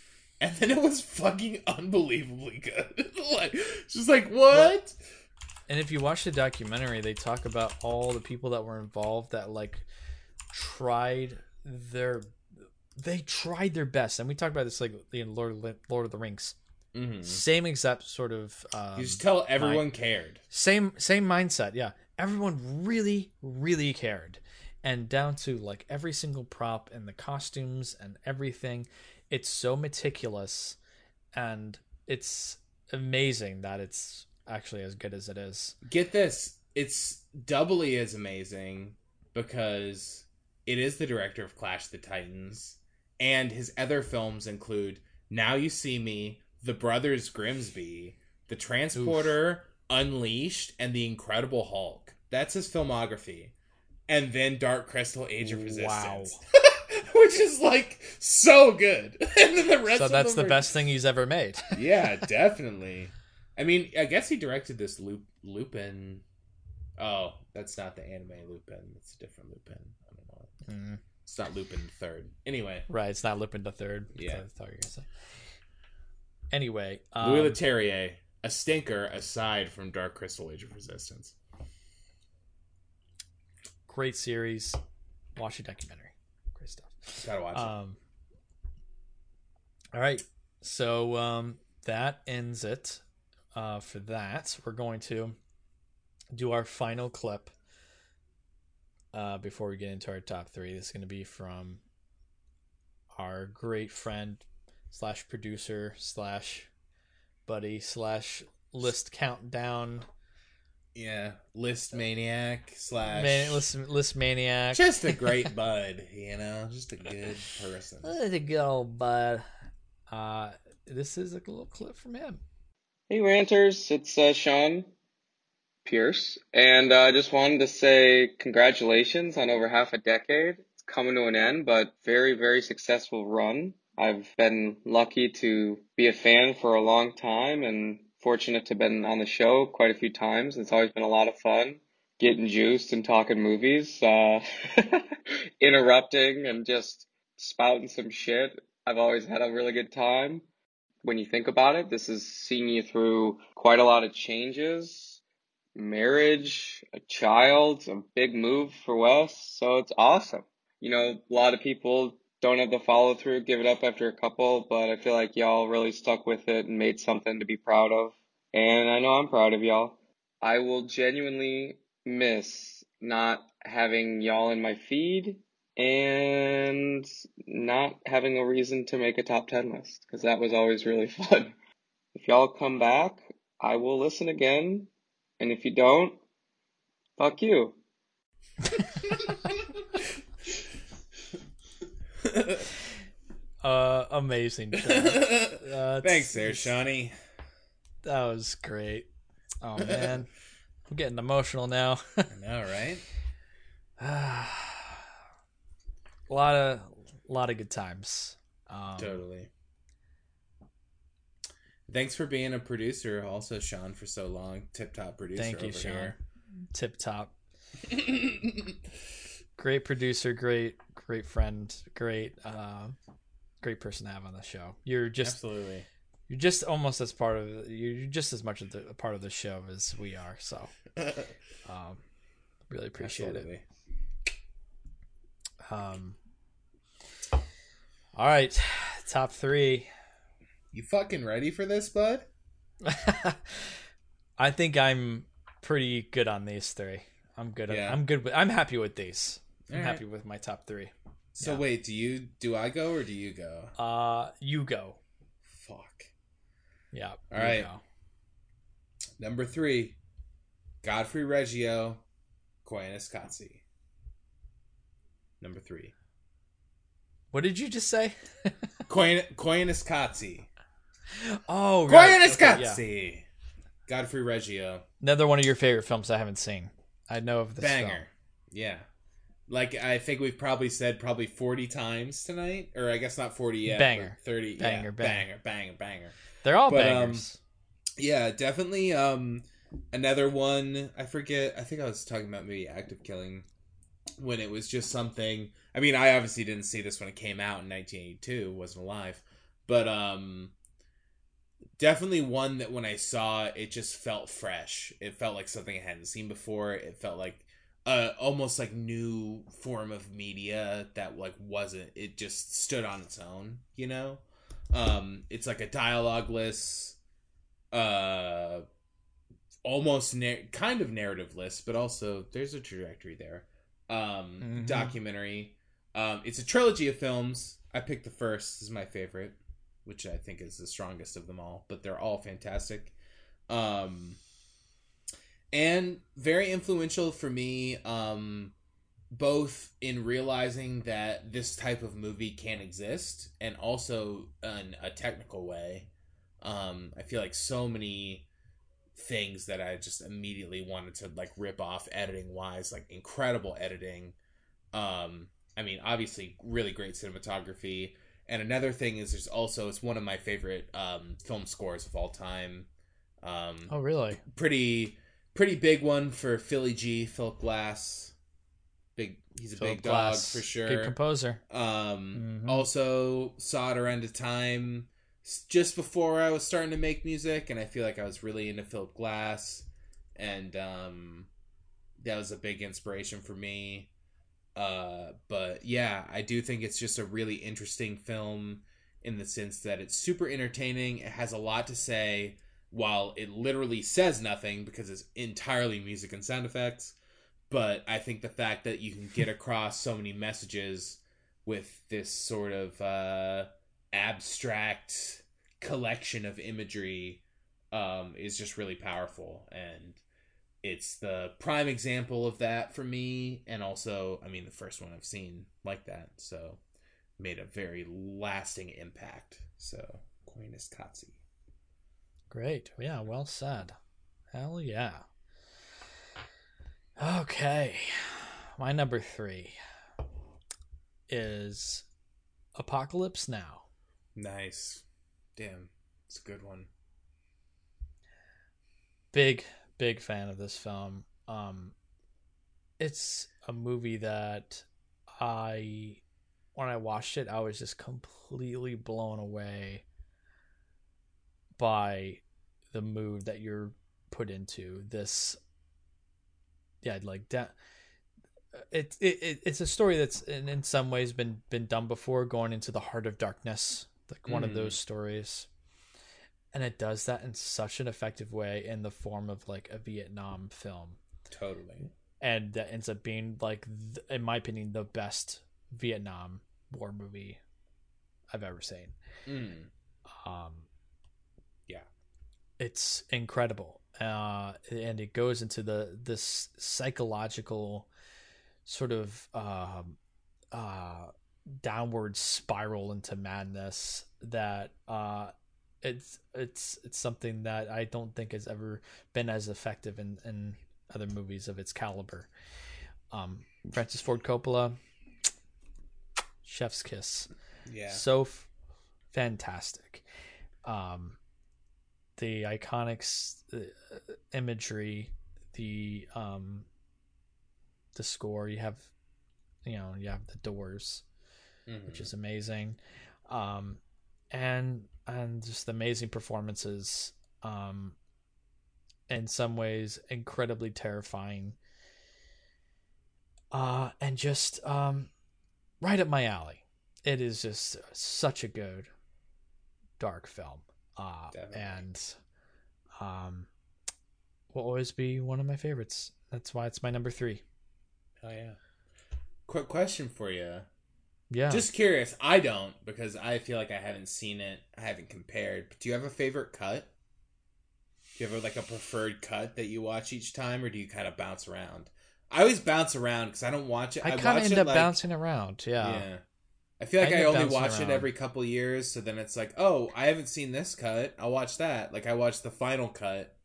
And then it was fucking unbelievably good. *laughs* like, just like what? And if you watch the documentary, they talk about all the people that were involved that like tried their they tried their best. And we talked about this like in Lord Lord of the Rings. Mm-hmm. Same exact sort of um, You just tell everyone cared. same same mindset. Yeah, everyone really really cared, and down to like every single prop and the costumes and everything. It's so meticulous, and it's amazing that it's actually as good as it is. Get this, it's doubly as amazing because it is the director of Clash the Titans, and his other films include Now You See Me, The Brothers Grimsby, The Transporter, Unleashed, and The Incredible Hulk. That's his filmography. And then Dark Crystal Age of Wow. Resistance. *laughs* Which is like so good. *laughs* and then the rest So that's the are- best thing he's ever made. *laughs* yeah, definitely. I mean, I guess he directed this Loop Lupin. Oh, that's not the anime Lupin. It's a different Lupin. I don't know. Mm, It's not Lupin the third. Anyway, right, it's not Lupin the Third. Yeah. I thought you were gonna say. Anyway, um, Louis Leterrier, a stinker aside from Dark Crystal Age of Resistance. great series. Watch the documentary. Great stuff. Gotta watch it. Um, all right, so um, that ends it uh, for that. We're going to do our final clip uh, before we get into our top three. This is going to be from our great friend slash producer slash buddy slash list countdown Yeah, list maniac slash man, list list maniac. just a great *laughs* bud. You know, just a good person. Let it go, bud. Uh, this is a little clip from him. Hey ranters, it's uh, Sean Pierce, and uh, I just wanted to say congratulations on over half a decade. It's coming to an end, but very, very successful run. I've been lucky to be a fan for a long time and fortunate to have been on the show quite a few times. It's always been a lot of fun getting juiced and talking movies, uh, *laughs* interrupting and just spouting some shit. I've always had a really good time when you think about it, this has seen you through quite a lot of changes, marriage, a child, a big move for Wes. So it's awesome. You know, a lot of people don't have the follow through, give it up after a couple, but I feel like y'all really stuck with it and made something to be proud of. And I know I'm proud of y'all. I will genuinely miss not having y'all in my feed and not having a reason to make a top 10 list because that was always really *laughs* fun. If y'all come back, I will listen again. And if you don't, fuck you. *laughs* Uh, amazing. *laughs* Uh, Thanks, there, Shawnee. That was great. Oh *laughs* man, I'm getting emotional now. I *laughs* know, right? a *sighs* lot of, a lot of good times. Um, Totally. Thanks for being a producer, also Sean, for so long. Tip top producer. Thank you, Sean. Tip top. Great producer. Great, great friend. Great, uh, great person to have on the show. You're just, Absolutely. you're just almost as part of. You're just as much of the, a part of the show as we are. So, *laughs* um, really appreciate it. Um. All right, top three. You fucking ready for this, bud? *laughs* I think I'm pretty good on these three. I'm good. Yeah. I'm good with. I'm happy with these. I'm right. happy with my top three. So Yeah. wait, do you do I go or do you go? Uh, you go. Fuck. Yeah. All right. go. Number three, Godfrey Reggio, Koyaanisqatsi. Number three, What did you just say? *laughs* Koyan- Koyaanisqatsi. oh, right. Okay, yeah. Godfrey Reggio, Another one of your favorite films I haven't seen. I know of this banger. film. Yeah. Like I think we've probably said probably forty times tonight, or I guess not forty yet. Banger. thirty. Banger, yeah, banger. banger, banger, banger. They're all But, um, bangers. Yeah, definitely. Um, another one. I forget. I think I was talking about maybe Act of Killing when it was just something. I mean, I obviously didn't see this when it came out in 1982. wasn't alive, but um, definitely one that when I saw it, it just felt fresh. It felt like something I hadn't seen before. It felt like uh almost like new form of media that like wasn't. It just stood on its own. You know. Um, it's like a dialogueless uh almost na- kind of narrative narrativeless but also there's a trajectory there um Mhm. documentary um it's a trilogy of films i picked the first this is my favorite which i think is the strongest of them all but they're all fantastic um and very influential for me um both in realizing that this type of movie can exist and also in a technical way. Um i feel like so many things that i just immediately wanted to like rip off editing wise like incredible editing. Um i mean obviously really great cinematography. And another thing is there's also it's one of my favorite um film scores of all time. Um Oh, really? pretty pretty big one for philly g philip glass big he's a big dog for sure Good composer. um, Mhm. also saw it around a time just before I was starting to make music, and I feel like I was really into Philip Glass, and um, that was a big inspiration for me. Uh, but yeah, I do think it's just a really interesting film in the sense that it's super entertaining. It has a lot to say, while it literally says nothing because it's entirely music and sound effects. But I think the fact that you can *laughs* get across so many messages with this sort of uh, abstract collection of imagery um, is just really powerful. And it's the prime example of that for me. And also, I mean, the first one I've seen like that. So made a very lasting impact. So, Koyaanisqatsi. Great. Yeah, well said. Hell yeah. Okay. My number three is Apocalypse Now. Nice. Damn. It's a good one. Big, big fan of this film. Um it's a movie that I when I watched it, I was just completely blown away by the mood that you're put into. This yeah, like that it, it, it it's a story that's in, in some ways been been done before going into the heart of darkness like one of Mhm. those stories and it does that in such an effective way in the form of like a vietnam film Totally. and that ends up being like th- in my opinion the best vietnam war movie i've ever seen Mm. um. It's incredible uh and it goes into the this psychological sort of um uh downward spiral into madness that uh it's it's it's something that I don't think has ever been as effective in in other movies of its caliber. Um Francis Ford Coppola *tsk* chef's kiss Yeah. so f- fantastic um the iconic s- uh, imagery the um the score. You have you know you have the doors Mhm. which is amazing. Um and and just amazing performances um in some ways incredibly terrifying. Uh and just um right up my alley. It is just such a good dark film uh and um will always be one of my favorites that's why it's my number three Oh yeah. Quick question for you. Yeah. Just curious. I don't because I feel like I haven't seen it. I haven't compared. But do you have a favorite cut? Do you have like a preferred cut that you watch each time, or do you kind of bounce around? I always bounce around because I don't watch it. I I, kind of end up like- bouncing around. Yeah. Yeah. I feel like I I, only watch it every couple years, so then it's like, oh, I haven't seen this cut. I'll watch that. Like I watched the final cut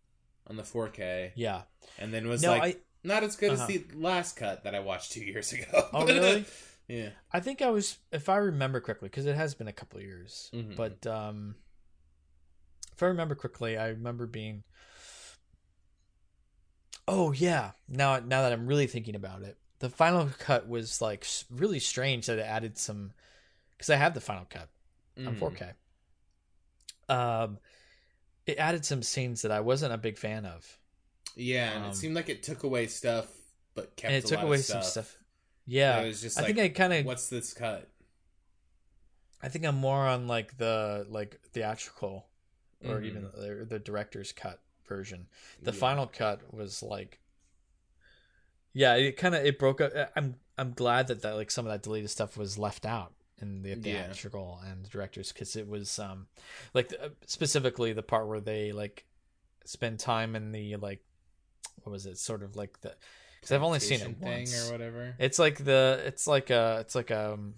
on the 4K, Yeah. and then was No, like I not as good Uh-huh. as the last cut that I watched two years ago. Oh, really? *laughs* yeah. I think I was, if I remember correctly, because it has been a couple years. Mhm. But um, if I remember quickly, I remember being. Oh yeah! Now, now that I'm really thinking about it, the final cut was like really strange that it added some, because I have the final cut on Mhm. 4K. Um, it added some scenes that I wasn't a big fan of, Yeah, and Um, it seemed like it took away stuff, but kept. and it a took lot away of some stuff. stuff. Yeah, it was just. I Like, think I kind of What's this cut? I think I'm more on like the like theatrical or Mhm. even the, the director's cut version. The Yeah. final cut was like Yeah, it kind of it broke up uh, I'm I'm glad that that like some of that deleted stuff was left out in the Yeah. theatrical and the directors cuz it was um like uh, specifically the part where they like spend time in the like what was it sort of like the cuz I've only seen it thing once. or whatever. It's like the it's like a it's like um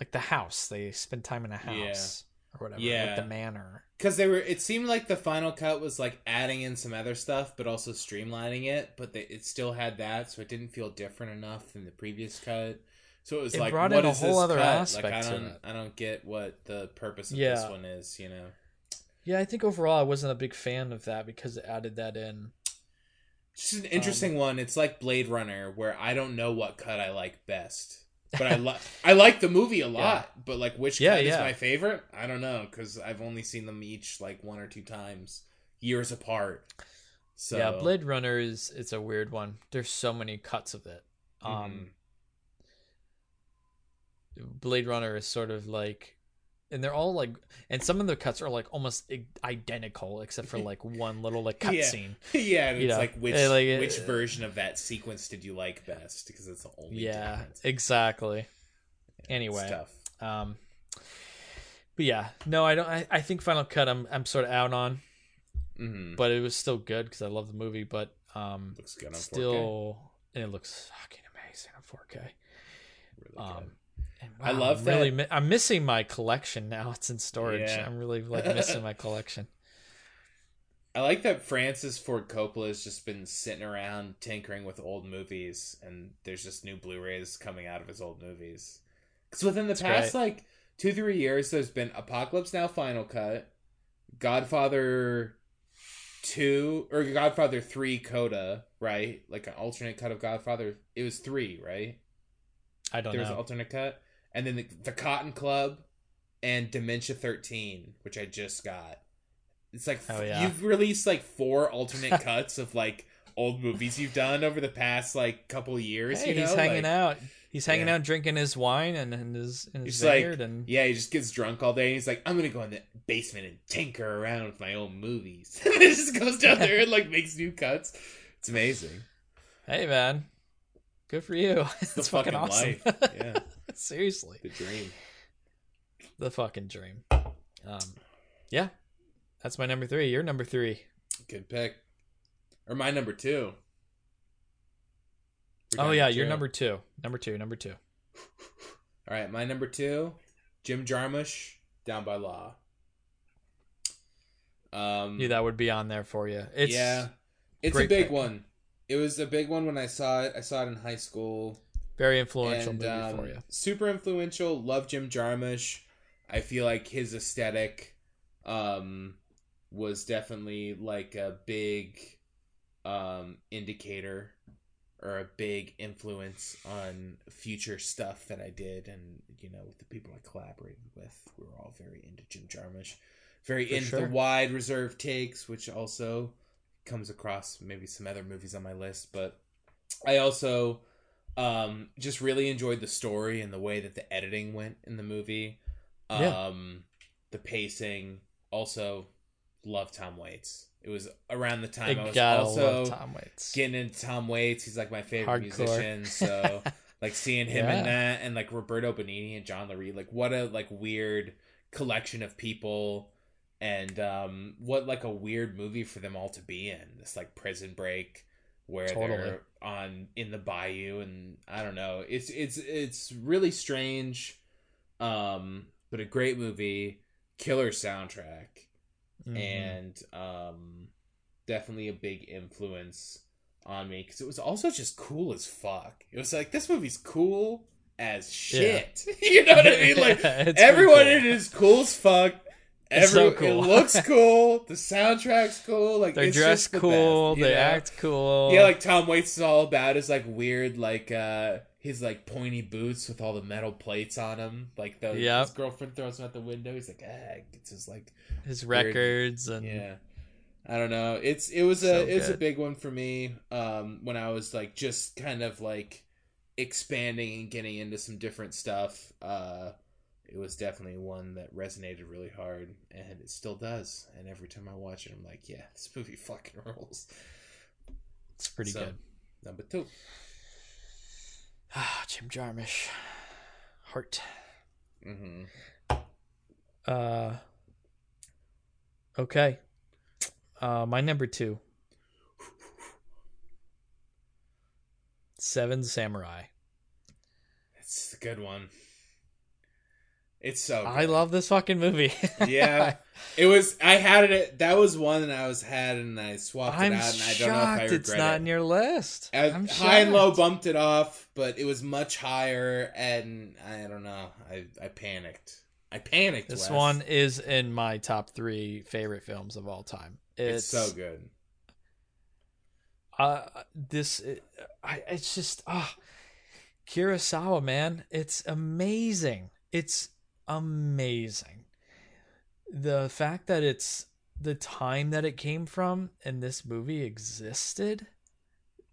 like the house. They spend time in a Yeah. house or whatever. Yeah. Like the manor. Because they were it seemed like the final cut was like adding in some other stuff but also streamlining it but they, it still had that so it didn't feel different enough than the previous cut so it was It like brought what in a whole this other cut? aspect like i don't it. i don't get what the purpose of this one is you know Yeah, I think overall I wasn't a big fan of that because it added that in. just an interesting Um, one it's like blade runner where i don't know what cut i like best but i like i like the movie a lot but like which Yeah, cut is my favorite i don't know because i've only seen them each like one or two times years apart so Yeah, Blade Runner is it's a weird one. There's so many cuts of it. Um Mhm. Blade Runner is sort of like and they're all like and some of the cuts are like almost identical except for like one little like *laughs* Yeah. cutscene. *laughs* yeah, and You it's know, like which like, which version of that sequence did you like best? Because it's the only Yeah, difference. exactly. It's Anyway. Um, but yeah, no, I don't. I, I think Final Cut. I'm I'm sort of out on, hmm but it was still good because I love the movie. But um, Looks good on 4K. still, and it looks fucking amazing on 4K. Really Um, good. And I love I'm that- Really, mi- I'm missing my collection now. It's in storage. Yeah. I'm really like missing my collection. *laughs* I like that Francis Ford Coppola has just been sitting around tinkering with old movies, and there's just new Blu-rays coming out of his old movies. Because within the That's past great. like two three years, there's been Apocalypse Now Final Cut, Godfather two or Godfather three Coda, right? Like an alternate cut of Godfather. It was three, right? I don't there was an alternate cut, and then the, the Cotton Club and Dementia Thirteen, which I just got. It's like Oh, yeah. you've released like four alternate *laughs* cuts of like old movies you've done over the past like couple years. Hey, you know, he's hanging Like, out. He's hanging Yeah. out drinking his wine and, and his in his like, and yeah, he just gets drunk all day. And he's like, I'm gonna go in the basement and tinker around with my own movies. *laughs* and he just goes down there and like makes new cuts. It's amazing. hey man, good for you. *laughs* It's, the fucking, fucking awesome. life. Yeah. *laughs* Seriously, The dream. the fucking dream. Um, yeah, that's my number three. Your number three. Good pick. Or my number two. We're Oh yeah, to you're number two. Number two. Number two. All right, my number two, Jim Jarmusch, Down by Law. Um, Knew that would be on there for you. It's yeah, it's a big pick. one. It was a big one when I saw it. I saw it in high school. Very influential and, movie um, for you. Super influential. Love Jim Jarmusch. I feel like his aesthetic um, was definitely like a big um, indicator or a big influence on future stuff that I did, and you know, with the people I collaborated with, we were all very into Jim Jarmusch, very For into sure. the wide reserve takes, which also comes across maybe some other movies on my list, but I also um just really enjoyed the story and the way that the editing went in the movie. Um Yeah. the pacing, also love Tom Waits. It was around the time I I was also getting into Tom Waits. He's like my favorite Hardcore. musician, so *laughs* like seeing him Yeah. in that and like Roberto Benigni and John Lurie like what a like weird collection of people and um what like a weird movie for them all to be in this like prison break where Totally. they're on in the bayou and I don't know it's it's it's really strange um but a great movie killer soundtrack Mhm. and um definitely a big influence on me because it was also just cool as fuck it was like this movie's cool as shit *laughs* you know what i mean like *laughs* Yeah, everyone cool. in it is cool as fuck It's so cool. it looks *laughs* cool the soundtrack's cool like They're it's dressed just the cool. best, they know? act cool. yeah like tom waits is all about his like weird like uh his like pointy boots with all the metal plates on them like the Yep. his girlfriend throws him out the window he's like ah it's his like his weird- records and yeah i don't know it's it was a So it was a big one for me um when i was like just kind of like expanding and getting into some different stuff uh it was definitely one that resonated really hard and it still does and every time i watch it i'm like yeah *laughs* this movie fucking rules it's pretty So, good. number two Ah, Jim Jarmusch, heart. mm-hmm. Uh, okay. Uh, my number two. Seven Samurai. it's a good one it's so I love this fucking movie. *laughs* Yeah. It was I had it. That was one that I was had, and I swapped I'm it out, and I don't know if I shocked regret it's not it. in your list. I- high and low bumped it off, but it was much higher, and I don't know. I I panicked. I panicked. This Wes. one is in my top three favorite films of all time. it's, so good. uh this I it's just ah Kurosawa man it's amazing it's amazing the fact that it's the time that it came from and this movie existed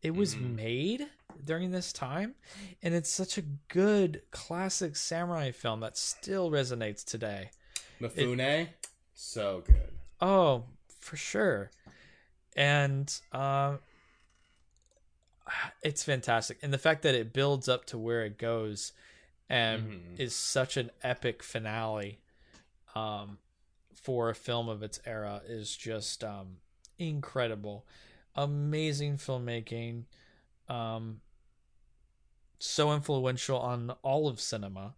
it was Mhm. made during this time and it's such a good classic samurai film that still resonates today Mifune, so good. Oh, for sure. And um it's fantastic. And the fact that it builds up to where it goes and Mhm. is such an epic finale um for a film of its era is just um incredible. Amazing filmmaking. Um so influential on all of cinema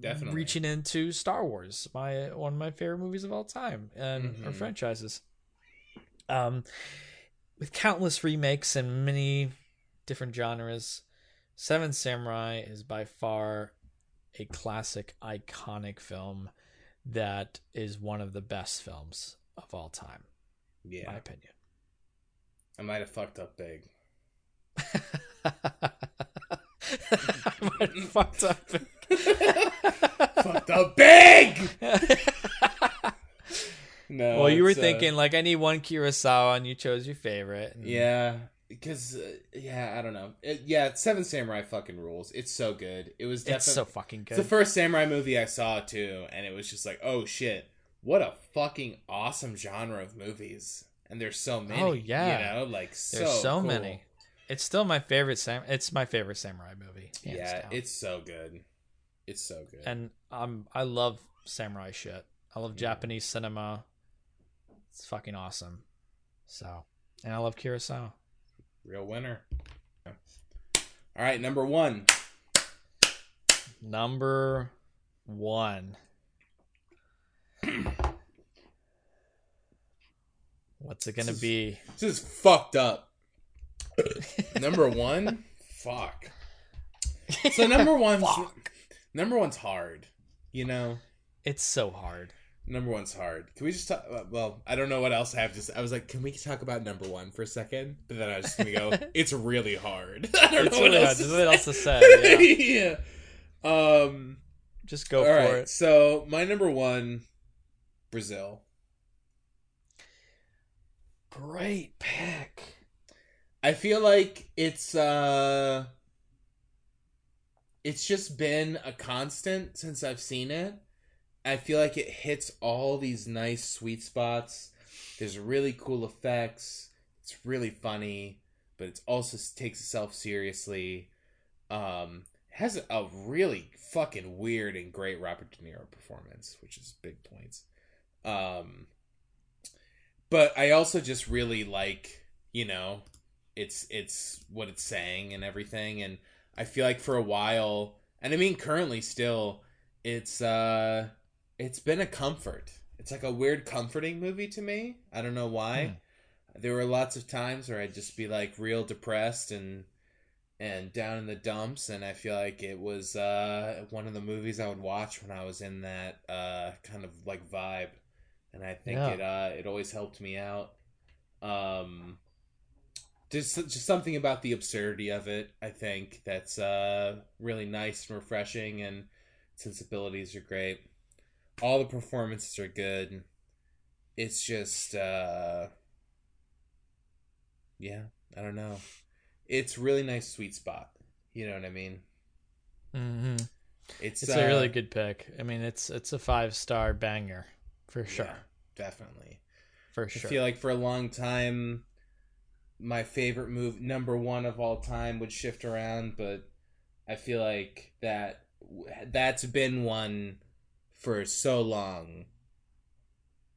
Definitely. reaching into Star Wars, my one of my favorite movies of all time, and or Mhm. franchises. Um, with countless remakes and many different genres, Seven Samurai is by far a classic, iconic film that is one of the best films of all time, in my opinion. I might have fucked up big. *laughs* I might have fucked up. big. *laughs* fucked up big. *laughs* No. well, you were uh, thinking like I need one Kurosawa, and you chose your favorite. and- Yeah, because uh, yeah, I don't know. It, yeah, Seven Samurai fucking rules. It's so good. It was definitely it's so fucking it's good. the first samurai movie I saw too, and it was just like, oh shit, what a fucking awesome genre of movies. And there's so many. Oh, yeah. you know, like so There's so cool. many. It's still my favorite sam. It's my favorite samurai movie. Yeah, down. it's so good. It's so good. and um, I love samurai shit. I love Japanese cinema. It's fucking awesome. So, and I love Kurosawa. Real winner. All right, number one. Number one. What's it gonna This is- be? This is fucked up. number one. Fuck. So number *laughs* one's number one's hard. You know, It's so hard. Number one's hard. Can we just talk? Well, I don't know what else I have to. say. I was like, can we talk about number one for a second? But then I was just gonna go. *laughs* it's really hard. *laughs* I don't It's know what really else. hard. There's nothing else to say. Yeah. *laughs* yeah. Um. Just go all for right. it. So my number one, Brazil. Great pick. I feel like it's uh it's just been a constant since I've seen it. I feel like it hits all these nice sweet spots. There's really cool effects. It's really funny, but it also takes itself seriously. Um, has a really fucking weird and great Robert De Niro performance, which is big points. Um, but I also just really like, you know, it's it's what it's saying and everything, and I feel like for a while, and I mean currently still, it's uh, it's been a comfort. It's like a weird comforting movie to me. I don't know why. Hmm. There were lots of times where I'd just be like real depressed and and down in the dumps and i feel like it was uh, one of the movies i would watch when i was in that uh, kind of like vibe and i think yeah. it uh, it always helped me out um, just just something about the absurdity of it i think that's uh, really nice and refreshing and sensibilities are great all the performances are good it's just uh yeah i don't know it's really nice sweet spot. You know what I mean? Mm-hmm. It's, it's uh, a really good pick. I mean, it's it's a five star banger for sure. Yeah, definitely, for sure. I feel like for a long time, my favorite move, number one of all time, would shift around, but I feel like that that's been one for so long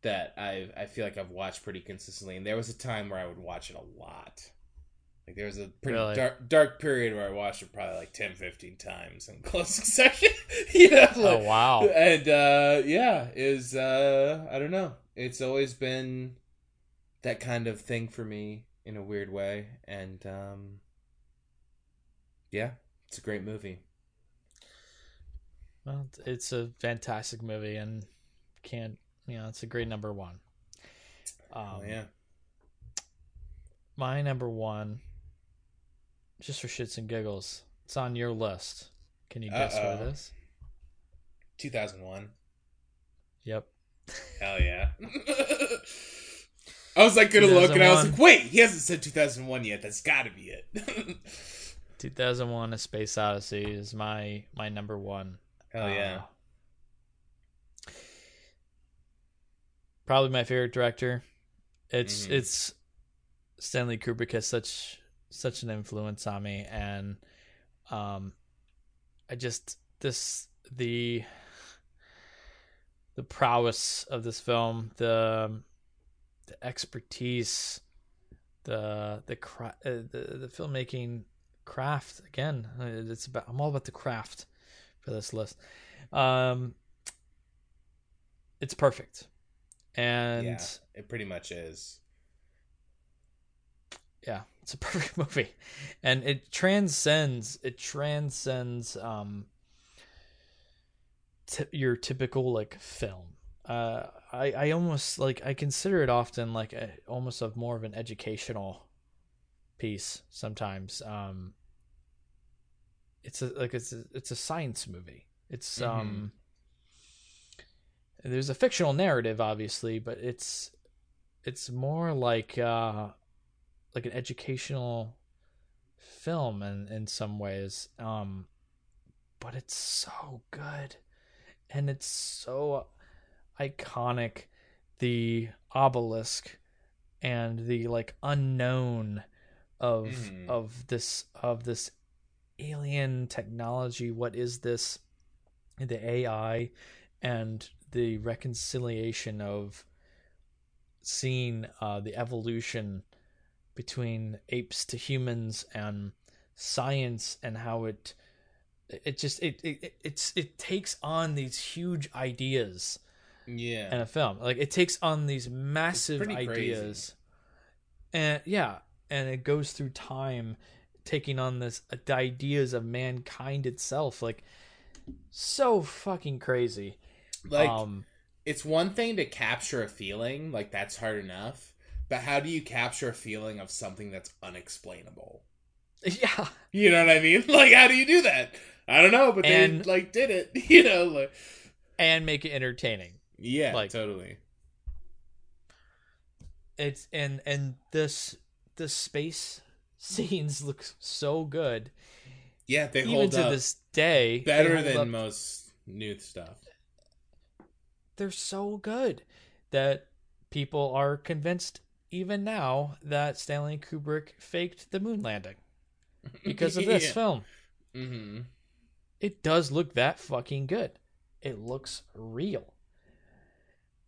that I I feel like I've watched pretty consistently. And there was a time where I would watch it a lot. Like there was a pretty really? dark dark period where I watched it probably like 10, 15 times in *laughs* close succession. *laughs* you know, oh, like, oh wow! And uh, yeah, is uh, I don't know. It's always been that kind of thing for me in a weird way, and um, yeah, it's a great movie. Well, it's a fantastic movie, and can't you know it's a great number one. Um, oh, yeah. My number one just for shits and giggles. It's on your list. Can you guess Uh-oh. what it is? 2001. Yep. Hell yeah. *laughs* I was like gonna look and I was like, wait, he hasn't said 2001 yet. That's gotta be it. *laughs* 2001: A Space Odyssey is my my number one. Hell yeah. Uh, probably my favorite director. It's mm-hmm. it's Stanley Kubrick has such such an influence on me and um I just this the the prowess of this film, the the expertise, the the cra- uh, the the filmmaking craft again. It's about I'm all about the craft for this list. Um it's perfect. And yeah, it pretty much is. Yeah, it's a *laughs* perfect movie, and it transcends it transcends um t- your typical like film. Uh, I I almost like I consider it often like a, almost of more of an educational piece sometimes. Um, it's a like it's a, it's a science movie. It's mm-hmm. um there's a fictional narrative obviously, but it's it's more like uh like an educational film in in some ways um but it's so good and it's so iconic the obelisk and the like unknown of mm. of this of this alien technology what is this? The ai and the reconciliation of seeing uh, the evolution between apes to humans and science and how it it just it, it it's it takes on these huge ideas yeah. in a film. Like it takes on these massive ideas crazy. and yeah and it goes through time taking on this uh, the ideas of mankind itself like so fucking crazy like um it's one thing to capture a feeling like that's hard enough but how do you capture a feeling of something that's unexplainable? *laughs* Yeah. You know what I mean? *laughs* Like how do you do that? I don't know, but and, they like did it, *laughs* you know, like and make it entertaining. Yeah, like totally. It's and and this this space scenes *laughs* look so good. Yeah, they even hold to up this day better than up. most new stuff. They're so good that people are convinced even now that Stanley Kubrick faked the moon landing *laughs* because of this yeah. film. Mm-hmm. it does look that fucking good. It looks real.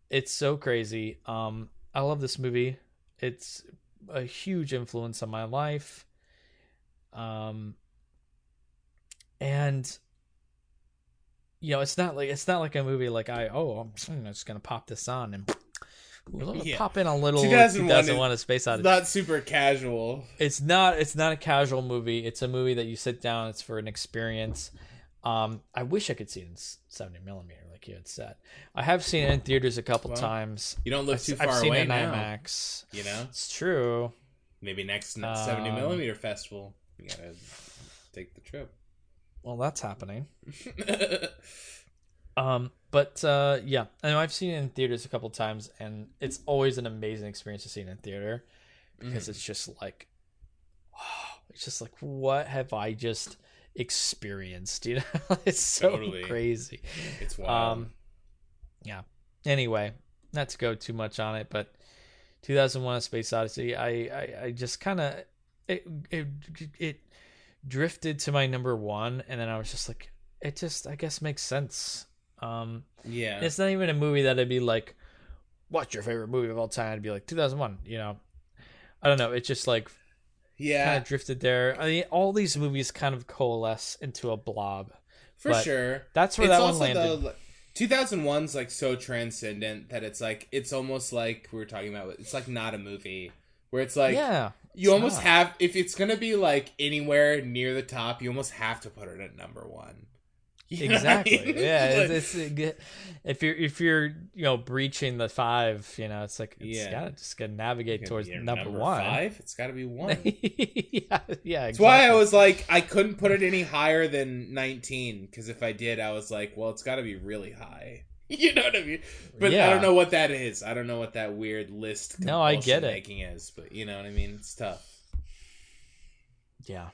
It's so crazy. Um, I love this movie. It's a huge influence on my life. Um, and you know, it's not like it's not like a movie like I oh I'm just gonna pop this on and Yeah. pop in a little 2001 2001 A Space It's not super casual. It's not. It's not a casual movie. It's a movie that you sit down. It's for an experience. Um, I wish I could see it in seventy millimeter, like you had said. I have seen it in theaters a couple Well, times. You don't look I've, too I've far seen away it in now. IMAX. You know, It's true. maybe next seventy Um, millimeter festival, you gotta take the trip. Well, that's happening. *laughs* Um, but uh, yeah, I know I've seen it in theaters a couple times, and it's always an amazing experience to see it in theater because it's just like, wow, it's just like, what have I just experienced? You know, *laughs* it's so Totally. crazy. it's wild. Um, yeah. Anyway, not to go too much on it, but 2001: A Space Odyssey. I I, I just kind of it, it it drifted to my number one, and then I was just like, it just I guess makes sense. Um, yeah, it's not even a movie that I'd be like, what's your favorite movie of all time? I'd be like 2001. You know, I don't know. It's just like yeah, kind of drifted there. I mean, all these movies kind of coalesce into a blob. for but sure. That's where it's that one also landed. the 2001's like so transcendent that it's like it's almost like we were talking about. It's like not a movie where it's like yeah, you almost not. have if it's gonna be like anywhere near the top, you almost have to put it at number one. You know I exactly *laughs* mean? yeah Like- it's, it's *laughs* if you're if you're you know breaching the five you know it's like it's Yeah. gotta just gotta navigate towards be your number, one five. It's got to be *laughs* one. yeah yeah That's why I was like, I couldn't put it any higher than 19 because if I did, I was like, well, it's got to be really high. You know what I mean? But I don't know what that is. I don't know what that weird list. No, I get it. Making is, but you know what I mean. It's tough. yeah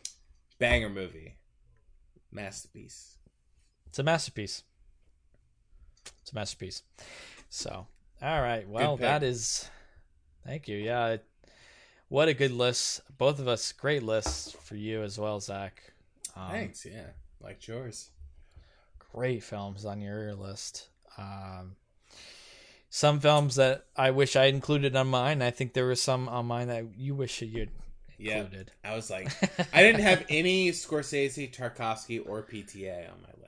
Banger movie, masterpiece. It's a masterpiece it's a masterpiece so all right well that is thank you yeah it, what a good list both of us great lists for you as well zach um, Thanks. Yeah, like yours. great films on your list. Um, some films that I wish I included on mine. I think there were some on mine that you wish you'd Yeah. I was like, *laughs* I didn't have any Scorsese, Tarkovsky, or PTA on my list,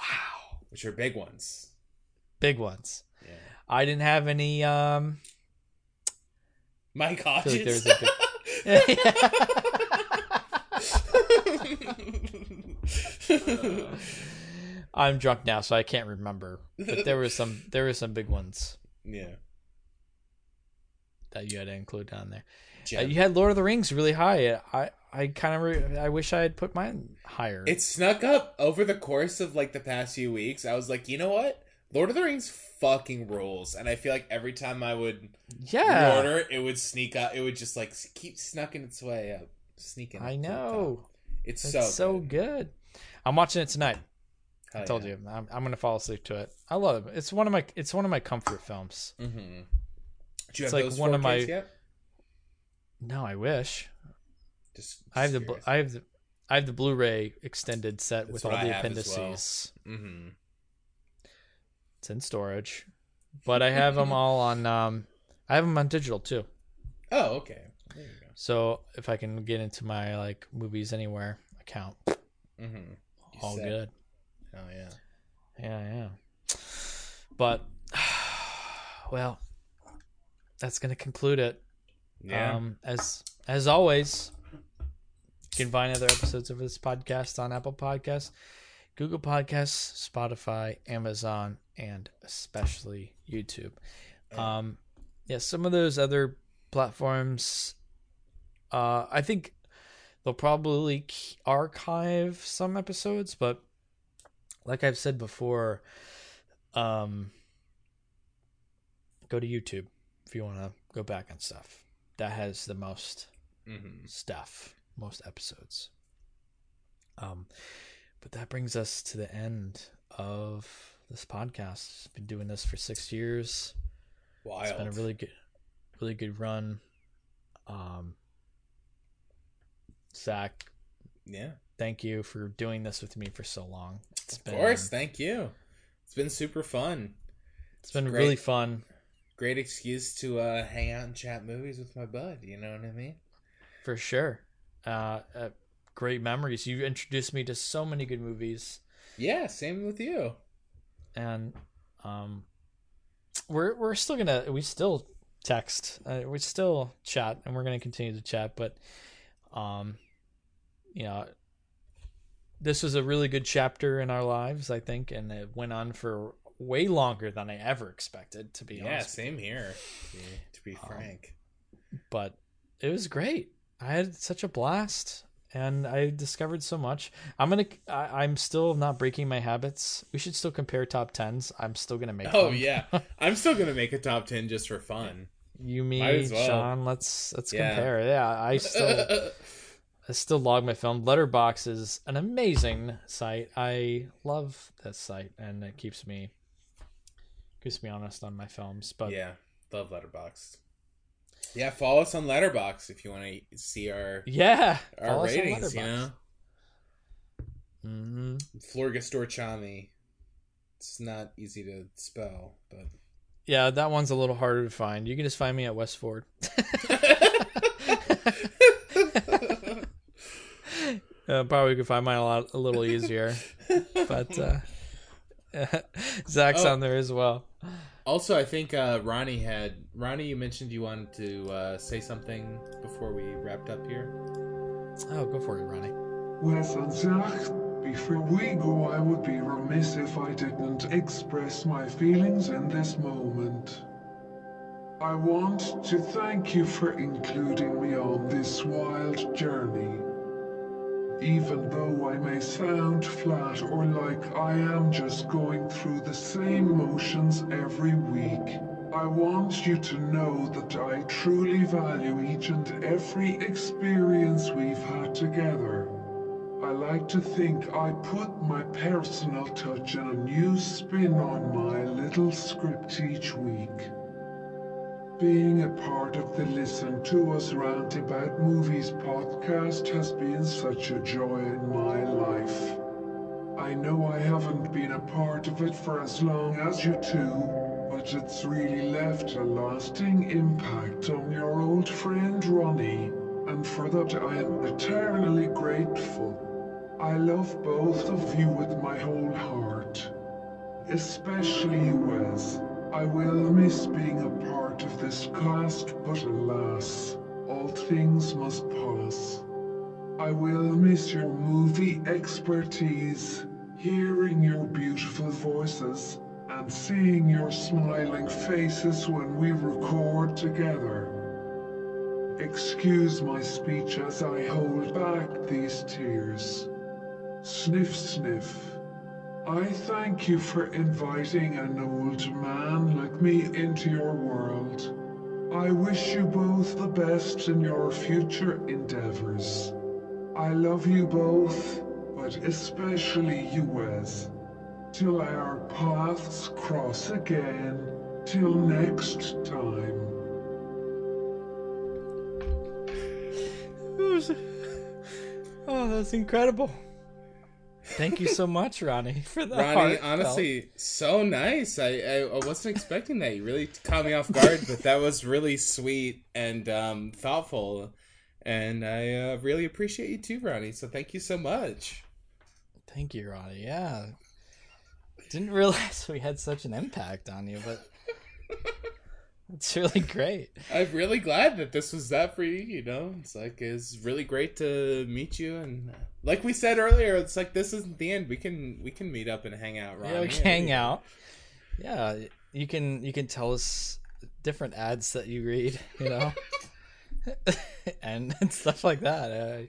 wow, which are big ones. big ones. Yeah, I didn't have any. Um, Mike feel like Hodges. there's *laughs* I'm drunk now, so I can't remember. But there were some. There were some big ones yeah, that you had to include down there. Uh, you had Lord of the Rings really high. I I kind of re- I wish I had put mine higher. It snuck up over the course of like the past few weeks. I was like, you know what? Lord of the Rings fucking rules. And I feel like every time I would yeah. order, it would sneak up. It would just like keep snucking its way up, sneaking. I up to the know. It's, It's so so, good. good. I'm watching it tonight. Hell I told yeah. you, I'm, I'm gonna fall asleep to it. I love it. It's one of my it's one of my comfort films. Mm-hmm. Do you It's have like those one of 4Ks my- Yet? No, I wish Just, I have the I have the I have the Blu-ray extended set That's with all I the as well. appendices. Mm-hmm. It's in storage, but I have them *laughs* all on. Um, I have them on digital too. Oh, okay. There you So if I can get into my like movies anywhere account. Mm-hmm. all good. Oh yeah. Yeah, yeah. But *sighs* well, that's gonna conclude it. Yeah. Um, as as always, you can find other episodes of this podcast on Apple Podcasts, Google Podcasts, Spotify, Amazon, and especially YouTube. Um, yeah, some of those other platforms, uh, I think they'll probably archive some episodes, but like I've said before, um, go to YouTube if you want to go back on stuff. That has the most mm-hmm. stuff, most episodes. Um, but that brings us to the end of this podcast. Been doing this for six years. Wild. It's been a really good, really good run. Um, Zach, yeah. thank you for doing this with me for so long. It's Of course, thank you. It's been super fun. it's been really fun Great excuse to uh, hang out and chat movies with my bud. You know what I mean? for sure. Uh, uh, great memories. You introduced me to so many good movies, Yeah, same with you. and um, we're we're still gonna we still text, uh, we still chat, and we're gonna continue to chat. But um, you know, this was a really good chapter in our lives, I think, and it went on for way longer than I ever expected. To be Yeah, honest, same here. To be, to be Um, frank. but it was great. I had such a blast, and I discovered so much. I'm gonna. I, I'm still not breaking my habits. We should still compare top tens. I'm still gonna make. Oh them. yeah, *laughs* I'm still gonna make a top ten just for fun. you, me, well. Sean. Let's let's Yeah. compare. Yeah, I still *laughs* I still log my film. Letterboxd is an amazing site. I love this site, and it keeps me keeps me honest on my films. But yeah, love Letterboxd. Yeah, follow us on Letterboxd if you want to see our yeah, our follow us on ratings. You know, hmm Florgastorchami. It's not easy to spell, but Yeah, that one's a little harder to find. You can just find me at Westford. *laughs* uh, probably could find mine a lot a little easier, but uh, *laughs* Zach's Oh. on there as well. Also, I think uh, Ronnie had Ronnie. You mentioned you wanted to uh, say something before we wrapped up here. Oh, go for it, Ronnie. Wes and Zach, before we go, I would be remiss if I didn't express my feelings in this moment. I want to thank you for including me on this wild journey. Even though I may sound flat or like I am just going through the same motions every week, I want you to know that I truly value each and every experience we've had together. I like to think I put my personal touch and a new spin on my little script each week. Being a part of the Listen to Us Rant About Movies podcast has been such a joy in my life. I know I haven't been a part of it for as long as you two, but it's really left a lasting impact on your old friend Ronnie, and for that I am eternally grateful. I love both of you with my whole heart. Especially Wes. I will miss being a part of this cast, but alas, all things must pass. I will miss your movie expertise, hearing your beautiful voices, and seeing your smiling faces when we record together. Excuse my speech as I hold back these tears. Sniff, sniff. I thank you for inviting an old man like me into your world. I wish you both the best in your future endeavors. I love you both, but especially you, Wes. Till our paths cross again, till next time. Oh, that's incredible. Thank you so much, Ronnie, *laughs* for that. Ronnie, honestly, so nice. I, I I wasn't expecting that. You really caught me off guard, but that was really sweet and um, thoughtful, and I uh, really appreciate you too, Ronnie. So thank you so much. Thank you, Ronnie. Yeah. Didn't realize we had such an impact on you, but *laughs* it's really great. I'm really glad that this was that for you. You know, it's like it's really great to meet you, and like we said earlier, it's like this isn't the end. We can we can meet up and hang out. Ronnie. yeah, we can hang out. Yeah, you can you can tell us different ads that you read, you know, *laughs* and, *laughs* and stuff like that. I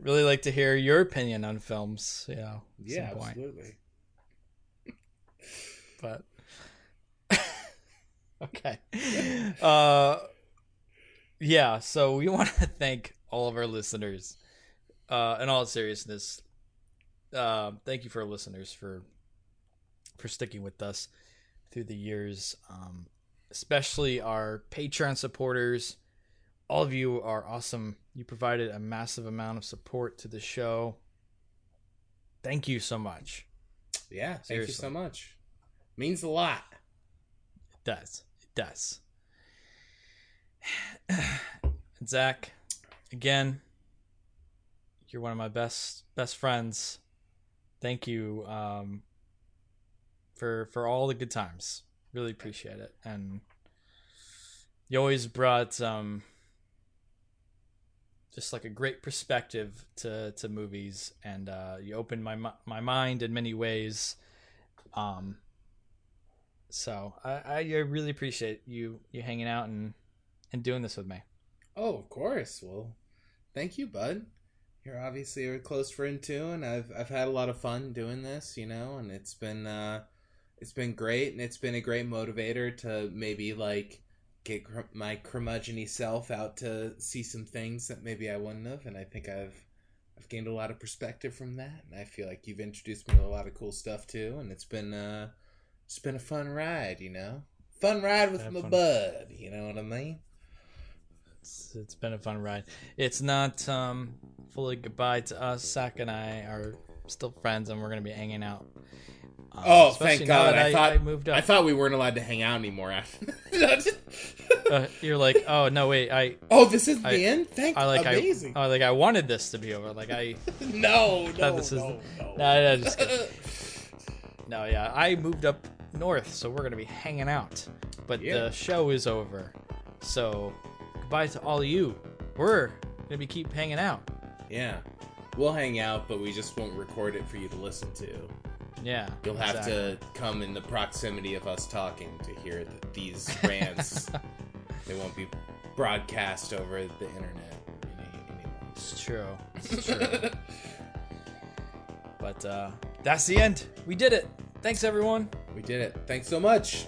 really like to hear your opinion on films. You know, at Yeah, some point. absolutely. but *laughs* okay uh yeah so we want to thank all of our listeners uh in all seriousness uh thank you for our listeners for for sticking with us through the years um especially our patreon supporters all of you are awesome You provided a massive amount of support to the show. Thank you so much. Yeah, thank Seriously. you so much. Means a lot. It does. It does. *sighs* Zach, again, you're one of my best best friends. Thank you um, for for all the good times. Really appreciate it, and you always brought um, just like a great perspective to to movies, and uh, you opened my my mind in many ways. Um, so I, I I really appreciate you you hanging out and and doing this with me. Oh, of course. Well, thank you, bud. You're obviously a close friend too, and I've I've had a lot of fun doing this, you know, and it's been uh, it's been great, and it's been a great motivator to maybe like get cr- my curmudgeony self out to see some things that maybe I wouldn't have, and I think I've I've gained a lot of perspective from that, and I feel like you've introduced me to a lot of cool stuff too, and it's been uh, it's been a fun ride, you know, fun ride with Have my fun. bud, you know what I mean? It's, it's been a fun ride. It's not um, fully goodbye to us. Zach and I are still friends, and we're gonna be hanging out. Um, Oh, thank God! that I, thought I moved up. I thought we weren't allowed to hang out anymore after. uh, you're like, oh no, wait, I, oh, this is I- the end. Thank I like, amazing. I, oh, like I wanted this to be over. Like I, *laughs* *laughs* no, no, this no, no. no, no, just kidding. *laughs* no, yeah, I moved up north, so we're gonna be hanging out. But Yeah. the show is over, so goodbye to all of you. We're gonna be keep hanging out. yeah, we'll hang out, but we just won't record it for you to listen to. Yeah, You'll have exactly. to come in the proximity of us talking to hear th- these rants. *laughs* they won't be broadcast over the internet. It's true. It's *laughs* true. but uh, that's the end. We did it. Thanks, everyone. We did it. Thanks so much.